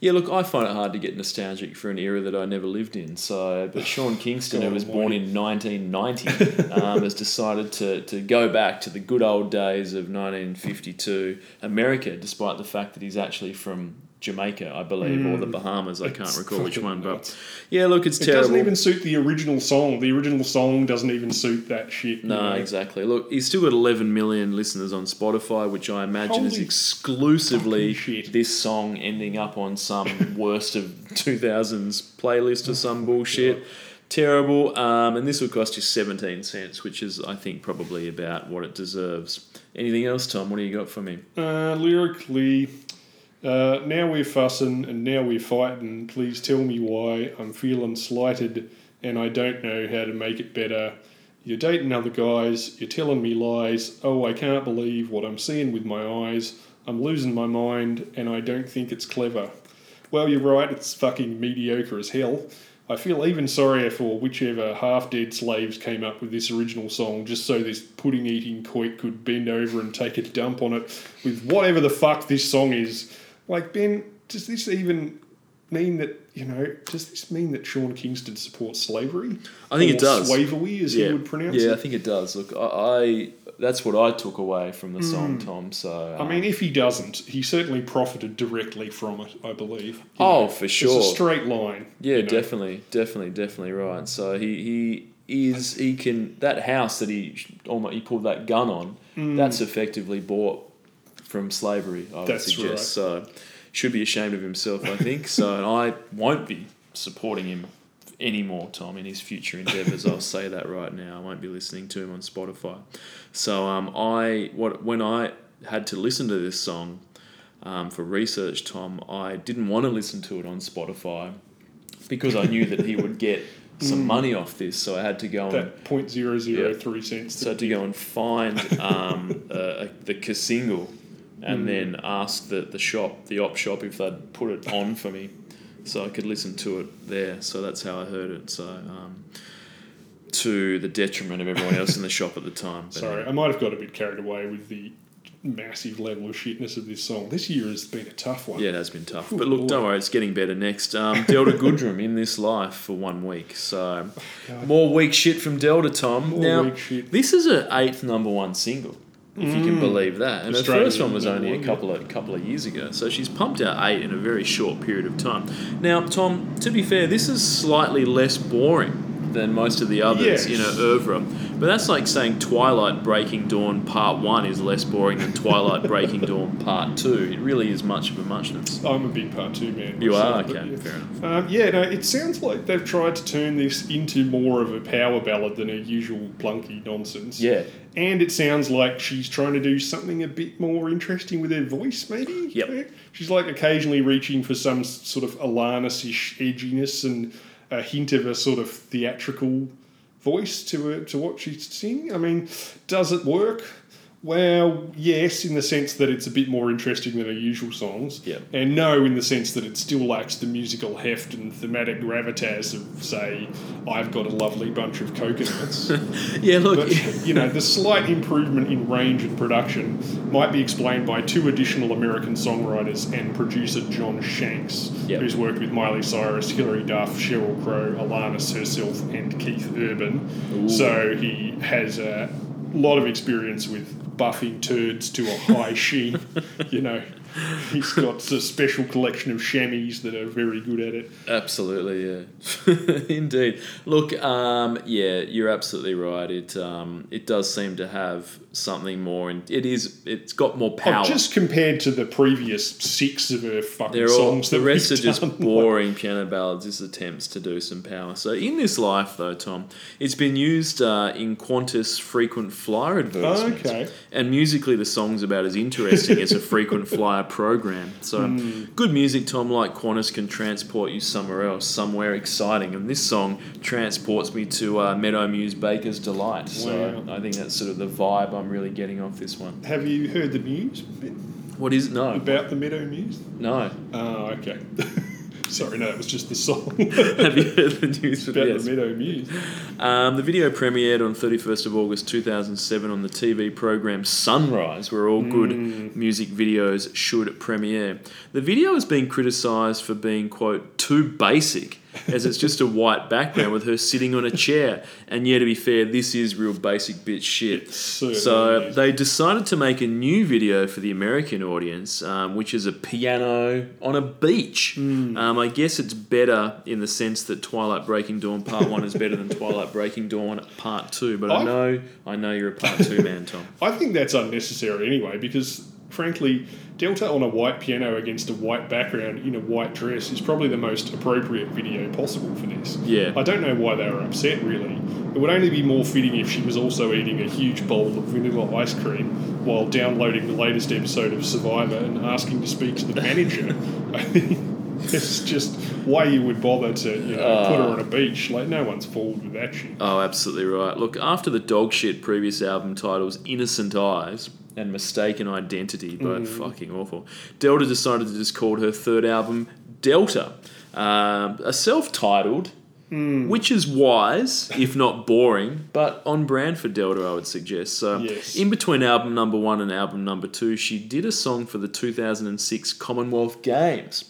Yeah, look, I find it hard to get nostalgic for an era that I never lived in. So, but Sean Kingston, who was born in 1990, um, has decided to, to go back to the good old days of 1952 America, despite the fact that he's actually from Jamaica, I believe, or the Bahamas. I can't It's recall which one, but yeah, look, it's It terrible. doesn't even suit the original song. The original song doesn't even suit that shit. No, know. exactly. Look, he's still got 11 million listeners on Spotify, which I imagine is exclusively this song ending up on some worst of 2000s playlist or some bullshit. Terrible. Um, and this would cost you 17 cents, which is, I think, probably about what it deserves. Anything else, Tom? What do you got for me? Uh, lyrically, uh, now we're fussing and now we're fighting. Please tell me why I'm feeling slighted and I don't know how to make it better. You're dating other guys, you're telling me lies. Oh, I can't believe what I'm seeing with my eyes. I'm losing my mind and I don't think it's clever. Well, you're right, it's fucking mediocre as hell. I feel even sorrier for whichever half dead slaves came up with this original song just so this pudding eating coit could bend over and take a dump on it with whatever the fuck this song is. Like, Ben, does this even mean that, you know, does this mean that Sean Kingston supports slavery? I think Or it does. Slavery, as he would pronounce it. yeah, I think it does. Look, I, I that's what I took away from the song, Tom. So Hmm. I um, mean, if he doesn't, he certainly profited directly from it, I believe. You Oh, know, for It's sure. a straight line. Yeah, you know. definitely, definitely, definitely right. So he he is he can that house that he almost he pulled that gun on. That's effectively bought from slavery. I would. That's suggest. right. So should be ashamed of himself. I think so. And I won't be supporting him anymore, Tom, in his future endeavors. I'll say that right now. I won't be listening to him on Spotify. So um, I what when I had to listen to this song um, for research, Tom, I didn't want to listen to it on Spotify because I knew that he would get some money off this. So I had to go and That point zero zero three cents. so I had to go and find um, uh, the single and then ask the, the shop, the op shop, if they'd put it on for me so I could listen to it there. So that's how I heard it. So um, to the detriment of everyone else in the shop at the time. Sorry, uh, I might have got a bit carried away with the massive level of shitness of this song. This year has been a tough one. Yeah, it has been tough. Ooh, But look, don't worry, it's getting better next. Um, Delta Goodrum in this life for one week. So God. more weak shit from Delta, Tom. More now, weak shit. this is an eighth number one single, if you can mm. believe that. And Australian her first one was only a couple of couple of years ago. So she's pumped out eight in a very short period of time. Now, Tom, to be fair, this is slightly less boring than most of the others Yes. in her oeuvre. But that's like saying Twilight Breaking Dawn Part 1 is less boring than Twilight Breaking Dawn Part 2. It really is much of a muchness. I'm a big part two man. You are? but Okay, yeah. fair enough. Um, yeah, no, it sounds like they've tried to turn this into more of a power ballad than her usual plunky nonsense. Yeah. And it sounds like she's trying to do something a bit more interesting with her voice, maybe? Yep. She's like occasionally reaching for some sort of Alanis ish edginess and a hint of a sort of theatrical voice to her, to what she's singing. I mean, does it work? Well, yes, in the sense that it's a bit more interesting than her usual songs. Yep. And no, in the sense that it still lacks the musical heft and thematic gravitas of, say, I've got a lovely bunch of coconuts. Yeah, look. But you know, the slight improvement in range and production might be explained by two additional American songwriters and producer John Shanks, Yep. who's worked with Miley Cyrus, Hilary Duff, Sheryl Crow, Alanis herself, and Keith Urban. Ooh. So he has a lot of experience with buffing turds to a high sheen. you know, he's got a special collection of chamois that are very good at it. Absolutely, yeah, indeed. Look, um, yeah, you're absolutely right. It um, it does seem to have something more, and it is. It's got more Oh, power. just compared to the previous six of her fucking They're all songs, the that rest are just done. boring piano ballads. Just attempts to do some power. So in this life, though, Tom, it's been used uh, in Qantas frequent flyer advertisements. Okay. And musically, the song's about as interesting as a frequent flyer program. So Hmm. good music, Tom, like Qantas, can transport you somewhere else, somewhere exciting. And this song transports me to uh, Meadow Muse Baker's Delight. So Wow. I think that's sort of the vibe I'm really getting off this one. Have you heard the news What is it? No, about the Meadow Muse? no. Oh, okay. Sorry, no, it was just the song. Have you heard the news? about Yes. the Meadow Muse. Um, the video premiered on 31st of August 2007 on the TV program Sunrise, where all good music videos should premiere. The video has been criticised for being, quote, too basic as it's just a white background with her sitting on a chair. And yeah, to be fair, this is real basic bitch shit. So they decided to make a new video for the American audience, um, which is a piano on a beach. Hmm. Um, I guess it's better in the sense that Twilight Breaking Dawn Part One is better than Twilight Breaking Dawn Part Two. But I, I- know, I know you're a Part Two man, Tom. I think that's unnecessary anyway, because frankly, Delta on a white piano against a white background in a white dress is probably the most appropriate video possible for this. Yeah. I don't know why they were upset, really. It would only be more fitting if she was also eating a huge bowl of vanilla ice cream while downloading the latest episode of Survivor and asking to speak to the manager. It's just why you would bother to, you know, put her on a ah. beach. Like, no one's fooled with that shit. Oh, absolutely right. Look, after the dog shit previous album titles Innocent Eyes and Mistaken Identity, both fucking awful, Delta decided to just call her third album Delta. Um, a self titled, which is wise, if not boring, but on brand for Delta, I would suggest. So, Yes. in between album number one and album number two, she did a song for the 2006 Commonwealth Games.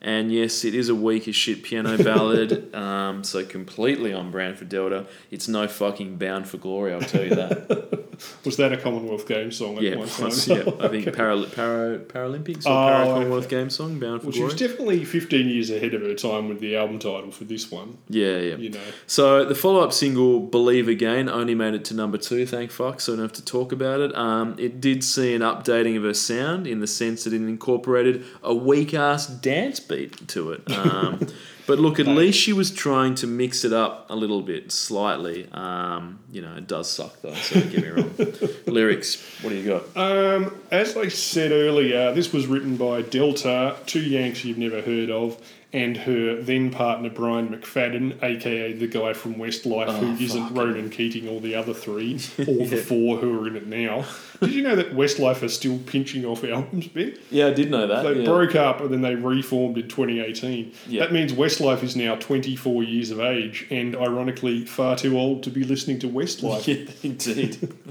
And yes, it is a weak as shit piano ballad, um, so completely on brand for Delta. It's no fucking Bound for Glory, I'll tell you that. Was that a Commonwealth Games song at yeah, one time? yeah, I think Para, Para, Paralympics or Oh, Para Commonwealth okay. Games song, Bound for Well, she was definitely 15 years ahead of her time with the album title for this one, yeah, yeah. you know. So the follow-up single "Believe Again" only made it to number two. Thank fuck, so I don't have to talk about it. Um, it did see an updating of her sound in the sense that it incorporated a weak-ass dance beat to it. Um, but look, at least she was trying to mix it up a little bit, slightly. Um, you know, it does suck though. So don't get me wrong. Lyrics, what do you got? Um, as I said earlier, this was written by Delta, two Yanks you've never heard of, and her then partner Brian McFadden, aka the guy from Westlife Oh, who isn't Ronan Keating or the other three, or the four who are in it now. Did you know that Westlife are still pinching off albums, Ben? Yeah, I did know that. They yeah. broke up and then they reformed in 2018. Yeah. That means Westlife is now 24 years of age and ironically far too old to be listening to Westlife. Yeah, indeed.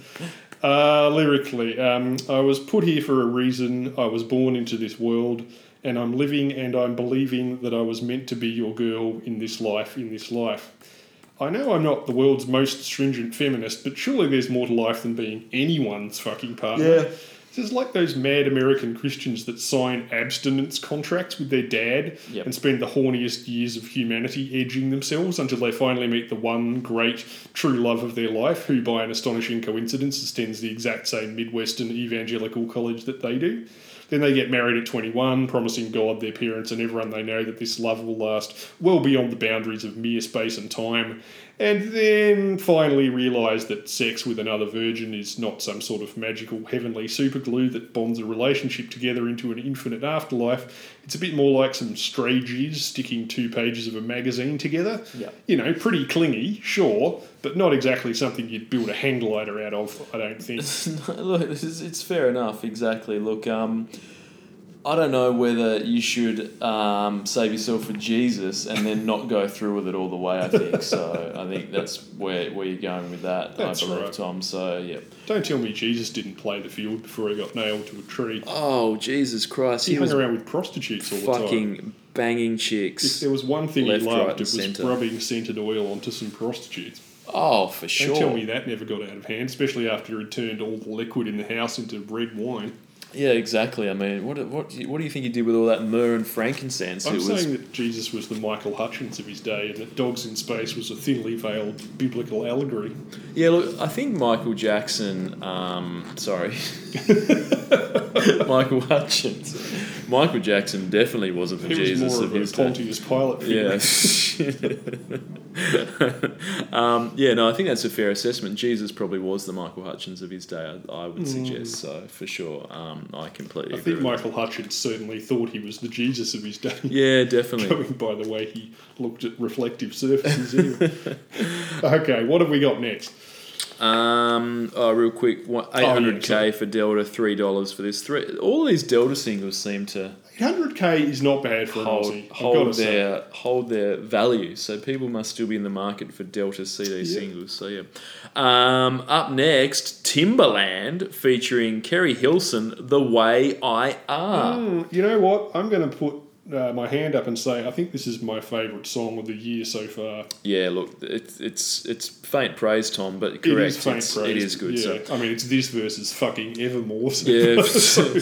Uh, lyrically, um, I was put here for a reason. I was born into this world, and I'm living and I'm believing that I was meant to be your girl in this life, in this life. I know I'm not the world's most stringent feminist, but surely there's more to life than being anyone's fucking partner. Yeah. This is like those mad American Christians that sign abstinence contracts with their dad Yep. and spend the horniest years of humanity edging themselves until they finally meet the one great true love of their life, who by an astonishing coincidence attends the exact same Midwestern evangelical college that they do. Then they get married at 21, promising God, their parents, and everyone they know that this love will last well beyond the boundaries of mere space and time. And then finally realise that sex with another virgin is not some sort of magical heavenly superglue that bonds a relationship together into an infinite afterlife. It's a bit more like some stray jizz sticking two pages of a magazine together. Yeah. You know, pretty clingy, sure, but not exactly something you'd build a hang glider out of, I don't think. Look, it's fair enough. Exactly. Look, um, I don't know whether you should um, save yourself for Jesus and then not go through with it all the way. I think so. I think that's where where you're going with that. That's I believe, right. Tom. So yeah. Don't tell me Jesus didn't play the field before he got nailed to a tree. Oh Jesus Christ! He, He, hung was around with prostitutes all the time. fucking banging chicks. If there was one thing Left, he right, loved, and it was centre. rubbing scented oil onto some prostitutes. Oh, for sure. Don't tell me that never got out of hand, especially after he turned all the liquid in the house into red wine. Yeah, exactly. I mean, what what do you, what do you think he did with all that myrrh and frankincense? I'm it was saying that Jesus was the Michael Hutchence of his day and that Dogs in Space was a thinly veiled biblical allegory. Yeah, look, I think Michael Jackson. Um, sorry, Michael Hutchence. Michael Jackson definitely wasn't the He Jesus was more of of a his. Pontius Pilate figure. Yeah. um, yeah, no, I think that's a fair assessment. Jesus probably was the Michael Hutchence of his day. I, I would suggest so for sure. Um, I completely I think Michael Hutchence certainly thought he was the Jesus of his day. Yeah, definitely. Going by the way he looked at reflective surfaces. okay, what have we got next? Um, oh, real quick, Oh, eight hundred k for Delta, three dollars for this. Three. All these Delta singles seem to 800k is not bad for an hold, Aussie. Hold gotta say. their hold their value. So people must still be in the market for Delta CD Yeah. singles. So yeah. Um, up next, Timbaland featuring Keri Hilson, "The Way I Are." Hmm, you know what? I'm going to put uh, my hand up and say I think this is my favourite song of the year so far. Yeah, look, it's it's it's faint praise, Tom, but correct. is faint it's, praise. it is good. Yeah. So I mean, it's this versus fucking Evermore. So Yeah. so,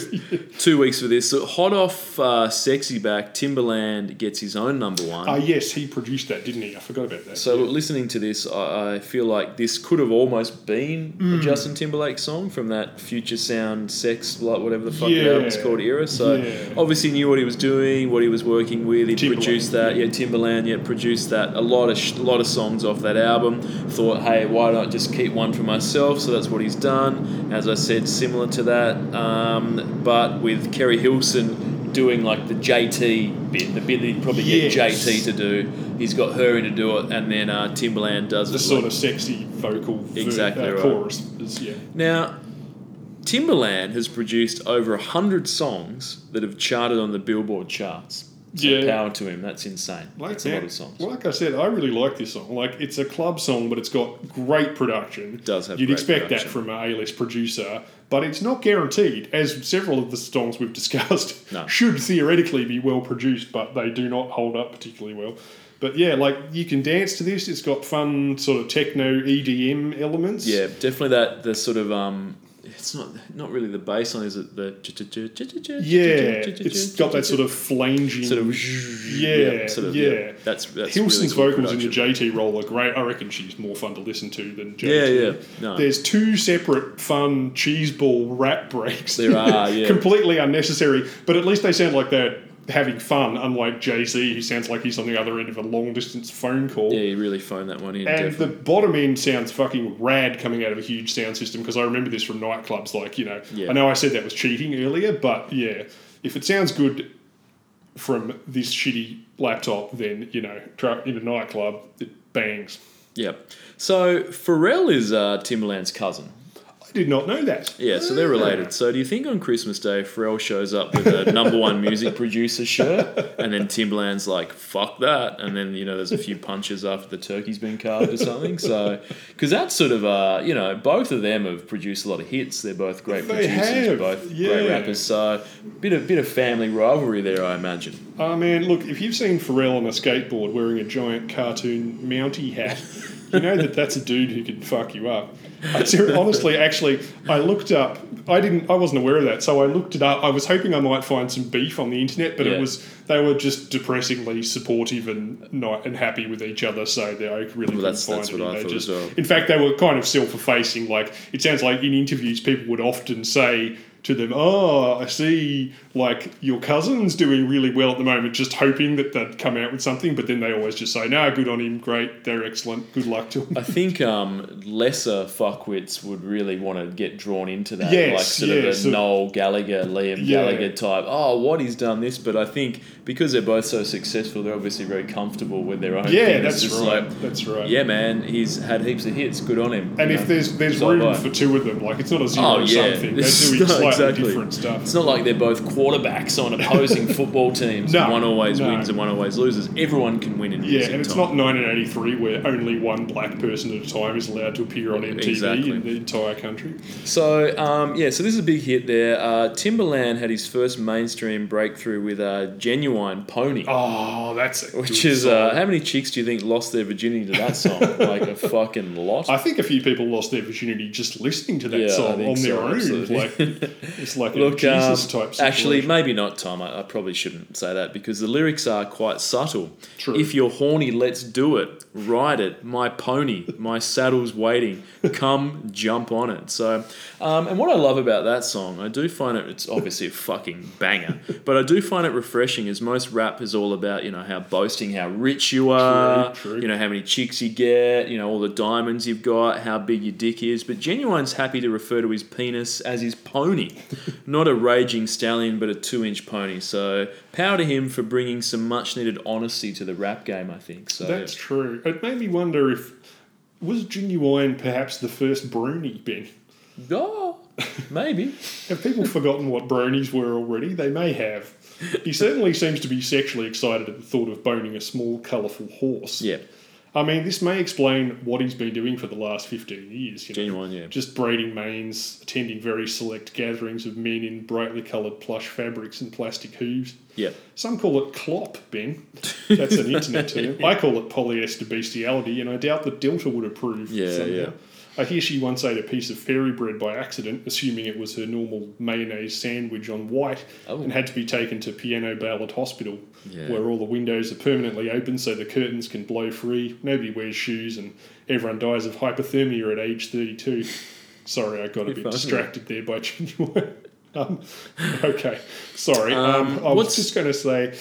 two weeks for this. So hot off uh, sexy back, Timbaland gets his own number one. Ah, yes, he produced that, didn't he? I forgot about that. So look, listening to this, I, I feel like this could have almost been Mm. a Justin Timberlake song from that Future Sound Sex, like whatever the fuck Yeah. the album's called era. So Yeah. obviously knew what he was doing, what he was working with. He produced that, yeah, Timbaland, yeah, produced that. A lot of sh- a lot of songs off that album. Thought, hey, why not I just keep one for myself? So that's what he's done. As I said, similar to that, um, but with Keri Hilson doing like the JT bit, the bit that he'd probably Yes. get JT to do. He's got her in to do it, and then uh, Timbaland does the it. sort like- of sexy vocal Exactly uh, right. chorus. is- yeah. Now, Timbaland has produced over a hundred songs that have charted on the Billboard charts. So Yeah. power to him. That's insane. That's a lot of songs. Like I said, I really like this song. Like it's a club song, but it's got great production. It does have You'd expect production. that from an A-list producer, but it's not guaranteed. As several of the songs we've discussed No. should theoretically be well produced, but they do not hold up particularly well. But yeah, like you can dance to this. It's got fun sort of techno EDM elements. Yeah, definitely that the sort of um. It's not not really the bass line, is it? The Yeah, it's got that sort of flanging sort of Yeah, sort of yeah. That's that's Hilson's really cool vocals in the. JT role are great. I reckon she's more fun to listen to than JT. Yeah, yeah. No. There's two separate fun cheeseball rap breaks. There are, yeah. Completely unnecessary, but at least they sound like they're having fun, unlike Jay Z, who sounds like he's on the other end of a long distance phone call. Yeah, you really phoned that one in. And definitely. the bottom end sounds fucking rad coming out of a huge sound system because I remember this from nightclubs. Like, you know, Yeah. I know I said that was cheating earlier, but yeah, if it sounds good from this shitty laptop, then, you know, in a nightclub, it bangs. yeah. So Pharrell is uh, Timbaland's cousin. Did not know that. Yeah, so they're related. So do you think on Christmas Day Pharrell shows up with a number one music producer shirt and then Timbaland's like, fuck that. And then, you know, there's a few punches after the turkey's been carved or something. So, because that's sort of, uh, you know, both of them have produced a lot of hits. They're both great They producers, have, both yeah. great rappers. So, bit of, bit of family rivalry there, I imagine. Oh man, look, if you've seen Pharrell on a skateboard wearing a giant cartoon Mountie hat, you know that that's a dude who can fuck you up. Honestly, actually, I looked up. I didn't. I wasn't aware of that, so I looked it up. I was hoping I might find some beef on the internet, but Yeah. it was they were just depressingly supportive and not and happy with each other. So they I really couldn't that's- find that's it. what I thought just, as well. In fact, they were kind of self-effacing. Like it sounds like in interviews, people would often say to them, "Oh, I see, like your cousin's doing really well at the moment," just hoping that they'd come out with something. But then they always just say, "No, good on him, great, they're excellent, good luck to them." I think um, lesser fuckwits would really want to get drawn into that, Yes, like sort yeah, of a so- Noel Gallagher, Liam Yeah. Gallagher type. Oh, what he's done this, but I think because they're both so successful, they're obviously very comfortable with their own. Yeah, thing. that's right. Like, that's right. yeah, man, he's had heaps of hits. Good on him. And if know. there's there's room I. for two of them, like it's not a zero Oh yeah, sum thing. They're doing slightly exactly. different stuff. It's not like they're both quarterbacks on opposing football teams. No, one always no. wins and one always loses. Everyone can win in Yeah, music. Yeah, and it's Tom. not 1983 where only one black person at a time is allowed to appear on MTV Exactly. in the entire country. So um, yeah, so this is a big hit there. Uh, Timbaland had his first mainstream breakthrough with a "Ginuwine Pony," Oh, that's a which good is song. uh, how many chicks do you think lost their virginity to that song? like a fucking lot. I think a few people lost their virginity just listening to that Yeah, song think on their own. absolutely. Like it's like a Look, Jesus um, type. Situation. actually, maybe not, Tom. I, I probably shouldn't say that because the lyrics are quite subtle. True. If you're horny, let's do it. Ride it, my pony. My saddle's waiting. Come jump on it. So, um, and what I love about that song, I do find it. It's obviously a fucking banger, but I do find it refreshing. As most rap is all about, you know, how boasting how rich you are. true. You know how many chicks you get. You know all the diamonds you've got. How big your dick is. But Ginuwine's happy to refer to his penis as his pony, not a raging stallion, but a two-inch pony. So power to him for bringing some much-needed honesty to the rap game. I think so. that's true. It made me wonder if was Ginuwine perhaps the first brony Ben. oh, maybe. Have people forgotten what bronies were already? They may have. He certainly seems to be sexually excited at the thought of boning a small, colourful horse. Yeah. I mean, this may explain what he's been doing for the last 15 years. You know? Ginuwine, yeah. Just braiding manes, attending very select gatherings of men in brightly coloured plush fabrics and plastic hooves. Yeah. Some call it clop, Ben. That's an internet term. I call it polyester bestiality, and I doubt that Delta would approve. Yeah, yeah. I hear she once ate a piece of fairy bread by accident, assuming it was her normal mayonnaise sandwich on white, Oh. and had to be taken to Piano Ballad Hospital, Yeah. where all the windows are permanently open so the curtains can blow free, nobody wears shoes, and everyone dies of hypothermia at age 32. Sorry, I got a bit distracted there by Ginuwine. um, okay, sorry. Um, Um, I was just going to say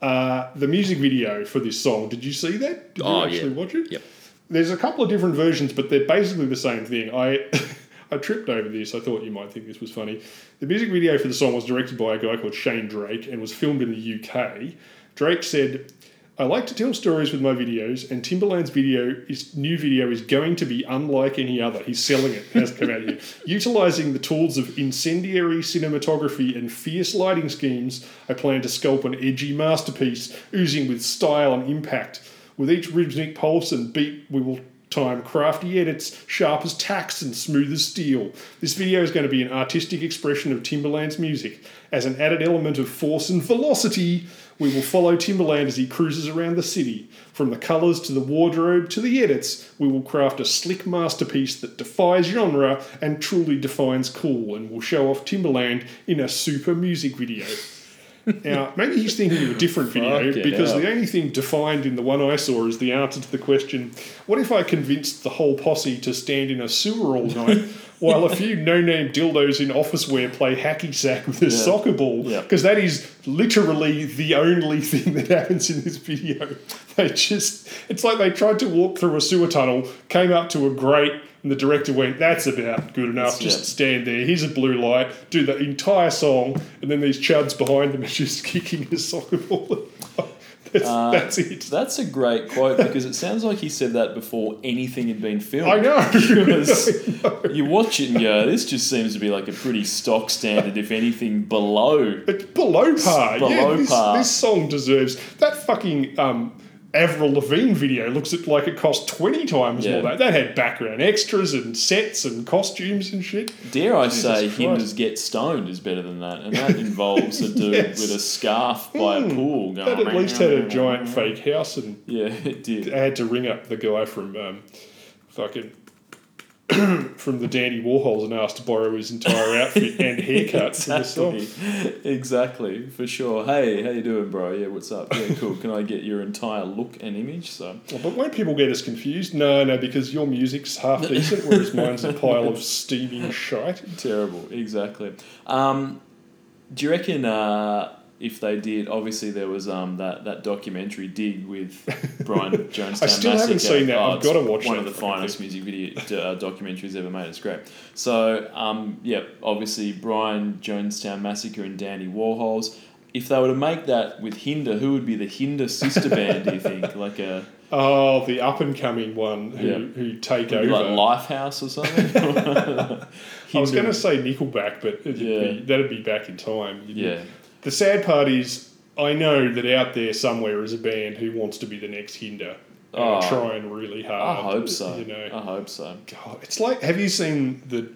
uh, the music video for this song. Did you see that? Did you Oh, actually yeah. watch it? Yep. There's a couple of different versions, but they're basically the same thing. I I tripped over this. I thought you might think this was funny. The music video for the song was directed by a guy called Shane Drake and was filmed in the UK. Drake said, "I like to tell stories with my videos, and Timbaland's video is new video is going to be unlike any other. He's selling it. Has come out here, utilizing the tools of incendiary cinematography and fierce lighting schemes. I plan to sculpt an edgy masterpiece, oozing with style and impact." With each rhythmic pulse and beat, we will time crafty edits, sharp as tacks and smooth as steel. This video is going to be an artistic expression of Timbaland's music. As an added element of force and velocity, we will follow Timbaland as he cruises around the city. From the colours to the wardrobe to the edits, we will craft a slick masterpiece that defies genre and truly defines cool and will show off Timbaland in a super music video. Now, maybe he's thinking of a different video because the only thing defined in the one I saw is the answer to the question what if I convinced the whole posse to stand in a sewer all night while a few no name dildos in office wear play hacky sack with a soccer ball? Yeah. Because that is literally the only thing that happens in this video. They just, it's like they tried to walk through a sewer tunnel, came up to a grate, and the director went, That's about good enough. Just yeah. stand there. Here's a blue light. Do the entire song, and then these chuds behind them are just kicking a soccer ball. That's, Uh, that's it. That's a great quote because it sounds like he said that before anything had been filmed. I know. Because I know. you watch it and go, this just seems to be like a pretty stock standard, if anything, below. It's below par. below yeah, this, par. this song deserves that fucking um, Avril Lavigne video. Looks like it cost twenty times Yeah. more. That that had background extras and sets and costumes and shit. Dare I Jesus say. Hinder's Get Stoned is better than that. And that involves a dude Yes. with a scarf by a pool going That at least had a giant fake house and Yeah, it did. I had to ring up the guy from um, fucking from the Dandy Warhols and asked to borrow his entire outfit and haircut for the song. Exactly, exactly, for sure. Hey, how you doing, bro? Yeah, what's up? Yeah, cool. Can I get your entire look and image? So, But won't people get us confused? No, no, because your music's half decent, whereas mine's a pile of steaming shite. terrible. Exactly. Um, do you reckon uh, if they did? Obviously, there was um, that that documentary dig with Brian Jones. I still haven't seen that. I've gotta watch one of the finest music video uh, documentaries ever made. It's great. So, um, yeah, obviously Brian Jonestown Massacre and Dandy Warhols. If they were to make that with Hinder, who would be the Hinder sister band? Do you think like a Oh, the up and coming one who, Yeah. who take over. like Lifehouse or something? I was going to say Nickelback, but it'd Yeah. be, that'd be back in time. You'd- yeah. The sad part is, I know that out there somewhere is a band who wants to be the next Hinder. And Oh. trying really hard. I hope so. You know, I hope so. God, it's like, have you seen the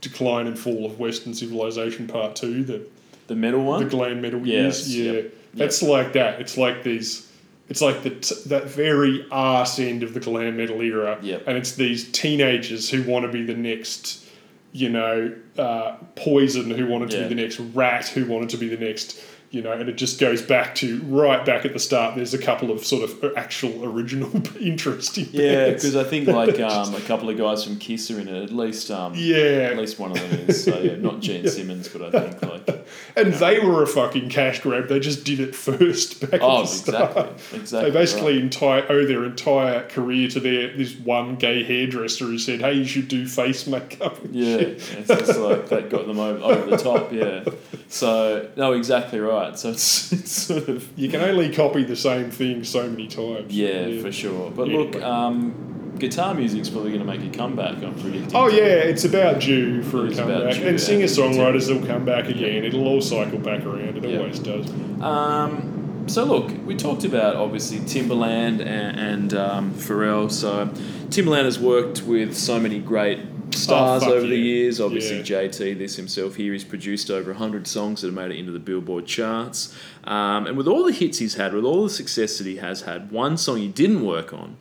decline and fall of Western civilization part two? The The metal one. the glam metal Yes, years. Yeah, yep, that's like that. It's like these. It's like the t- that very arse end of the glam metal era, Yep. and it's these teenagers who want to be the next, you know, uh, poison, who wanted to Yeah. be the next rat, who wanted to be the next, you know, and it just goes back to right back at the start. There's a couple of sort of actual original interesting. Yeah, because I think like um, a couple of guys from Kiss are in it. At least, um, Yeah. at least one of them is. So yeah, not Gene Simmons, but I think like and they were a fucking cash grab. They just did it first back oh, at the start. exactly, exactly. They basically right. entire owe their entire career to their this one gay hairdresser who said, "Hey, you should do face makeup." and Yeah, shit." it's just like that got them over, over the top. Yeah. So no, exactly right. So it's, it's sort of you can only copy the same thing so many times. yeah, for sure. But Yeah. look, um, guitar music's probably going to make a comeback. I'm predicting. Oh yeah, it's about due for It's a about comeback, due, and singer songwriters will come back again. It'll all cycle back around. It Yeah. always does. Um, so look, we talked about obviously Timbaland and, and um, Pharrell. So Timbaland has worked with so many great stars Oh, over the years. Obviously, Yeah. JT, this himself here, he's produced over 100 songs that have made it into the Billboard charts. Um, and with all the hits he's had, with all the success that he has had, one song he didn't work on,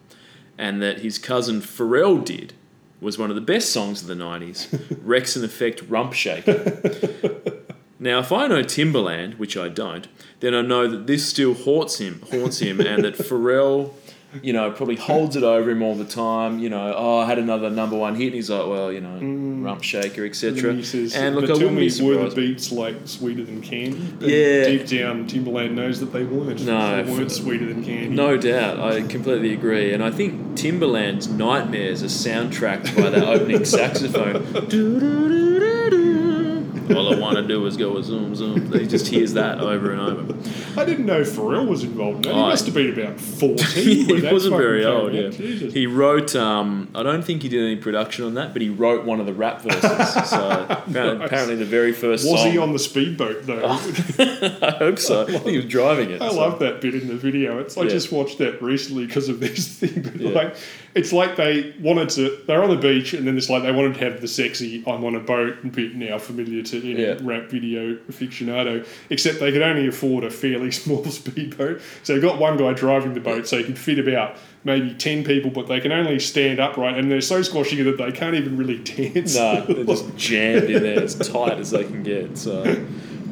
and that his cousin Pharrell did, was one of the best songs of the 90s Wreckx-n-Effect Rump Shaker. Now, if I know Timbaland, which I don't, then I know that this still haunts him, haunts him, and that Pharrell, you know, probably holds it over him all the time. You know, oh, I had another number one hit, and he's like, well, you know, mm. rump shaker, etc. says, And look, but I wouldn't were the beats like sweeter than candy? And Yeah. Deep down, Timbaland knows that they weren't. No, They weren't sweeter than candy. No doubt, I completely agree, and I think Timbaland's nightmares are soundtracked by that opening saxophone. All I want to do is go a zoom zoom. He just hears that over and over. I didn't know Pharrell was involved in that. He Oh, must have been about 14 he wasn't very old. Yeah, Jesus. he wrote. Um, I don't think he did any production on that, but he wrote one of the rap verses. So apparently, Nice. apparently the very first was song. he on the speedboat, though? I hope so. I think he was driving it. I so. love that bit in the video. It's I Yeah. just watched that recently because of this thing. But Yeah. like, it's like they wanted to. They're on the beach, and then it's like they wanted to have the sexy "I'm on a boat" bit now familiar to any Yeah. rap video aficionado. Except they could only afford a fairly small speedboat, so they got one guy driving the boat, so he can fit about maybe ten people, but they can only stand upright, and they're so squashy that they can't even really dance. No, they're just jammed in there as tight as they can get. So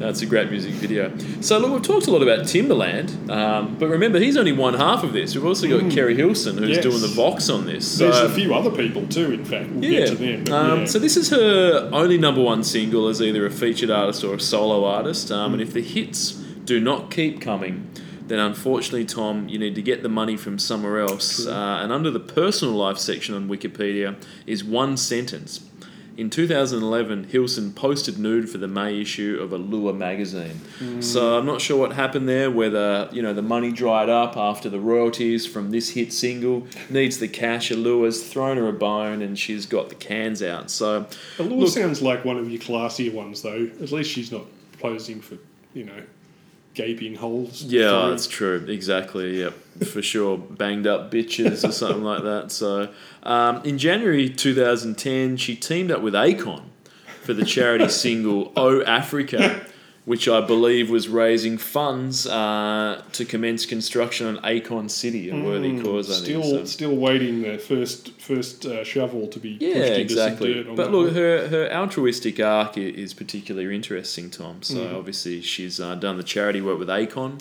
that's a great music video. So look, we've talked a lot about Timbaland, um, but remember he's only one half of this. We've also got Keri Hilson who's Yes. doing the Vox on this. So, There's a few other people too. In fact, we'll yeah. get to them. Um, yeah. So this is her only number one single as either a featured artist or a solo artist. Um, And if the hits do not keep coming, then unfortunately, Tom, you need to get the money from somewhere else. Uh, and under the personal life section on Wikipedia is one sentence. In 2011, Hilson posted nude for the May issue of a Allure magazine. So I'm not sure what happened there. Whether you know the money dried up after the royalties from this hit single, needs the cash. Allure's thrown her a bone, and she's got the cans out. So Allure Look- sounds like one of your classier ones, though. At least she's not posing for, you know, gaping holes. Yeah, that's true. Exactly. Yep, for sure. Banged up bitches or something like that. So, um, in January 2010, she teamed up with Akon for the charity single "Oh Africa," which I believe was raising funds uh, to commence construction on Akon City, a worthy cause. I Still, think. So. still waiting their first first uh, shovel to be Yeah, pushed into exactly. some dirt. On But look, one. her, her altruistic arc is particularly interesting, Tom. So Mm. obviously she's uh, done the charity work with Akon.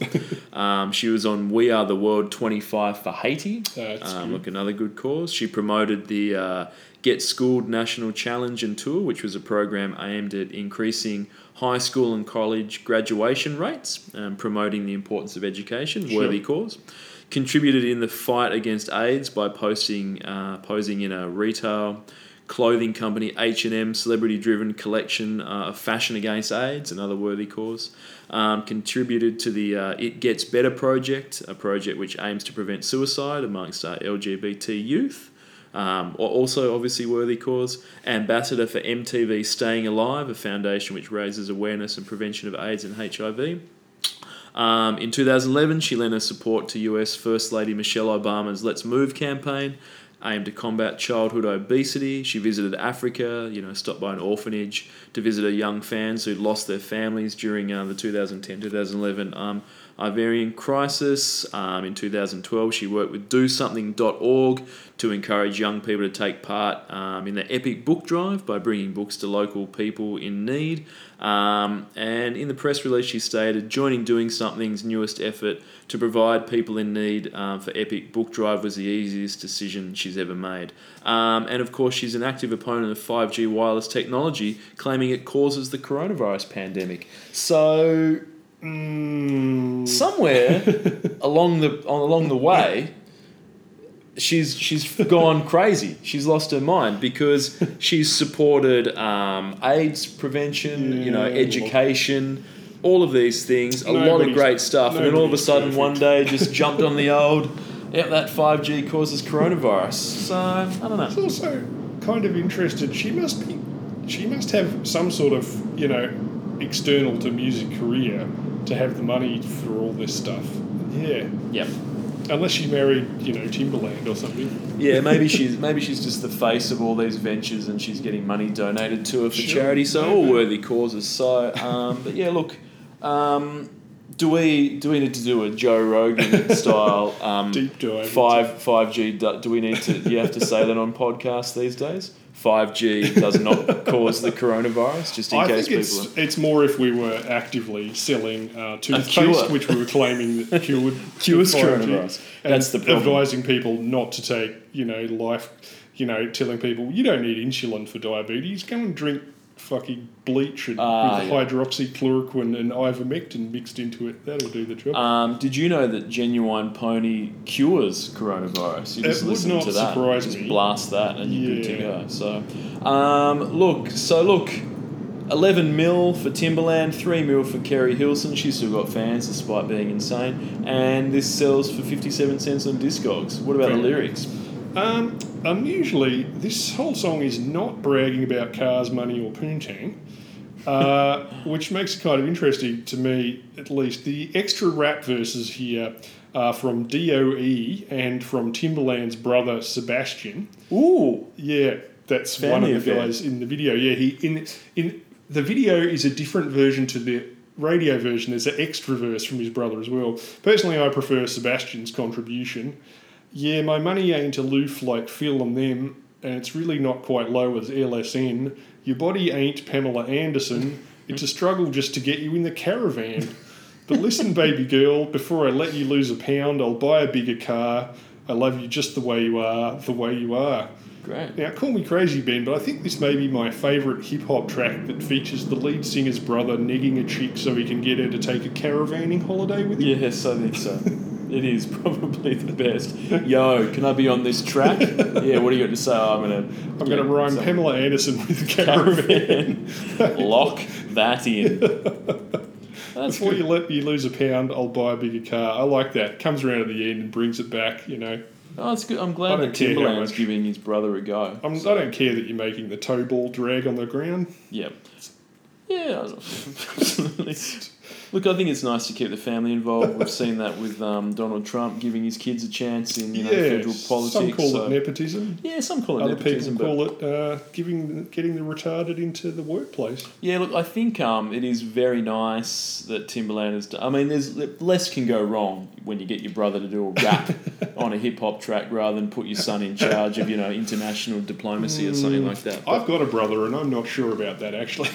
um, she was on We Are the World 25 for Haiti. That's um, look, another good cause. She promoted the uh, Get Schooled National Challenge and Tour, which was a program aimed at increasing high school and college graduation rates, um, promoting the importance of education. Sure. Worthy cause contributed in the fight against AIDS by posting uh, posing in a retail clothing company H&M celebrity driven collection uh, of fashion against AIDS another worthy cause um, contributed to the uh, It Gets Better project a project which aims to prevent suicide amongst uh, LGBT youth um, also obviously worthy cause ambassador for MTV Staying Alive a foundation which raises awareness and prevention of AIDS and HIV um, in 2011, she lent her support to US First Lady Michelle Obama's Let's Move campaign, aimed to combat childhood obesity. She visited Africa, you know, stopped by an orphanage to visit her young fans who'd lost their families during uh, the 2010-2011 um, ovarian crisis. Um, in 2012, she worked with DoSomething.org to encourage young people to take part um, in the Epic Book Drive by bringing books to local people in need. Um, and in the press release, she stated, joining Doing Something's newest effort to provide people in need um, for Epic Book Drive was the easiest decision she's ever made. Um, and of course, she's an active opponent of 5G wireless technology, claiming it causes the coronavirus pandemic. So Mm, somewhere along the along the way, she's she's gone crazy. She's lost her mind because she's supported um, AIDS prevention, you know, education, all of these things, a lot of great stuff, and then all of a sudden one day just jumped on the old. Yep, that five G causes coronavirus. So I don't know. It's also kind of interested. She must be. She must have some sort of you know external to music career to have the money for all this stuff. Yeah, Yep. Unless she married, you know, Timbaland or something. Yeah, maybe she's maybe she's just the face of all these ventures, and she's getting money donated to her for Sure, charity. So all worthy causes. So, um, but yeah, look, um, do we do we need to do a Joe Rogan style um, Deep dive five five G? Do do we need to? Do you have to say that on podcasts these days? Five G does not cause the coronavirus, just in I case think people. it's it's more if we were actively selling uh, toothpaste, which we were claiming that cured Cures the 5G, coronavirus. and That's the problem. Advising people not to take, you know, life, you know, telling people you don't need insulin for diabetes. Go and drink fucking bleach and Ah, with yeah. hydroxychloroquine and ivermectin mixed into it. That'll do the job. Um, did you know that Ginuwine pony cures coronavirus? You It just would listen not to that, surprise just me. blast that, and you're good to go. So, um, look, so look, eleven mil for Timbaland, three mil for Keri Hilson. She's still got fans despite being insane, and this sells for fifty-seven cents on Discogs. What about the lyrics? Um, unusually, this whole song is not bragging about cars, money, or poontang, uh, which makes it kind of interesting to me, at least. The extra rap verses here are from DOE and from Timbaland's brother Sebastian. Ooh, Yeah, that's Family one of the affair. guys in the video. Yeah, he in in the video is a different version to the radio version. There's an extra verse from his brother as well. Personally, I prefer Sebastian's contribution. Yeah, my money ain't aloof like Phil and them, and it's really not quite low as LSN. Your body ain't Pamela Anderson. It's a struggle just to get you in the caravan. But listen, baby girl, before I let you lose a pound, I'll buy a bigger car. I love you just the way you are, the way you are. great. Now, call me crazy, Ben, but I think this may be my favourite hip hop track that features the lead singer's brother negging a chick so he can get her to take a caravanning holiday with him. Yes, I think so. It is probably the best. Yo, can I be on this track? yeah, what do you got to say? Oh, I'm gonna. I'm going to rhyme so- Pamela Anderson with caravan. caravan. Lock that in. That's Before good. you let you lose a pound, I'll buy a bigger car. I like that. Comes around at the end and brings it back. You know, Oh, it's good. I'm glad that Timbaland's giving his brother a go. I'm, I don't care that you're making the toe ball drag on the ground. Yeah. Yeah, absolutely. Look, I think it's nice to keep the family involved. We've seen that with um, Donald Trump giving his kids a chance in you know federal politics. some call so- it nepotism. yeah, some call it Other nepotism, people call it uh, giving, getting the retarded into the workplace. Yeah, look, I think um, it is very nice that Timbaland has done. I mean, there's less can go wrong when you get your brother to do a rap on a hip hop track rather than put your son in charge of you know international diplomacy or something like that. I've got a brother, and I'm not sure about that actually.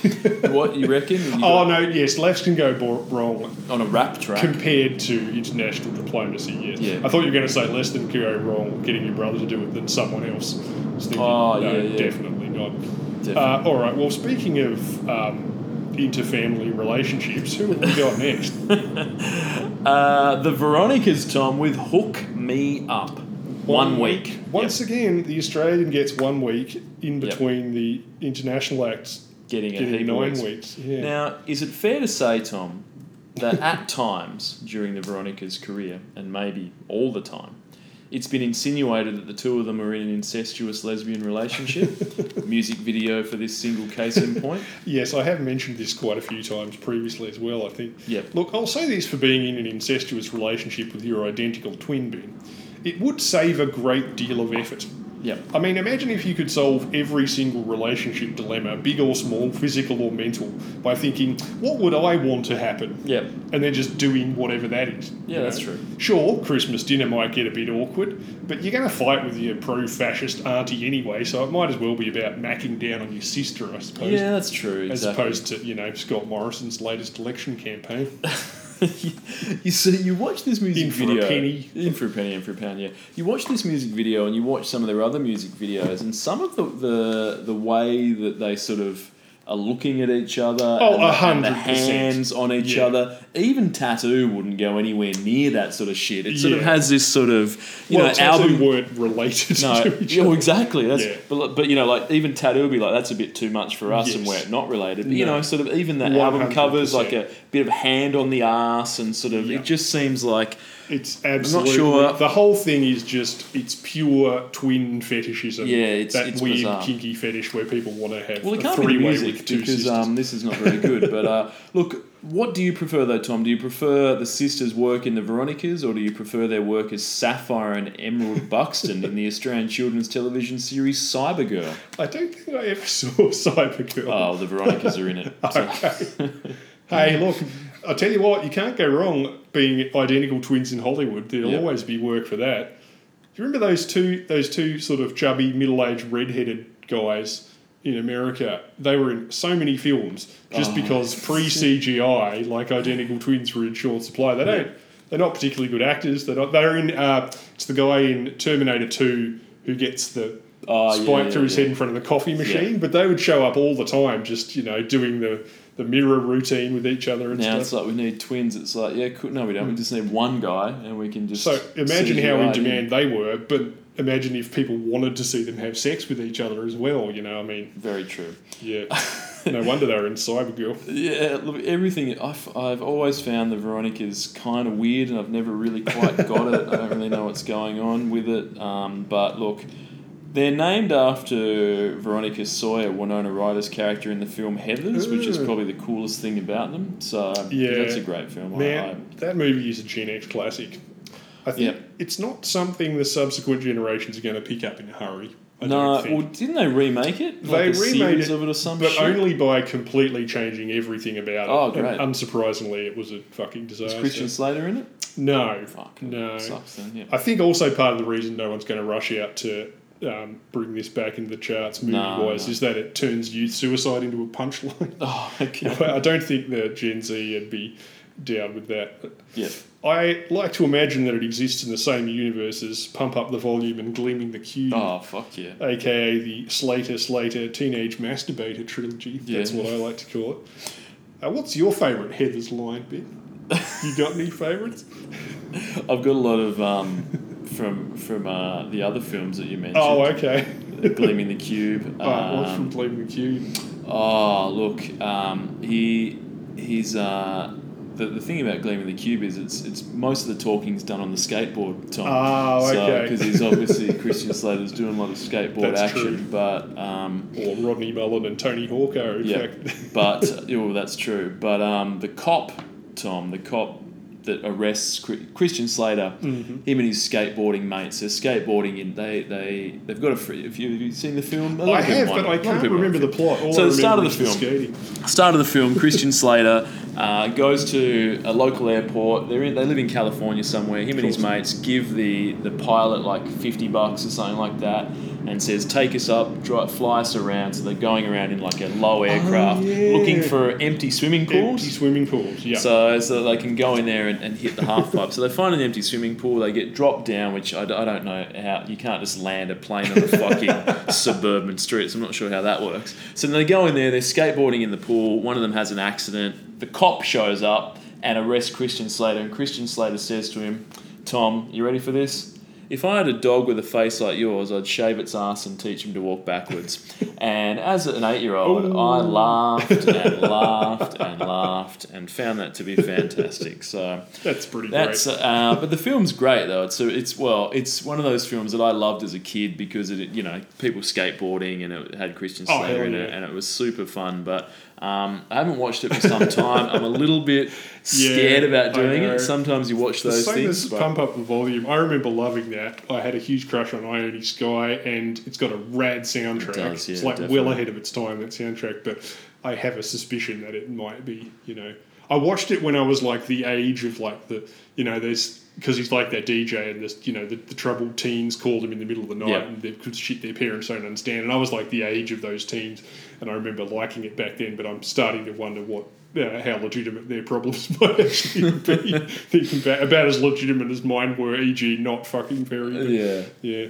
what you reckon? You oh no, yes, less can go bo- wrong on a rap track. compared to international diplomacy. Yes, Yeah. I thought you were going to say less than go wrong getting your brother to do it than someone else. Thinking, Oh, no, yeah, yeah. definitely not. Definitely. Uh, all right. Well, speaking of um, interfamily relationships, who have we got next? Uh, the Veronicas, Tom, with Hook Me Up. One, week. Once Yep. again, the Australian gets one week in Yep. between the international acts Getting a getting nine weeks. weeks. Yeah. Now, is it fair to say, Tom, that at times during the Veronica's career, and maybe all the time, it's been insinuated that the two of them are in an incestuous lesbian relationship? Music video for this single case in point. Yes, I have mentioned this quite a few times previously as well, I think. Yep. Look, I'll say this for being in an incestuous relationship with your identical twin, Ben. It would save a great deal of effort. Yep. I mean, imagine if you could solve every single relationship dilemma, big or small, physical or mental, by thinking, what would I want to happen? Yeah. And then just doing whatever that is. Yeah, that's true. Sure, Christmas dinner might get a bit awkward, but you're going to fight with your pro fascist auntie anyway, so it might as well be about macking down on your sister, I suppose Yeah, that's true. as opposed to you know Scott Morrison's latest election campaign. you see, you watch this music In for a video. penny. In for a penny, in for a pound. Yeah, you watch this music video, and you watch some of their other music videos, and some of the the, the way that they sort of are looking at each other. Oh, and the, and the hands on each Yeah. other. Even Tattoo wouldn't go anywhere near that sort of shit. It sort of has this sort of you well, know album. weren't related No, to each yeah, other. exactly. That's Yeah. but, but you know, like even Tattoo would be like that's a bit too much for us, and we're not related. But you know, sort of even the album 100%. covers like a bit of hand on the ass, and sort of Yeah. it just seems like It's absolutely sure. the whole thing is just it's pure twin fetishism. Yeah, it's- that it's weird bizarre. kinky fetish where people want to have well, it can't be three the way music because sisters. um, this is not very good. but uh, look, what do you prefer though, Tom? Do you prefer the sisters' work in the Veronicas, or do you prefer their work as Sapphire and Emerald Buxton in the Australian children's television series Cybergirl? I don't think I ever saw Cybergirl. Oh, the Veronicas are in it. Okay. hey, look, I'll tell you what, you can't go wrong being identical twins in Hollywood. There'll Yep. always be work for that. Do you remember those two those two sort of chubby, middle aged, red headed guys in America? They were in so many films just Oh. because pre CGI, like identical twins were in short supply. They don't they're not particularly good actors. They're not they're in uh, it's the guy in Terminator two who gets the Oh, yeah, spike yeah, through his yeah. head in front of the coffee machine, but they would show up all the time, just you know, doing the, the mirror routine with each other and Now it's stuff. like we need twins. It's like yeah, cool. no, we don't. We just need one guy, and we can just. So imagine how in demand they were, but imagine if people wanted to see them have sex with each other as well. You know, I mean, Very true. yeah, no wonder they were in Cybergirl. Yeah, look, everything. I've, I've always found the Veronica's kind of weird, and I've never really quite got it. I don't really know what's going on with it. Um, but look, they're named after Veronica Sawyer, Winona Ryder's character in the film Heathers, which is hmm. probably the coolest thing about them. So Yeah. that's a great film. I- Man, that movie is a Gen X classic. I think Yeah. it's not something the subsequent generations are going to pick up in a hurry. I I, no, well, didn't they remake it? They Like a remade it, of it or some but shit? only by completely changing everything about it. Oh, And great. unsurprisingly, it was a fucking Is disaster. Christian Slater in it? No, Fuck. no. Sucks then, yeah. I think also part of the reason no one's going to rush out to um, bring this back into the charts movie No, wise no. is that it turns youth suicide into a punchline. Oh, okay. I don't think the Gen Z would be down with that. Yeah. I like to imagine that it exists in the same universe as Pump Up the Volume and Gleaming the Cube, Oh, fuck yeah. aka the Slater Slater Teenage Masturbator trilogy. That's what I like to call it. Uh, what's your favourite Heather's line, Ben? You got any favourites? I've got a lot of um, from from uh, the other films that you mentioned. Oh, okay. Gleaming the Cube. Oh, what's from Um, Gleaming the Cube? oh, look, um, he he's uh, the, the thing about Gleaming the Cube is it's it's most of the talking's done on the skateboard. Tom. Oh, okay. Because he's obviously Christian Slater's doing a lot of skateboard That's action, true. but. Um, Or Rodney Mullen and Tony Hawko, in Yeah, fact. but oh, that's true. But um, the cop, Tom, the cop that arrests Christian Slater, Mm-hmm. him and his skateboarding mates, they're skateboarding in. They they they've got a free. Have you, have you seen the film? I have, but I a lot of can't remember the plot. All So I the start of the film. skating. Start of the film, Christian Slater uh, goes to a local airport. They're in, they live in California somewhere. Him and his mates give the, the pilot like 50 bucks or something like that and says, Take us up, drive, fly us around. So they're going around in like a low oh, aircraft Oh, yeah. looking for empty swimming pools. Empty swimming pools, yeah. So, so they can go in there and, and hit the half pipe. So they find an empty swimming pool. They get dropped down, which I don't know how. You can't just land a plane on a fucking suburban street. So I'm not sure how that works. So they go in there. They're skateboarding in the pool. One of them has an accident. The cop shows up and arrests Christian Slater. And Christian Slater says to him, "Tom, you ready for this?" If I had a dog with a face like yours, I'd shave its ass and teach him to walk backwards. And as an eight-year-old, I laughed and laughed and laughed and found that to be fantastic. So That's pretty that's great. uh, but the film's great though. It's it's well, it's one of those films that I loved as a kid because it you know people skateboarding and it had Christian Oh, Slater hell in it yeah. and it was super fun. But um, I haven't watched it for some time. I'm a little bit scared Yeah, about doing it. Sometimes you watch those things. but- Pump Up the Volume. I remember loving that. I had a huge crush on Ione Skye, and it's got a rad soundtrack. It does, yeah, it's like definitely. well ahead of its time, that soundtrack. But I have a suspicion that it might be, you know. I watched it when I was like the age of like the, you know, there's because he's like that DJ, and this, you know, the, the troubled teens called him in the middle of the night, Yeah. and they could shit their parents don't understand. And I was like the age of those teens, and I remember liking it back then. But I'm starting to wonder what. Uh, how legitimate their problems might actually be. Thinking about, about as legitimate as mine were, e.g., not fucking very. but- yeah. yeah.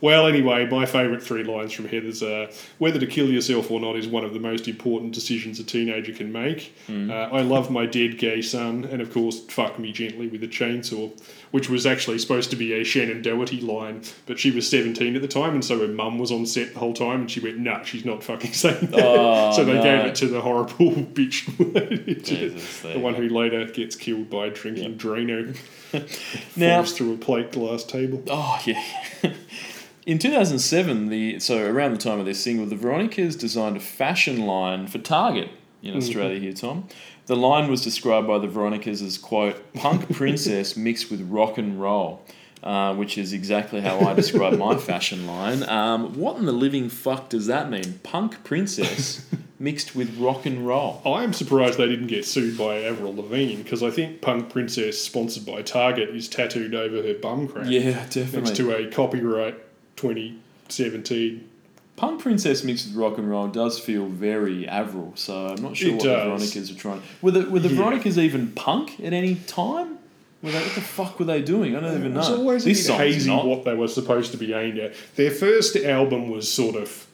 Well, anyway, my favourite three lines from Heather's are whether to kill yourself or not is one of the most important decisions a teenager can make. Mm. Uh, I love my dead gay son, and of course, fuck me gently with a chainsaw, which was actually supposed to be a Shannen Doherty line, but she was 17 at the time, and so her mum was on set the whole time, and she went, nah, she's not fucking saying that. Oh, so they no. gave it to the horrible bitch, Jesus, the one who later gets killed by drinking Drano. Now- through a plate glass table. Oh yeah. In 2007, the so around the time of this single, the Veronicas designed a fashion line for Target. in Australia here, Tom. The line was described by the Veronicas as, quote, punk princess mixed with rock and roll, uh, which is exactly how I describe my fashion line. Um, what in the living fuck does that mean? Punk princess mixed with rock and roll. I'm surprised they didn't get sued by Avril Lavigne because I think Punk Princess, sponsored by Target, is tattooed over her bum crack. Yeah, Next definitely. to a copyright 2017. Punk princess mixed with rock and roll does feel very Avril, so I'm not sure It what does. the Veronicas are trying. Were the, were the Yeah. Veronicas even punk at any time? Were they, what the fuck were they doing? I don't even know. was always a this bit hazy not. what they were supposed to be aimed at. Their first album was sort of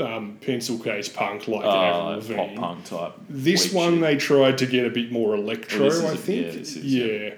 um, pencil case punk like Oh, Avril Lavigne. punk type. This one shit. they tried to get a bit more electro, Well, I a- think. yeah, yeah.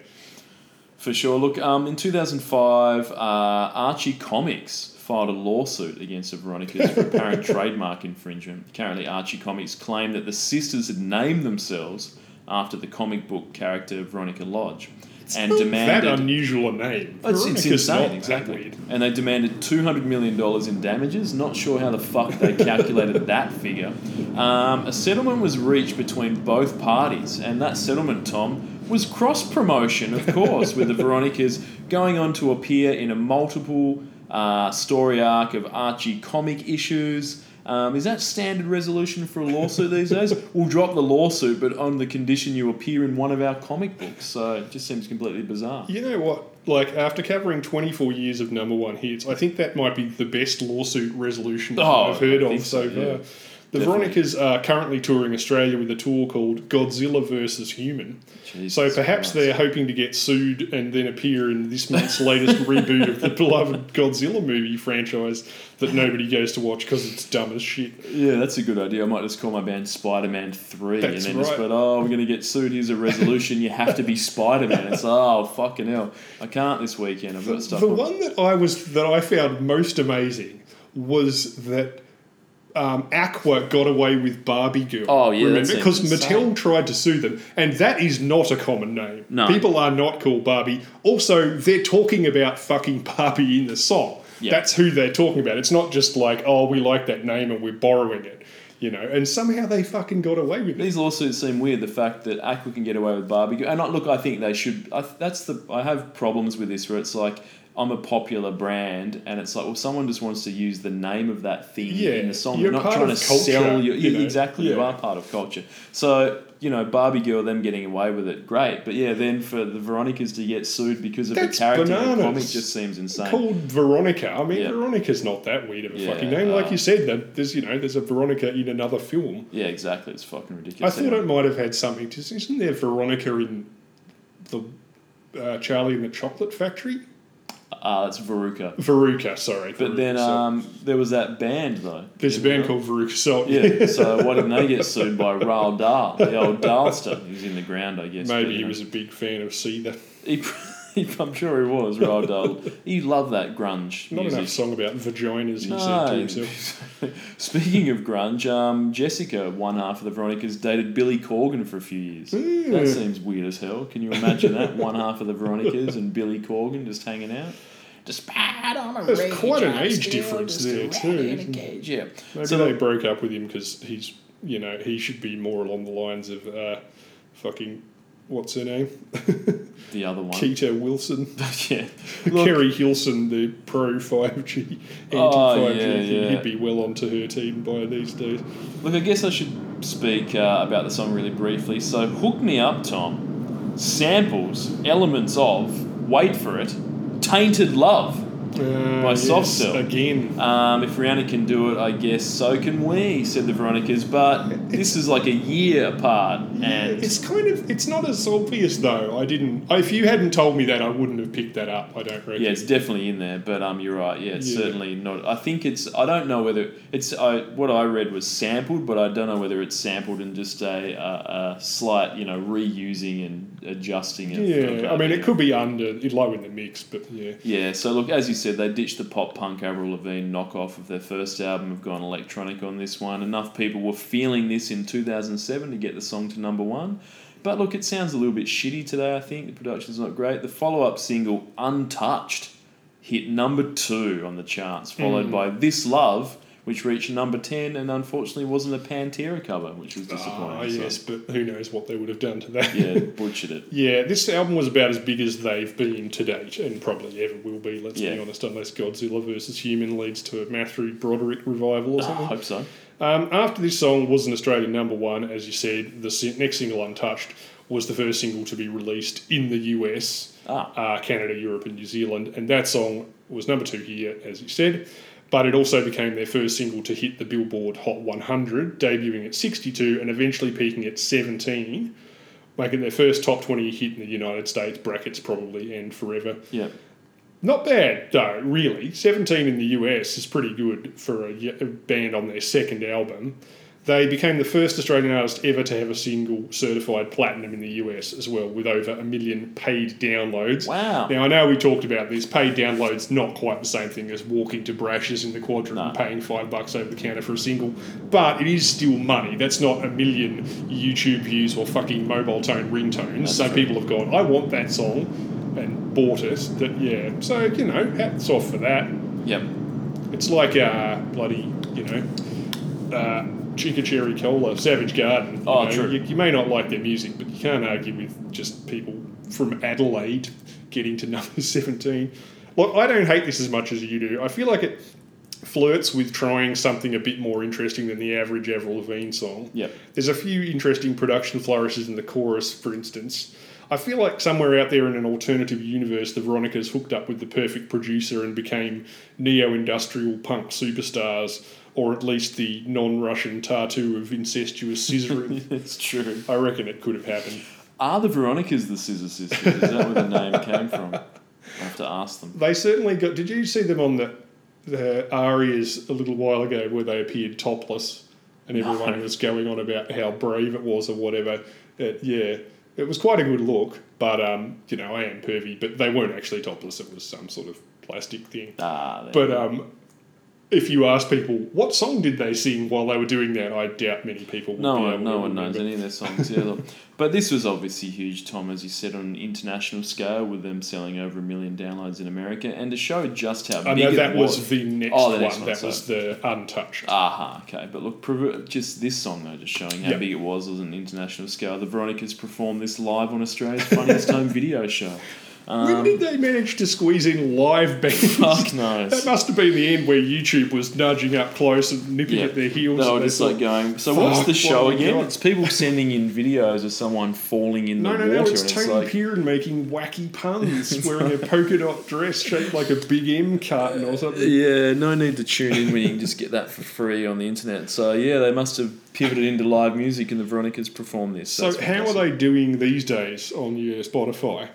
For sure. Look, um, in 2005, uh, Archie Comics filed a lawsuit against the Veronicas for apparent trademark infringement. Currently, Archie Comics claimed that the sisters had named themselves after the comic book character Veronica Lodge and demanded. that unusual a name. It's, it's insane, exactly. And they demanded two hundred million dollars in damages. Not sure how the fuck they calculated that figure. Um, a settlement was reached between both parties, and that settlement, Tom, was cross promotion, of course, with the Veronicas going on to appear in a multiple uh, story arc of Archie comic issues. Um, is that standard resolution for a lawsuit these days? We'll drop the lawsuit, but on the condition you appear in one of our comic books. So it just seems completely bizarre. You know what? Like after covering 24 years of number one hits, I think that might be the best lawsuit resolution Oh, I've heard of so so, far. yeah. The Definitely. Veronicas are uh, currently touring Australia with a tour called Godzilla versus Human. Jesus so perhaps Christ. they're hoping to get sued and then appear in this month's latest reboot of the beloved Godzilla movie franchise that nobody goes to watch because it's dumb as shit. Yeah, that's a good idea. I might just call my band Spider Man 3 That's and then just put, oh, we're going to get sued. Here's a resolution. You have to be Spider Man. It's, oh, fucking hell. I can't this weekend. I've got stuff The on. one that I was that I found most amazing was that um, Aqua got away with Barbie Girl. Oh, yeah, remember? Because. Mattel tried to sue them, and that is not a common name. No. people are not called Barbie. Also, they're talking about fucking Barbie in the song. Yeah. That's who they're talking about. It's not just like, oh, we like that name and we're borrowing it. You know, and somehow they fucking got away with it. These lawsuits seem weird. The fact that Aqua can get away with Barbie, and I, look, I think they should. I, that's the. I have problems with this where it's like I'm a popular brand, and it's like, well, someone just wants to use the name of that thing Yeah, in the song. you're not trying to culture, sell your. you yeah, know, exactly, you are part of culture. So you know, Barbie girl, them getting away with it, great. But yeah, then for the Veronicas to get sued because of That's a character in a comic just seems insane. called Veronica. I mean, Yeah. Veronica's not that weird of a Yeah, fucking name. Like uh, you said, that there's you know there's a Veronica in another film. Yeah, exactly. It's fucking ridiculous. I thought it might have had something to. Isn't there Veronica in the uh, Charlie and the Chocolate Factory? Uh, it's Veruca. Veruca, sorry. But then Veruca, so- um, there was that band though. there's a band know? called Veruca Salt. Yeah, so why didn't they get sued by Roald Dahl, the old Dahlster? He's in the ground, I guess. Maybe but, he know. was a big fan of Seether. He, I'm sure he was, Roald Dahl. He loved that grunge Not music. enough song about vaginas, he said to himself. Speaking of grunge, um, Jessica, one half of the Veronicas, dated Billy Corgan for a few years. Hmm. That seems weird as hell. Can you imagine that? One half of the Veronicas and Billy Corgan just hanging out? Despite on a There's quite an age difference there too, in a isn't there? cage. Yeah. Maybe So they broke up with him because he's, you know, he should be more along the lines of uh, fucking, what's her name? the other one. Keita Wilson. yeah. Look, Keri Hilson, the pro 5G, anti 5G, Oh, yeah, yeah. he'd be well onto her team by these days. Look, I guess I should speak uh, about the song really briefly. So, Hook Me Up, Tom, samples elements of, wait for it, Tainted Love. Uh, By Soft Cell. Again. Um, if Rihanna can do it, I guess so can we, said the Veronicas. But this is like a year apart. And It's kind of, it's not as obvious though. I didn't, if you hadn't told me that, I wouldn't have picked that up, I don't reckon. yeah, it's definitely in there. But um, you're right. Yeah, it's Yeah. certainly not. I think it's. I don't know whether it's. I, what I read was sampled, but I don't know whether it's sampled and just a, a, a slight, you know, reusing and adjusting it. Yeah, I mean, it could be under, it low in the mix, but yeah. Yeah, so look, as you said, they ditched the pop punk Avril Lavigne knockoff of their first album, have gone electronic on this one. Enough people were feeling this in 2007 to get the song to number one. But look, it sounds a little bit shitty today, I think. The production's not great. The follow up single, Untouched, hit number two on the charts, followed hmm. by This Love, which reached number 10 and unfortunately wasn't a Pantera cover, which was disappointing. Ah, so- yes, but who knows what they would have done to that. yeah, butchered it. Yeah, this album was about as big as they've been to date, and probably ever will be, let's be honest, unless Godzilla vs. Human leads to a Matthew Broderick revival or something. I hope so. Um, after this song was an Australian number one, as you said, the next single, Untouched, was the first single to be released in the US, Ah. uh, Canada, Europe, and New Zealand. And that song was number two here, as you said. But it also became their first single to hit the Billboard Hot 100, debuting at 62 and eventually peaking at 17, making their first top 20 hit in the United States, brackets probably, and forever. Yeah. Not bad, though, really. 17 in the US is pretty good for a band on their second album. They became the first Australian artist ever to have a single certified platinum in the US as well, with over a million paid downloads. Wow. Now, I know we talked about this. Paid downloads, not quite the same thing as walking to Brash's in the quadrant No. and paying five bucks over the counter for a single, but it is still money. That's not a million YouTube views or fucking mobile tone ringtones. so true. people have gone, I want that song, and bought it. That yeah. So you know, hats off for that. Yep. It's like uh, bloody you know, uh, Chica Cherry Cola, Savage Garden. You Oh, know, true. You, you may not like their music, but you can't argue with just people from Adelaide getting to number seventeen. Look, I don't hate this as much as you do. I feel like it flirts with trying something a bit more interesting than the average Avril Lavigne song. Yep. There's a few interesting production flourishes in the chorus, for instance. I feel like somewhere out there in an alternative universe, the Veronicas hooked up with the perfect producer and became neo industrial punk superstars, or at least the non Russian tattoo of incestuous scissoring. It's true. I reckon it could have happened. Are the Veronicas the Scissor Sisters? Is that where the name came from? I have to ask them. They certainly got. Did you see them on the, the Arias a little while ago where they appeared topless and everyone No. was going on about how brave it was or whatever? It, yeah, it was quite a good look, but um, you know, I am pervy, but they weren't actually topless. It was some sort of plastic thing. Ah, But um, if you ask people what song did they sing while they were doing that, I doubt many people. Would no one, no one knows any of their songs. Yeah, look. but this was obviously huge, Tom, as you said, on an international scale, with them selling over a million downloads in America, and to show just how I big know it that was. was. the next Oh, the one. next one, that sorry. was the Untouched. Aha, okay, but look, just this song though, just showing how Yep. big it was on an international scale. The Veronicas performed this live on Australia's Funniest Home Video Show. When did they manage to squeeze in live bands? Um, Fuck knows. That must have been the end where YouTube was nudging up close and nipping Yeah, at their heels. They were just like going. So what's the show we again? It's people sending in videos of someone falling in No, the no, water, no, no, it's Tony like, Pearson making wacky puns, wearing a polka dot dress shaped like a big M carton or something. yeah, no need to tune in when you can just get that for free on the internet. So yeah, they must have pivoted into live music, and the Veronicas performed this. So, That's how are they doing these days on your Spotify?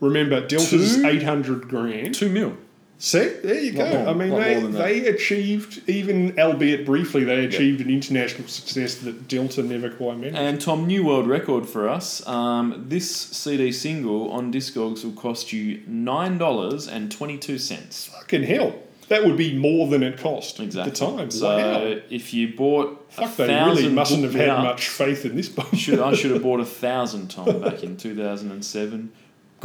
Remember, Delta's Two- 800 grand. Two mil. See, there you go. More- I mean, they, more than that. they achieved, even albeit briefly, they achieved an international success that Delta never quite managed. And Tom, new world record for us. Um, this CD single on Discogs will cost you nine dollars and twenty two cents. Fucking hell. That would be more than it cost Exactly. at the time. So wow. if you bought a Fuck, they really mustn't have had up, much faith in this bunch. Should I should have bought a thousand Tom back in two thousand and seven.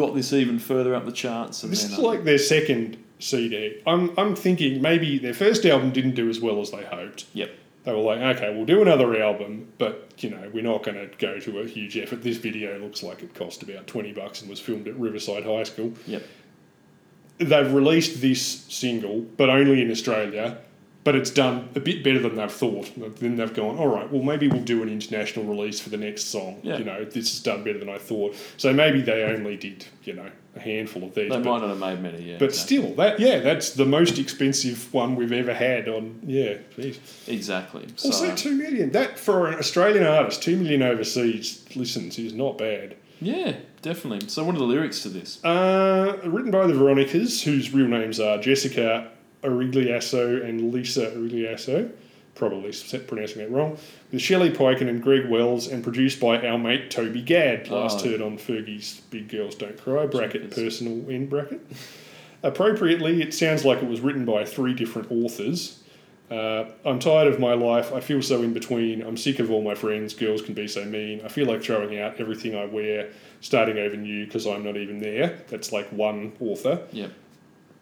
Got this even further up the charts. And This is like their second CD. I'm, I'm thinking maybe their first album didn't do as well as they hoped. Yep. They were like, okay, we'll do another album, but you know, we're not going to go to a huge effort. This video looks like it cost about twenty bucks and was filmed at Riverside High School. Yep. They've released this single, but only in Australia. But it's done a bit better than they've thought. Then they've gone, all right, well, maybe we'll do an international release for the next song. Yeah. You know, this is done better than I thought. So maybe they only did, you know, a handful of these. They but- might not have made many. Yeah. but still, that yeah, that's the most expensive one we've ever had on. Yeah, geez. Exactly. Also, So, two million. That for an Australian artist, two million overseas listens is not bad. yeah, definitely. So what are the lyrics to this? Uh, written by the Veronicas, whose real names are Jessica Origliasso and Lisa Origliasso. Probably pronouncing that wrong. With Shelly Peiken and Greg Wells, and produced by our mate Toby Gadd. Last Oh. heard on Fergie's Big Girls Don't Cry bracket Jeepers. personal end bracket. Appropriately, it sounds like it was written by three different authors. Uh, I'm tired of my life. I feel so in between. I'm sick of all my friends. Girls can be so mean. I feel like throwing out everything I wear, starting over new because I'm not even there. That's like one author. Yep.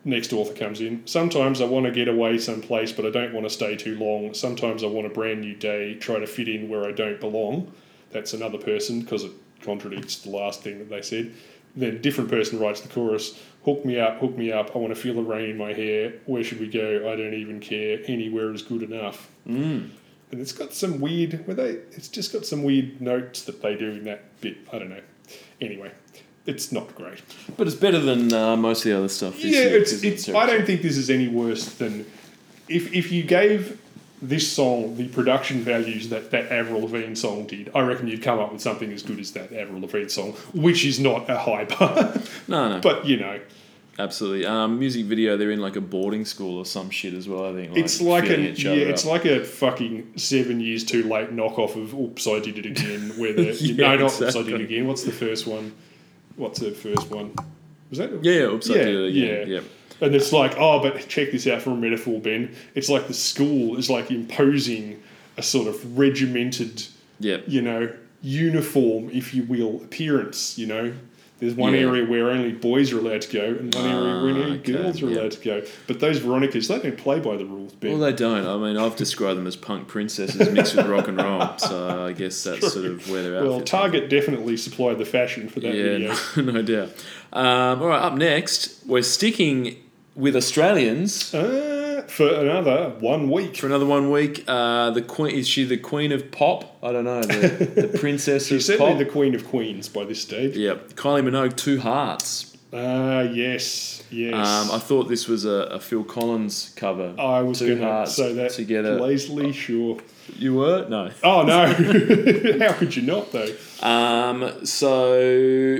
Next author comes in. Sometimes I want to get away someplace, but I don't want to stay too long. Sometimes I want a brand new day, try to fit in where I don't belong. That's another person because it contradicts the last thing that they said. Then different person writes the chorus. Hook me up, hook me up. I want to feel the rain in my hair. Where should we go? I don't even care. Anywhere is good enough. Mm. And it's got some weird. Where they? It's just got some weird notes that they do in that bit. I don't know. Anyway, it's not great. But it's better than uh, most of the other stuff. Yeah, year, it's, it's. I don't think this is any worse than if if you gave this song the production values that that Avril Lavigne song did. I reckon you'd come up with something as good as that Avril Lavigne song, which is not a high bar, No, no, but you know, absolutely. Um, music video, they're in like a boarding school or some shit as well. I think. it's like a yeah, it's up. like a fucking seven years too late knockoff of "Oops, I did it again." Where the Yeah, no, not "Oops, I did it again." What's the first one? What's the first one? Was that yeah, yeah. Oops, I Yeah, did it again. yeah. Yeah. And it's like, oh, but check this out from a metaphor, Ben. It's like the school is like imposing a sort of regimented, Yeah. you know, uniform, if you will, appearance. You know, there's one Yeah. area where only boys are allowed to go, and one area where Ah, only okay, girls are yeah. allowed to go. But those Veronicas, they don't play by the rules, Ben. Well, they don't. I mean, I've described them as punk princesses mixed with rock and roll. So I guess that's sort of where they're at. well, Target definitely supplied the fashion for that video. No, no doubt. Um, all right, up next, we're sticking with Australians Uh, for another one week. for another one week. Uh, the queen is she the queen of pop? I don't know. The, the princess She's of certainly pop. the queen of queens by this stage. Yep, Kylie Minogue, Two Hearts. Ah, yes, yes. Um, I thought this was a, a Phil Collins cover. I was Two going to Hearts say that together. lazily sure. You were no. Oh no! How could you not though? Um, so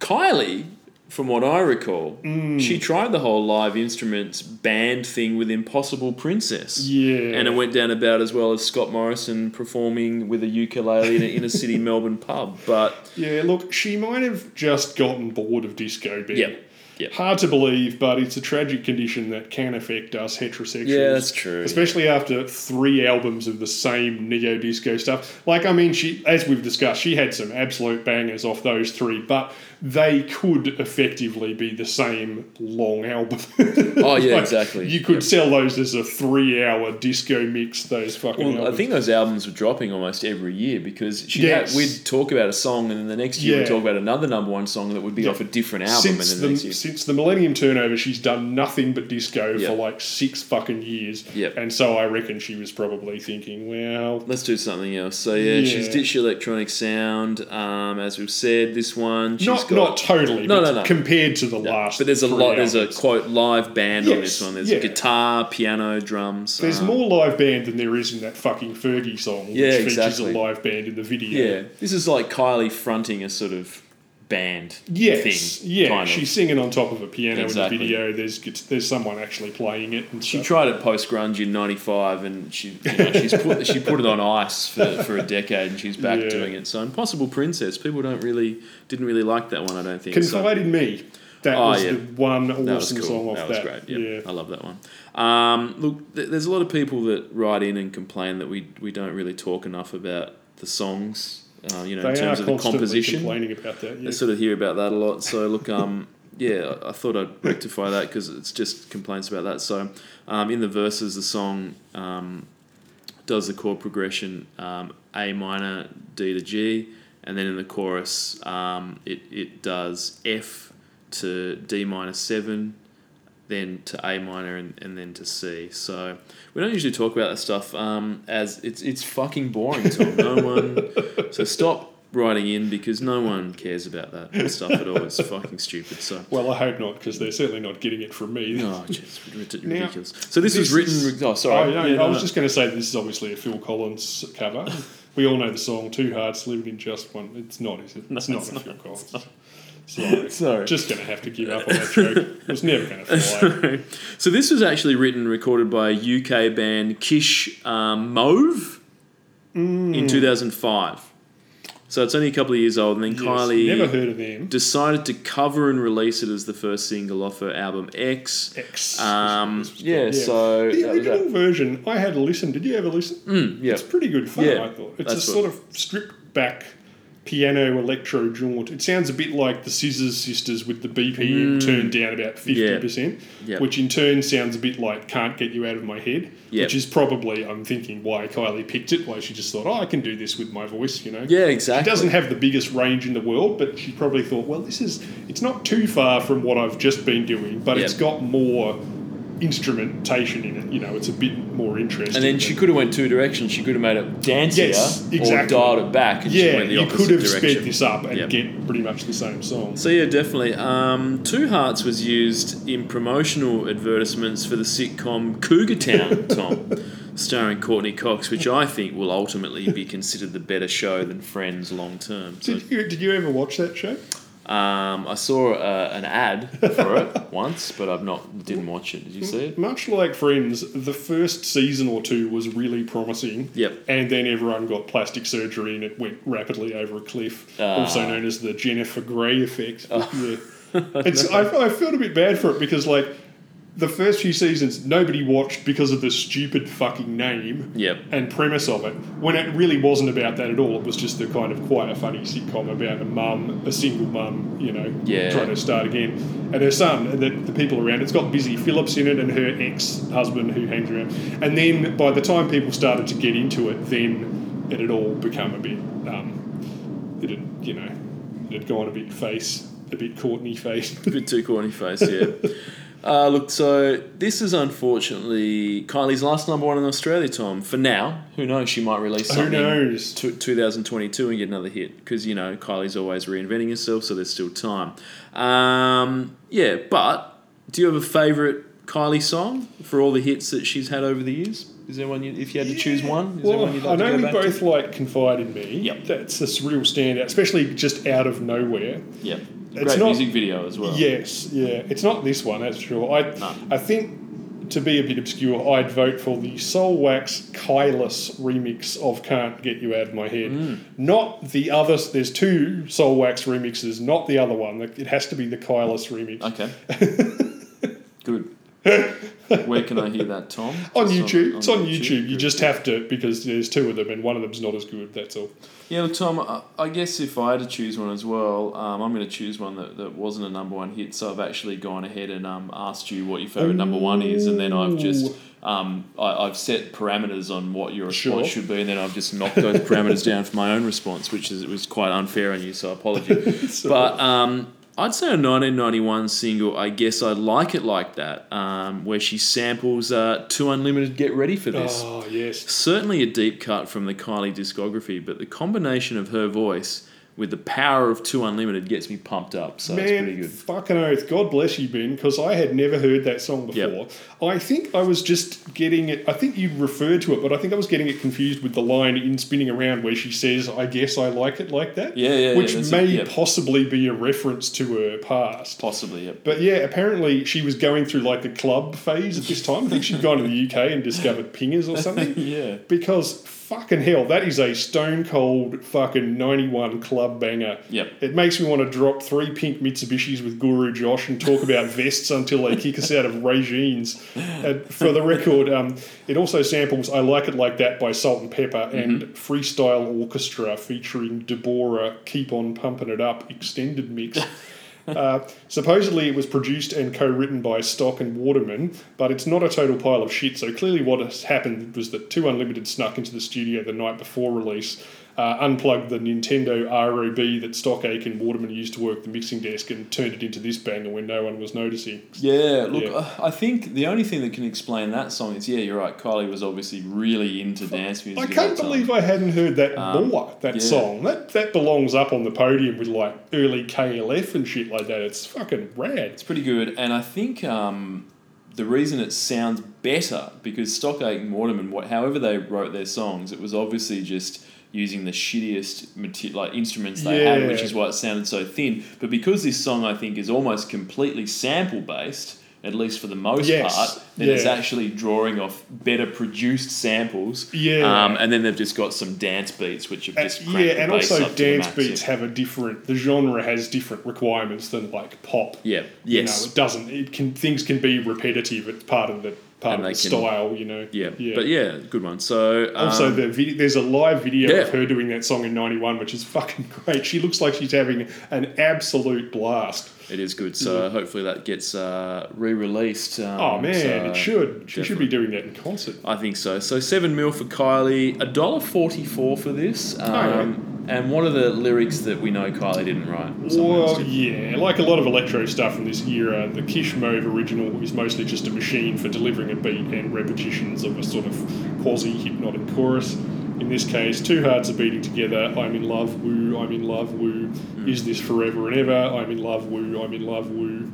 Kylie, from what I recall, Mm. she tried the whole live instruments band thing with Impossible Princess. Yeah, And it went down about as well as Scott Morrison performing with a ukulele in an inner city Melbourne pub. But yeah. Look, she might have just gotten bored of disco. Ben. Yep, yep. Hard to believe, but it's a tragic condition that can affect us heterosexuals. Yeah, that's true, Especially after three albums of the same neo disco stuff. Like, I mean, she, as we've discussed, she had some absolute bangers off those three, but they could effectively be the same long album. Oh, yeah, exactly. You could Yep. sell those as a three-hour disco mix. Those fucking. well, I think those albums were dropping almost every year because she Yes. had, we'd talk about a song and then the next year Yeah. we'd talk about another number one song that would be Yeah. off a different album since and the, then the next year. since the Millennium Turnover, she's done nothing but disco Yep. for like six fucking years. Yep. And so I reckon she was probably thinking, well, Let's do something else. So yeah, she's Yeah. ditched electronic sound. Um, as we've said, this one she's not got, not totally, No, but no, no. compared to the last. but there's a lot. There's a quote live band on this one. There's yeah. guitar, piano, drums. There's um, more live band than there is in that fucking Fergie song, which Yeah, features exactly. a live band in the video. Yeah, this is like Kylie fronting a sort of band Yes, thing. yeah, kind of. she's singing on top of a piano Exactly. in the video. There's there's someone actually playing it. And She stuff. tried it post grunge in '95, and she you know, she's put she put it on ice for, for a decade, and she's back Yeah. doing it. So Impossible Princess, people don't really didn't really like that one. I don't think. so. Confide in Me. That Oh, was yeah. the one That awesome cool. song off that that. was great. Yep. Yeah. I love that one. Um, look, th- there's a lot of people that write in and complain that we we don't really talk enough about the songs. Uh, you know, They in terms of the composition. complaining about that. Yeah. I sort of hear about that a lot. So look, um, yeah, I thought I'd rectify that because it's just complaints about that. So um, in the verses, the song um, does the chord progression um, A minor, D to G, and then in the chorus, um, it it does F to D minor seven, then to A minor, and, and then to C. So we don't usually talk about that stuff um, as it's it's fucking boring, Tom. No one. So stop writing in because no one cares about that stuff at all. It's fucking stupid. So. Well, I hope not, because they're certainly not getting it from me. Oh, just rid- Now, ridiculous. so this, was written. is- oh, sorry. Oh, no, Yeah, I was no. just going to say this is obviously a Phil Collins cover. we all know the song Two Hearts Living in Just One. It's not, is it? It's not it's a not, Phil Collins. Sorry. Sorry. Just going to have to give up on that joke. It was never going to fly. so this was actually written and recorded by UK band Kish um, Mauve Mm. in 2005. So it's only a couple of years old, and then Yes, Kylie never heard of them. decided to cover and release it as the first single off her album X. X. Um, This was yeah, so the original that. version, I had a listen. Did you ever listen? Mm, yeah. It's pretty good fun, Yeah, I thought. It's a sort of stripped back piano electro jaunt. It sounds a bit like the Scissors Sisters with the BPM turned down about fifty percent, Mm. Yep. which in turn sounds a bit like "Can't Get You Out of My Head," Yep. which is probably I'm thinking why Kylie picked it. Why she just thought, "Oh, I can do this with my voice," you know? Yeah, exactly. She doesn't have the biggest range in the world, but she probably thought, well, this is it's not too far from what I've just been doing, but it's got more instrumentation in it. You know, it's a bit more interesting. And then she could have went two directions. She could have made it dancier Yes, or dialed it back. And yeah, went the you could have direction. sped this up and Yep. get pretty much the same song. So yeah, definitely. Um, Two Hearts was used in promotional advertisements for the sitcom Cougar Town, Tom, starring Courteney Cox, which I think will ultimately be considered the better show than Friends long term. So, Did you, did you ever watch that show? Um, I saw uh, an ad for it once, but I've not didn't watch it. Did you see it? Much like Friends, the first season or two was really promising. Yep. And then everyone got plastic surgery and it went rapidly over a cliff, Ah. also known as the Jennifer Grey effect. Oh. Yeah. It's, I, I felt a bit bad for it because, like, the first few seasons, nobody watched because of the stupid fucking name Yep. and premise of it. When it really wasn't about that at all, it was just a kind of quite a funny sitcom about a mum, a single mum, you know, Yeah. trying to start again, and her son, and the, the people around. It's got Busy Phillips in it and her ex-husband who hangs around. And then by the time people started to get into it, then it had all become a bit, um, it had, you know, it had gone a bit face, a bit Courtney face. A bit too corny face, yeah. Uh, look, so this is unfortunately Kylie's last number one in Australia, Tom. For now, who knows? She might release Who something knows? to 2022 and get another hit because you know Kylie's always reinventing herself, so there's still time. Um, yeah, but do you have a favourite Kylie song for all the hits that she's had over the years? Is there one you, if you had to choose one? Is there Well, one you'd I know we both to? like Confide in Me. Yep. That's a real standout, especially just out of nowhere. Yeah, It's great not- music video as well. Yes, yeah. It's not this one, that's sure. I No. I think to be a bit obscure, I'd vote for the Soul Wax Kyluss remix of Can't Get You Out of My Head. Mm. Not the other there's two Soulwax remixes, not the other one. It has to be the Kyluss remix. Okay. Good. Where can I hear that, Tom? On Just YouTube. it's on YouTube. You just have to because there's two of them and one of them's not as good, that's all. Yeah, Tom, I, guess if I had to choose one as well, um, I'm going to choose one that, that wasn't a number one hit. So I've actually gone ahead and um, asked you what your favourite number one is, and then I've just um, I, I've set parameters on what your response Sure. should be, and then I've just knocked those parameters down for my own response, which is it was quite unfair on you. So apologies. but um, I'd say a 1991 single. I guess I'd like it like that, um, where she samples uh, "Two Unlimited." Get ready for this. Oh yes. Certainly a deep cut from the Kylie discography, but the combination of her voice with the power of Two Unlimited gets me pumped up. So it's pretty good. fucking oath. God bless you, Ben, because I had never heard that song before. Yep. I think I was just getting it. I think you referred to it, but I think I was getting it confused with the line in Spinning Around where she says, I guess I like it like that. Yeah, yeah, yeah, Which that's may it, possibly be a reference to her past. Possibly, yep. But yeah, apparently she was going through like a club phase at this time. I think she'd gone to the UK and discovered pingers or something. Yeah. Because fucking hell, that is a stone cold fucking 91 club banger. Yep. It makes me want to drop three pink Mitsubishis with Guru Josh and talk about vests until they kick us out of regimes. And for the record, um, it also samples I Like It Like That by Salt and Pepper and Freestyle Orchestra featuring Deborah Keep On Pumping It Up extended mix. Uh, supposedly, it was produced and co-written by Stock and Waterman, but it's not a total pile of shit. So clearly, what has happened was that Two Unlimited snuck into the studio the night before release, uh, unplugged the Nintendo ROB that Stock Aitken and Waterman used to work the mixing desk, and turned it into this banger when no one was noticing. Yeah, look, Yeah. I think the only thing that can explain that song is, yeah, you're right, Kylie was obviously really into dance music. I can't believe I hadn't heard that Um, more. That yeah. song that that belongs up on the podium with like early KLF and shit like that. It's fucking rad. It's pretty good, and I think um, the reason it sounds better because Stock Aitken and Waterman, what, however they wrote their songs, it was obviously just using the shittiest like instruments they had, which is why it sounded so thin. But because this song, I think, is almost completely sample based. At least for the most Yes, part, then it's actually drawing off better produced samples. Yeah. Um, and then they've just got some dance beats, which have just yeah, and also dance beats have a different. The genre has different requirements than like pop. Yeah. You Yes. know, it doesn't. It can things can be repetitive. It's part of the part And of the can- style, you know. Yeah. But yeah, good one. So um, Also, the vid- there's a live video Yeah. of her doing that song in '91, which is fucking great. She looks like she's having an absolute blast. It is good. So hopefully that gets uh, re-released. Um, Oh man, so it should. She should be doing that in concert. I think so. So seven mil for Kylie, a dollar forty-four for this. Um, Alright. And what are the lyrics that we know Kylie didn't write? Well, did. yeah, like a lot of electro stuff from this era, the Kish Mauve original is mostly just a machine for delivering a beat and repetitions of a sort of quasi hypnotic chorus. In this case, two hearts are beating together. I'm in love, woo. I'm in love, woo. Hmm. Is this forever and ever? I'm in love, woo. I'm in love, woo.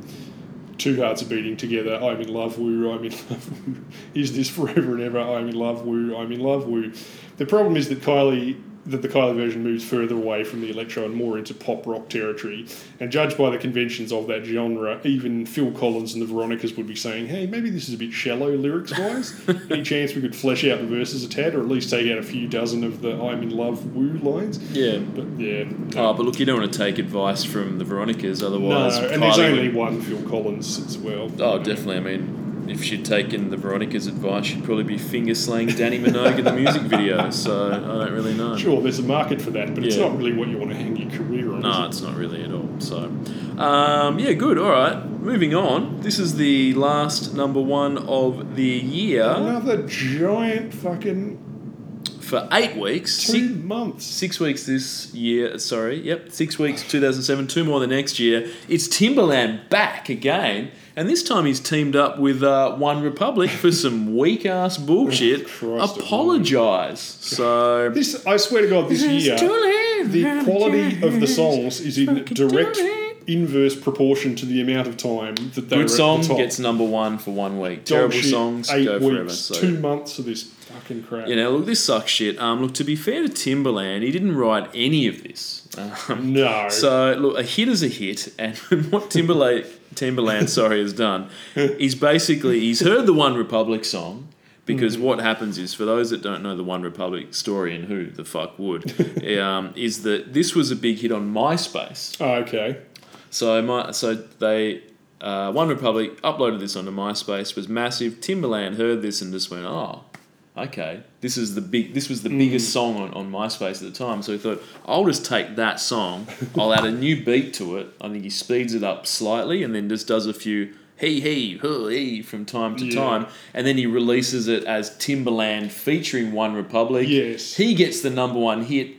Two hearts are beating together. I'm in love, woo. I'm in love, woo. Is this forever and ever? I'm in love, woo. I'm in love, woo. The problem is that Kylie, that the Kylie version moves further away from the electro and more into pop rock territory. And judged by the conventions of that genre, even Phil Collins and the Veronicas would be saying, "Hey, maybe this is a bit shallow lyrics wise. Any chance we could flesh out the verses a tad, or at least take out a few dozen of the I'm in love, woo lines?" Yeah. But yeah. Oh, but look, you don't want to take advice from the Veronicas, otherwise. no, and there's only would- one Phil Collins as well. Oh, definitely. I mean, if she'd taken the Veronica's advice, she'd probably be finger slaying Dannii Minogue in the music video. So I don't really know. Sure, there's a market for that, but it's not really what you want to hang your career on. No, is it's not really at all. So, um, yeah, good. All right, moving on. This is the last number one of the year Another giant fucking for eight weeks. two Six, months. six weeks this year. Sorry, yep, six weeks. Two thousand seven. Two more the next year. It's Timbaland back again, and this time he's teamed up with uh, One Republic for some weak ass bullshit. Christ Apologise. So. This, I swear to God, this year, the quality of the songs is in direct inverse proportion to the amount of time that they Good song the gets number one for one week. Terrible shit, songs eight go weeks, forever. So. two months of this fucking crap. You know, look, this sucks shit. Um, look, to be fair to Timbaland, he didn't write any of this. Um, no. so, look, a hit is a hit, and what Timberland, Timbaland, sorry, has done is basically he's heard the One Republic song. Because what happens is, for those that don't know the One Republic story, and who the fuck would, um, is that this was a big hit on MySpace. Oh, okay. So my so they uh, One Republic uploaded this onto MySpace was massive. Timbaland heard this and just went, oh, okay, this is the big. This was the mm. biggest song on, on MySpace at the time. So he thought, I'll just take that song. I'll add a new beat to it. I think he speeds it up slightly and then just does a few. He he huh, he from time to Yeah. time, and then he releases it as Timbaland featuring One Republic. Yes. he gets the number one hit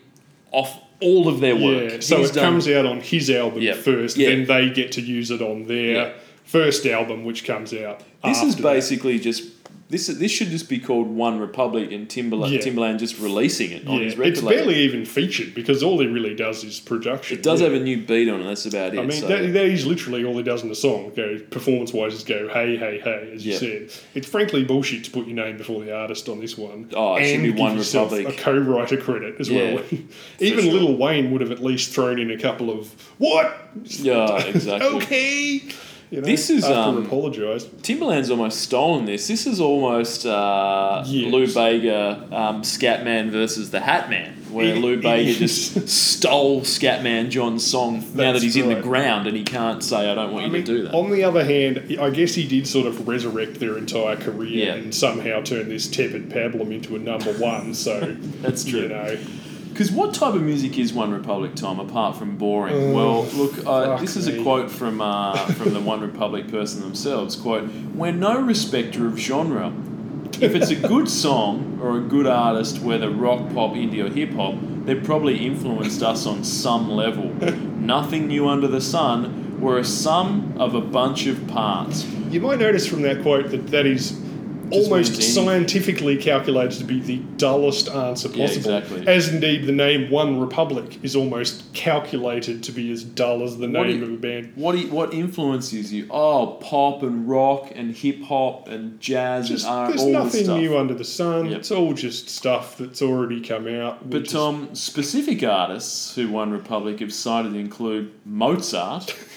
off all of their work. Yeah, so He's it done- comes out on his album Yep. first, Yeah. then they get to use it on their Yeah. first album, which comes out. This is after that. basically just this. This should just be called One Republic and Timbaland. Yeah. Timbaland just releasing it on Yeah, his record it's label. barely even featured because all he really does is production. It does Yeah. have a new beat on it. That's about it. I mean, so- that, that is literally all he does in the song. Go performance wise, is go hey hey hey, as you said. It's frankly bullshit to put your name before the artist on this one. Oh, it should be One Republic. a co-writer credit as well. Even sure. Lil Wayne would have at least thrown in a couple of what? yeah, exactly. okay. You know, This is, um, apologised. Timbaland's almost stolen this. This is almost uh, Yes. Lou Bega, um, Scatman versus the Hat Man, where It Lou Bega just stole Scatman John's song now that That's he's in the ground and he can't say, I don't want I you mean, to do that. on the other hand, I guess he did sort of resurrect their entire career Yeah. and somehow turn this tepid pablum into a number one. So That's true. You know, Because what type of music is One Republic, Tom, apart from boring? well, look, uh, this is a me. quote from uh, from the One Republic person themselves. Quote: "We're no respecter of genre. If it's a good song or a good artist, whether rock, pop, indie, or hip hop, they've probably influenced us on some level. Nothing new under the sun. We're a sum of a bunch of parts." you might notice from that quote that that is almost scientifically calculated to be the dullest answer Yeah, possible. exactly. As indeed the name One Republic is almost calculated to be as dull as the What name of a band. What what influences you? Oh, pop and rock and hip hop and jazz Just, and R. there's all nothing new under the sun. Yep. It's all just stuff that's already come out. But is- um, specific artists who One Republic have cited include Mozart,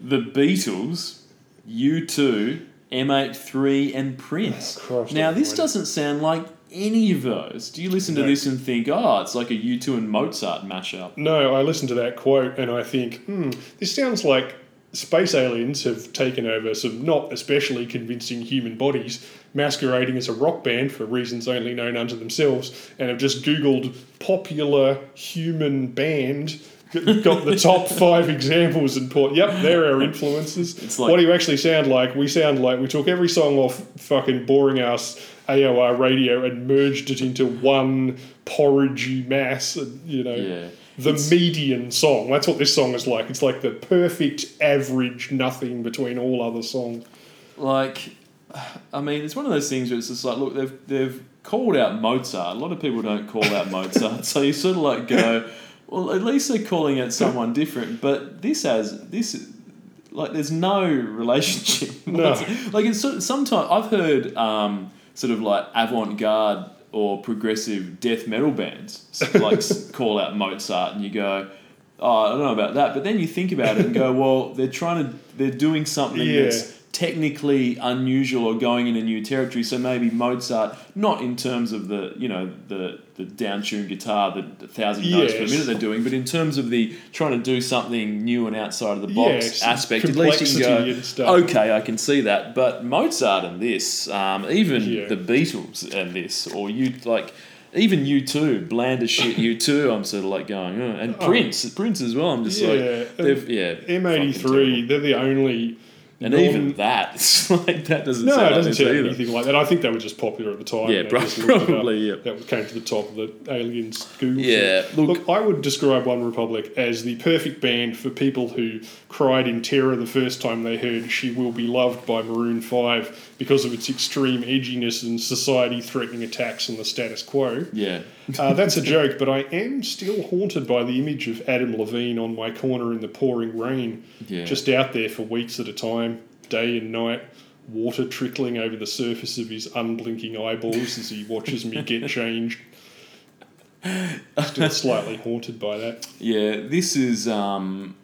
the Beatles, U2, M83, and Prince. Christ now, this doesn't sound like any of those. Do you listen to No. this and think, oh, it's like a U2 and Mozart mashup? No, I listen to that quote and I think, hmm, this sounds like space aliens have taken over some not especially convincing human bodies, masquerading as a rock band for reasons only known unto themselves, and have just Googled popular human band. Got the top five examples and put, yep, they're our influences. It's like- what do you actually sound like? We sound like we took every song off fucking boring ass AOR radio and merged it into one porridgey mass. And, you know, Yeah. the median song. That's what this song is like. It's like the perfect average, nothing between all other songs. like I mean, it's one of those things where it's just like, look, they've they've called out Mozart. A lot of people don't call out Mozart, so you sort of like go, well, at least they're calling it someone different. But this has this. Like there's no relationship. No. Like it's sort sometimes I've heard um, sort of like avant-garde or progressive death metal bands like call out Mozart, and you go, oh, I don't know about that. But then you think about it and go, well, they're trying to, they're doing something Yeah. that's technically unusual or going in a new territory. So maybe Mozart, not in terms of the, you know, the the down-tuned guitar, the, the thousand notes per minute they're doing, but in terms of the trying to do something new and outside of the box Yes, aspect, at least you can go, okay, I can see that. But Mozart and this, um, even Yeah. the Beatles and this, or you like. Even you too, bland as shit. You too. I'm sort of like going, oh. and Prince, Prince as well. I'm just Yeah, like, yeah, M83, they're the only. And even that, it's like that doesn't. No, sound it doesn't sound anything like that. I think they were just popular at the time. Yeah, They prob- just looked it up. probably, yeah. That came to the top of the aliens Google. Yeah, Look, look- I would describe One Republic as the perfect band for people who cried in terror the first time they heard She Will Be Loved by Maroon 5 because of its extreme edginess and society threatening attacks on the status quo. Yeah, Uh, that's a joke, but I am still haunted by the image of Adam Levine on my corner in the pouring rain, Yeah. just out there for weeks at a time, day and night, water trickling over the surface of his unblinking eyeballs as he watches me get changed. Still slightly haunted by that. yeah. This is um,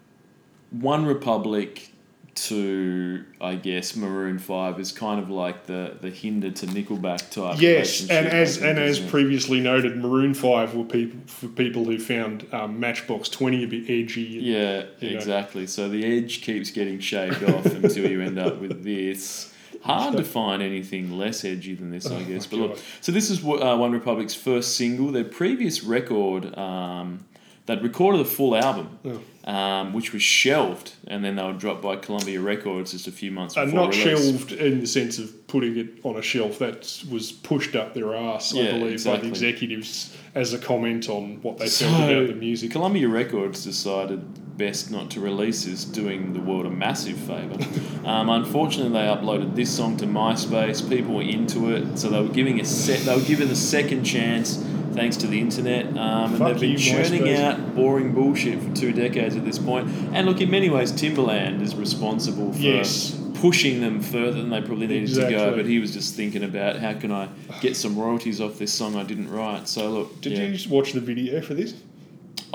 One Republic to I guess Maroon Five is kind of like the the hinder to Nickelback type. Yes, and as think, and as it? previously noted, Maroon Five were people for people who found um, Matchbox Twenty a bit edgy. Yeah, you know. exactly. So the edge keeps getting shaved off until you end up with this. Hard to find anything less edgy than this, I Oh guess. my But look, God. so this is what, uh, One Republic's first single. Their previous record, um, they'd recorded a full album, Oh. Um, which was shelved, and then they were dropped by Columbia Records just a few months And before Uh, not release. shelved in the sense of putting it on a shelf. That was pushed up their ass, I believe, exactly. by the executives as a comment on what they So, felt about the music. Columbia Records decided best not to release this, doing the world a massive favour. Um, unfortunately, they uploaded this song to MySpace. People were into it, so they were giving a set. They were given a second chance thanks to the internet, um, and they've been you, churning out boring bullshit for two decades at this point. And look, in many ways, Timbaland is responsible for. Yes. Pushing them further than they probably needed to go, but he was just thinking about how can I get some royalties off this song I didn't write. So look, Did yeah. you watch the video for this?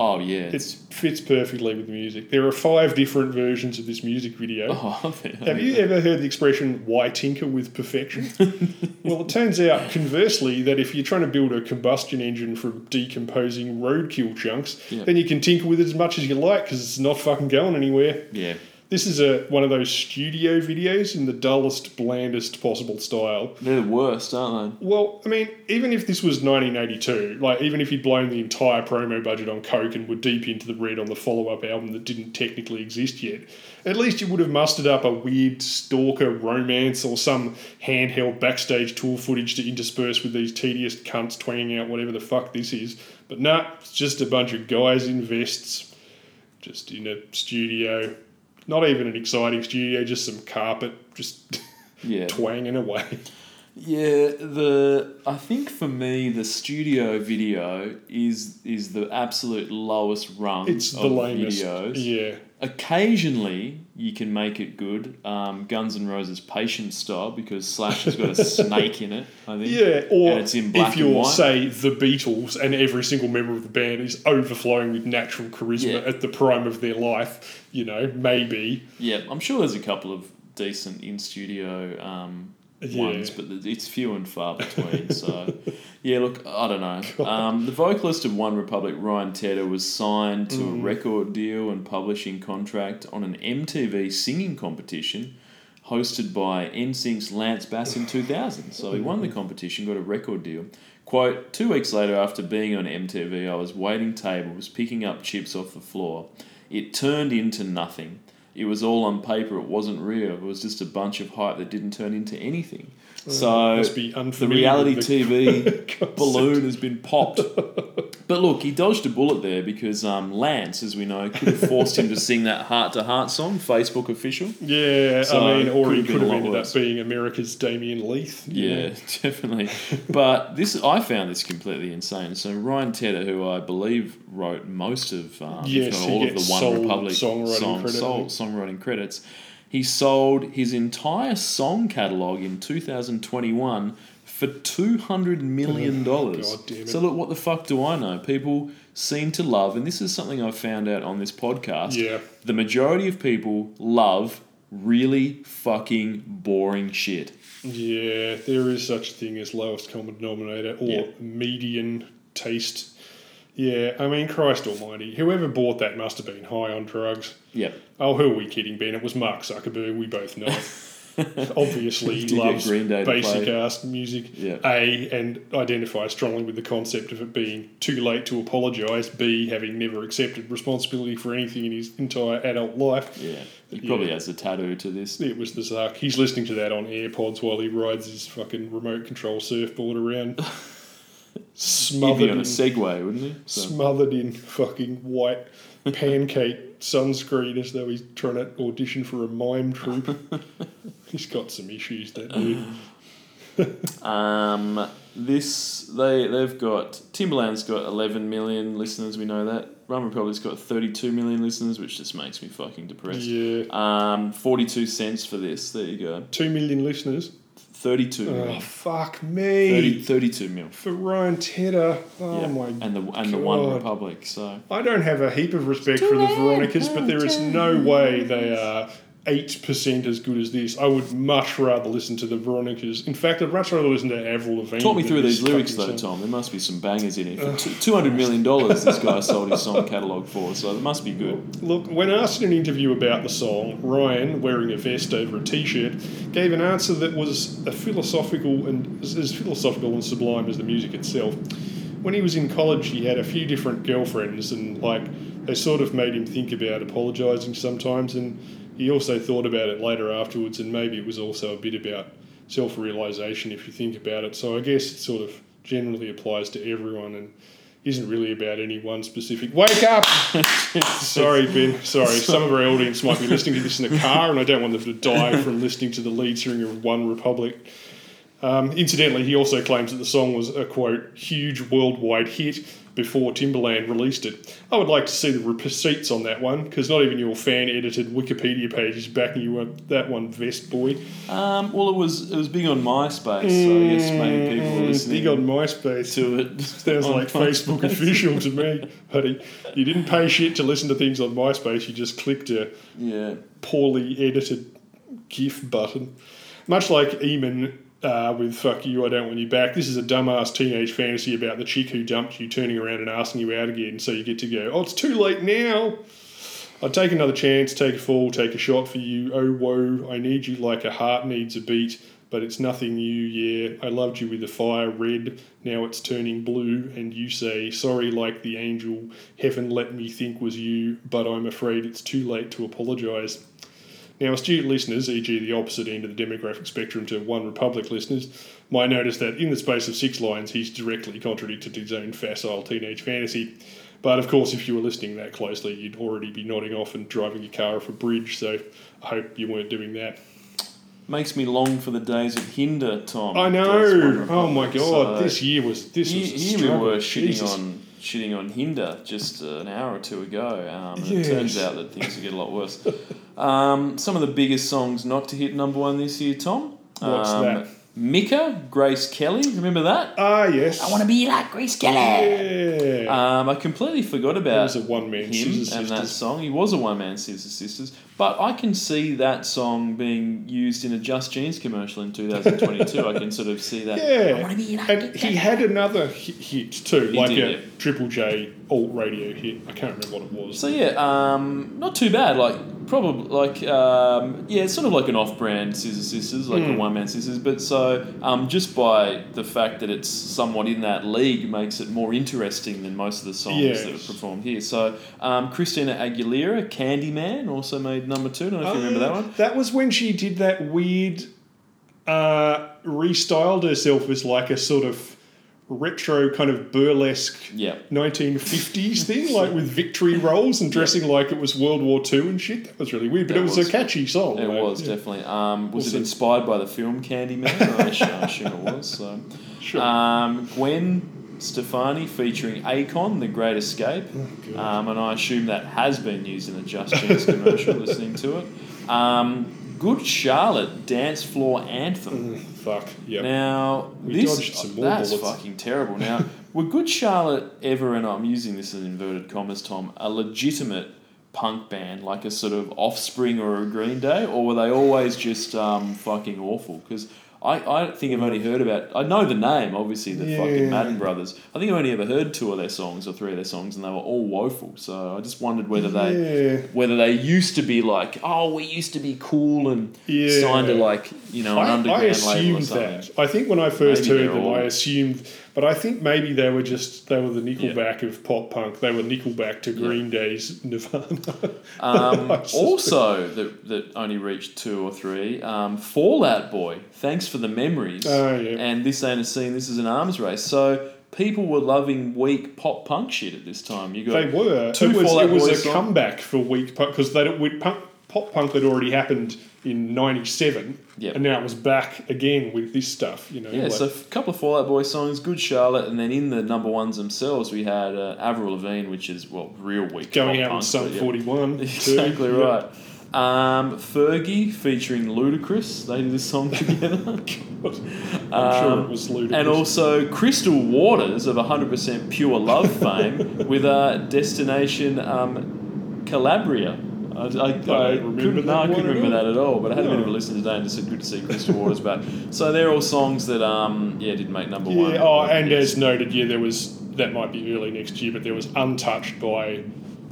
Oh yeah, It fits perfectly with the music. There are five different versions of this music video. Oh, Have you ever heard the expression "why tinker with perfection"? well, it turns out, conversely, that if you're trying to build a combustion engine from decomposing roadkill chunks, Yeah. then you can tinker with it as much as you like because it's not fucking going anywhere. Yeah, This is a one of those studio videos in the dullest, blandest possible style. they're the worst, aren't they? Well, I mean, even if this was 1982, like even if you'd blown the entire promo budget on Coke and were deep into the red on the follow-up album that didn't technically exist yet, at least you would have mustered up a weird stalker romance or some handheld backstage tour footage to intersperse with these tedious cunts twanging out whatever the fuck this is. But nah, it's just a bunch of guys in vests, just in a studio. Not even an exciting studio, just some carpet, just? Yeah, twanging away. yeah. The I think for me, the studio video is is the absolute lowest rung It's the of lamest. videos. Yeah. Occasionally, you can make it good. Um, Guns N' Roses Patience style because Slash has got a snake in it. I think. Yeah, or and it's in black if you're, and white. say, the Beatles and every single member of the band is overflowing with natural charisma Yeah. at the prime of their life, you know, maybe. Yeah, I'm sure there's a couple of decent in studio um, Yeah. ones, but it's few and far between. so, yeah, look, I don't know. Um, the vocalist of One Republic, Ryan Tedder, was signed to Mm. a record deal and publishing contract on an MTV singing competition hosted by NSYNC's Lance Bass in 2000. So he won the competition, got a record deal. Quote, two weeks later, after being on MTV, I was waiting tables, picking up chips off the floor. It turned into nothing. It was all on paper, it wasn't real. It was just a bunch of hype that didn't turn into anything. Mm. So must be the reality the TV balloon has been popped. But look, he dodged a bullet there because um, Lance, as we know, could have forced him to sing that heart to heart song, Facebook official. Yeah, So, I mean, or he could have ended worse. up being America's Damien Leith. Yeah, know. definitely. But this, I found this completely insane. So Ryan Tedder, who I believe wrote most of, um, Yes, if he not all of the One Republic songwriting song, credit, songwriting credits, he sold his entire song catalog in 2021 for two hundred million oh, dollars. God damn it. So look, what the fuck do I know? People seem to love, and this is something I found out on this podcast. Yeah. the majority of people love really fucking boring shit. Yeah, there is such a thing as lowest common denominator or Yeah. median taste. Yeah, I mean, Christ Almighty, whoever bought that must have been high on drugs. Yep. Oh, who are we kidding, Ben? It was Mark Zuckerberg. We both know. Obviously, he loves Green Day basic ass music. Yeah. A and identifies strongly with the concept of it being too late to apologise. B having never accepted responsibility for anything in his entire adult life. Yeah. He probably Yeah. has a tattoo to this. It was the Zuck. He's listening to that on AirPods while he rides his fucking remote control surfboard around. He'd smothered be on in, a Segway, wouldn't he? So, smothered in fucking white pancake sunscreen as though he's trying to audition for a mime troupe. he's got some issues, that dude. um, this they they've got Timbaland's got 11 million listeners. We know that. Rum Republic's got 32 million listeners, which just makes me fucking depressed. Yeah. Um, 42 cents for this. There you go. Two million listeners. 32 Oh, million. fuck me. 30, 32 mil. For Ryan Tedder. Oh Yeah. my and the and the One Republic. So I don't have a heap of respect for the Veronicas, but there is no way they are eight percent as good as this. I would much rather listen to the Veronicas. In fact, I'd much rather listen to Avril Lavigne. talk me through these lyrics though, song. Tom. There must be some bangers in it. For 200 million dollars, this guy sold his song catalog for. So it must be good. Look, when asked in an interview about the song, Ryan, wearing a vest over a t-shirt, gave an answer that was a philosophical and as as philosophical and sublime as the music itself. When he was in college, he had a few different girlfriends, and like they sort of made him think about apologising sometimes, and he also thought about it later afterwards, and maybe it was also a bit about self-realisation if you think about it. So I guess it sort of generally applies to everyone, and isn't really about any one specific. Wake up! Sorry, Ben. Sorry. Some of our audience might be listening to this in the car, and I don't want them to die from listening to the lead singer of One Republic. Um, incidentally, he also claims that the song was a quote huge worldwide hit before Timbaland released it. I would like to see the receipts on that one because not even your fan edited Wikipedia page is backing you up that one, Vest Boy. Um, well, it was it was big on MySpace, so I guess maybe people were Mm, listening Big on MySpace. to it. Sounds like Facebook official to me, buddy. You didn't pay shit to listen to things on MySpace. You just clicked a Yeah. poorly edited GIF button. Much like Eamon uh, with "Fuck you, I don't want you back." This is a dumbass teenage fantasy about the chick who dumped you turning around and asking you out again, so you get to go. Oh, it's too late now. I'd take another chance, take a fall, take a shot for you. Oh, whoa, I need you like a heart needs a beat, but it's nothing new, yeah. I loved you with the fire red, now it's turning blue, and you say, sorry, like the angel, heaven let me think was you, but I'm afraid it's too late to apologise. Now, astute listeners, e.g., the opposite end of the demographic spectrum to One Republic listeners, might notice that in the space of six lines, he's directly contradicted his own facile teenage fantasy. But of course, if you were listening that closely, you'd already be nodding off and driving your car off a bridge, so I hope you weren't doing that. Makes me long for the days of Hinder, Tom. I know! Oh my god, So this year was. This here, was we were shitting Jesus. on shitting on Hinder just an hour or two ago, um, and Yes. it turns out that things will get a lot worse. Um, some of the biggest songs not to hit number one this year, Tom. What's um, that? Mika, Grace Kelly, remember that? Ah, yes. I want to be like Grace Kelly. Yeah. Um, I completely forgot that about was a one man him Scissors and that song. He was a one man Scissors Sisters, but I can see that song being used in a Just Jeans commercial in 2022. I can sort of see that. Yeah. wanna be like And he had another hit, hit too, He like did, a yeah. Triple J alt radio hit. I can't remember what it was. So yeah, um, not too bad. Like probably like um, yeah, it's sort of like an off-brand Scissor Sisters, like Hmm. a one-man Sisters. But so um, just by the fact that it's somewhat in that league makes it more interesting than most of the songs Yes. that are performed here. So um, Christina Aguilera, Candyman, also made number two. I don't know if you remember that one. That was when she did that weird, uh, restyled herself as like a sort of retro kind of burlesque Yeah. 1950s thing, like with victory rolls and dressing like it was World War II and shit. That was really weird, but That it was, was- a catchy song. It was yeah. definitely. Um, was Also- it inspired by the film Candyman? I assume- I assume it was. So. Sure. Um, Gwen Stefani featuring Akon, The Great Escape. Oh, um, and I assume that has been used in a Just Jeans commercial, listening to it. Um, Good Charlotte, Dance Floor Anthem. Fuck, yeah. Now, We this dodged some more that's bullets. fucking terrible. Now, were Good Charlotte ever, and I'm using this in inverted commas, Tom, a legitimate punk band, like a sort of Offspring or a Green Day, or were they always just um, fucking awful? Because I, I think I've only heard about. I know the name, obviously, the fucking Madden Brothers. I think I've only ever heard two of their songs or three of their songs, and they were all woeful. So I just wondered whether they Yeah. whether they used to be like, oh, we used to be cool and Yeah. signed to like you know an I, underground I label or something. that. I think when I first Maybe heard them, all- I assumed, but I think maybe they were just they were the Nickelback of pop punk. They were Nickelback to Green Day's Nirvana. Um, also, that, that only reached two or three. Um, Fall Out Boy, thanks for the memories. Oh, yeah. And this ain't a scene. This is an arms race. So people were loving weak pop punk shit at this time. You got they were. two it was, Fall it was Boy a songs. comeback for weak punk because they punk, pop punk had already happened in '97, Yep. and now it was back again with this stuff. You know, Yeah, like- so a couple of Fall Out Boy songs, Good Charlotte, and then in the number ones themselves, we had uh, Avril Lavigne, which is well, real weak. going out punk, Sum but yeah. 41. Exactly right. Um, Fergie featuring Ludacris. They did this song together. I'm sure Um, it was ludicrous. And also Crystal Waters of 100% Pure Love fame with uh, Destination um, Calabria. I, I, I, remember couldn't, no, I couldn't remember that at all, but I had a bit of a No. listen today and just said good to see Crystal Waters back. So they're all songs that, um, yeah, didn't make number one. Yeah, oh, and as noted, yeah, there was that might be early next year, but there was Untouched by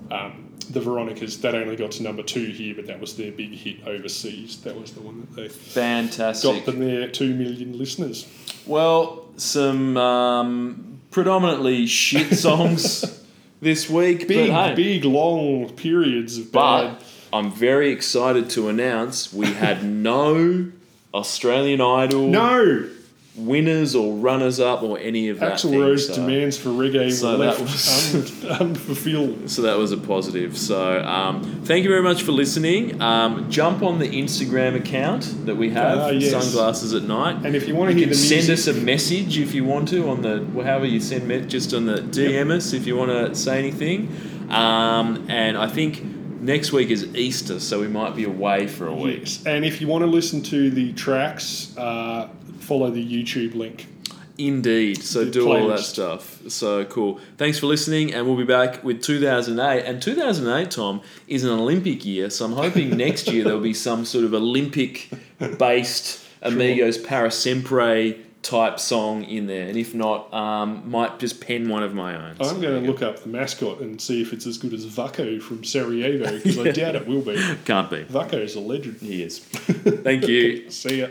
um, the Veronicas. That only got to number two here, but that was their big hit overseas. That was the one that they Fantastic. got them their two million listeners. Well, some um, predominantly shit songs this week, Big, hey, big, long periods of But. I'm very excited to announce we had no Australian Idol No, winners or runners up or any of that. Axl Rose so, demands for reggae so that was- unfulfilled. So that was a positive. So um, thank you very much for listening. Um, jump on the Instagram account that we have, Ah, yes. Sunglasses at Night. And if you want to hear the send us a message if you want to on the however you send me just on the DM us if you want to say anything. Um, and I think next week is Easter, so we might be away for a week. yes. And if you want to listen to the tracks, uh, follow the YouTube link. Indeed. So The do all that stuff. So cool. Thanks for listening, and we'll be back with 2008. And 2008, Tom, is an Olympic year, so I'm hoping next year there'll be some sort of Olympic-based Amigos Para Siempre type song in there. And if not, um, might just pen one of my own. I'm there going to look up the mascot and see if it's as good as Vaco from Sarajevo because I doubt it will be. Can't be. Vaco's a legend. He is. Thank you. See ya.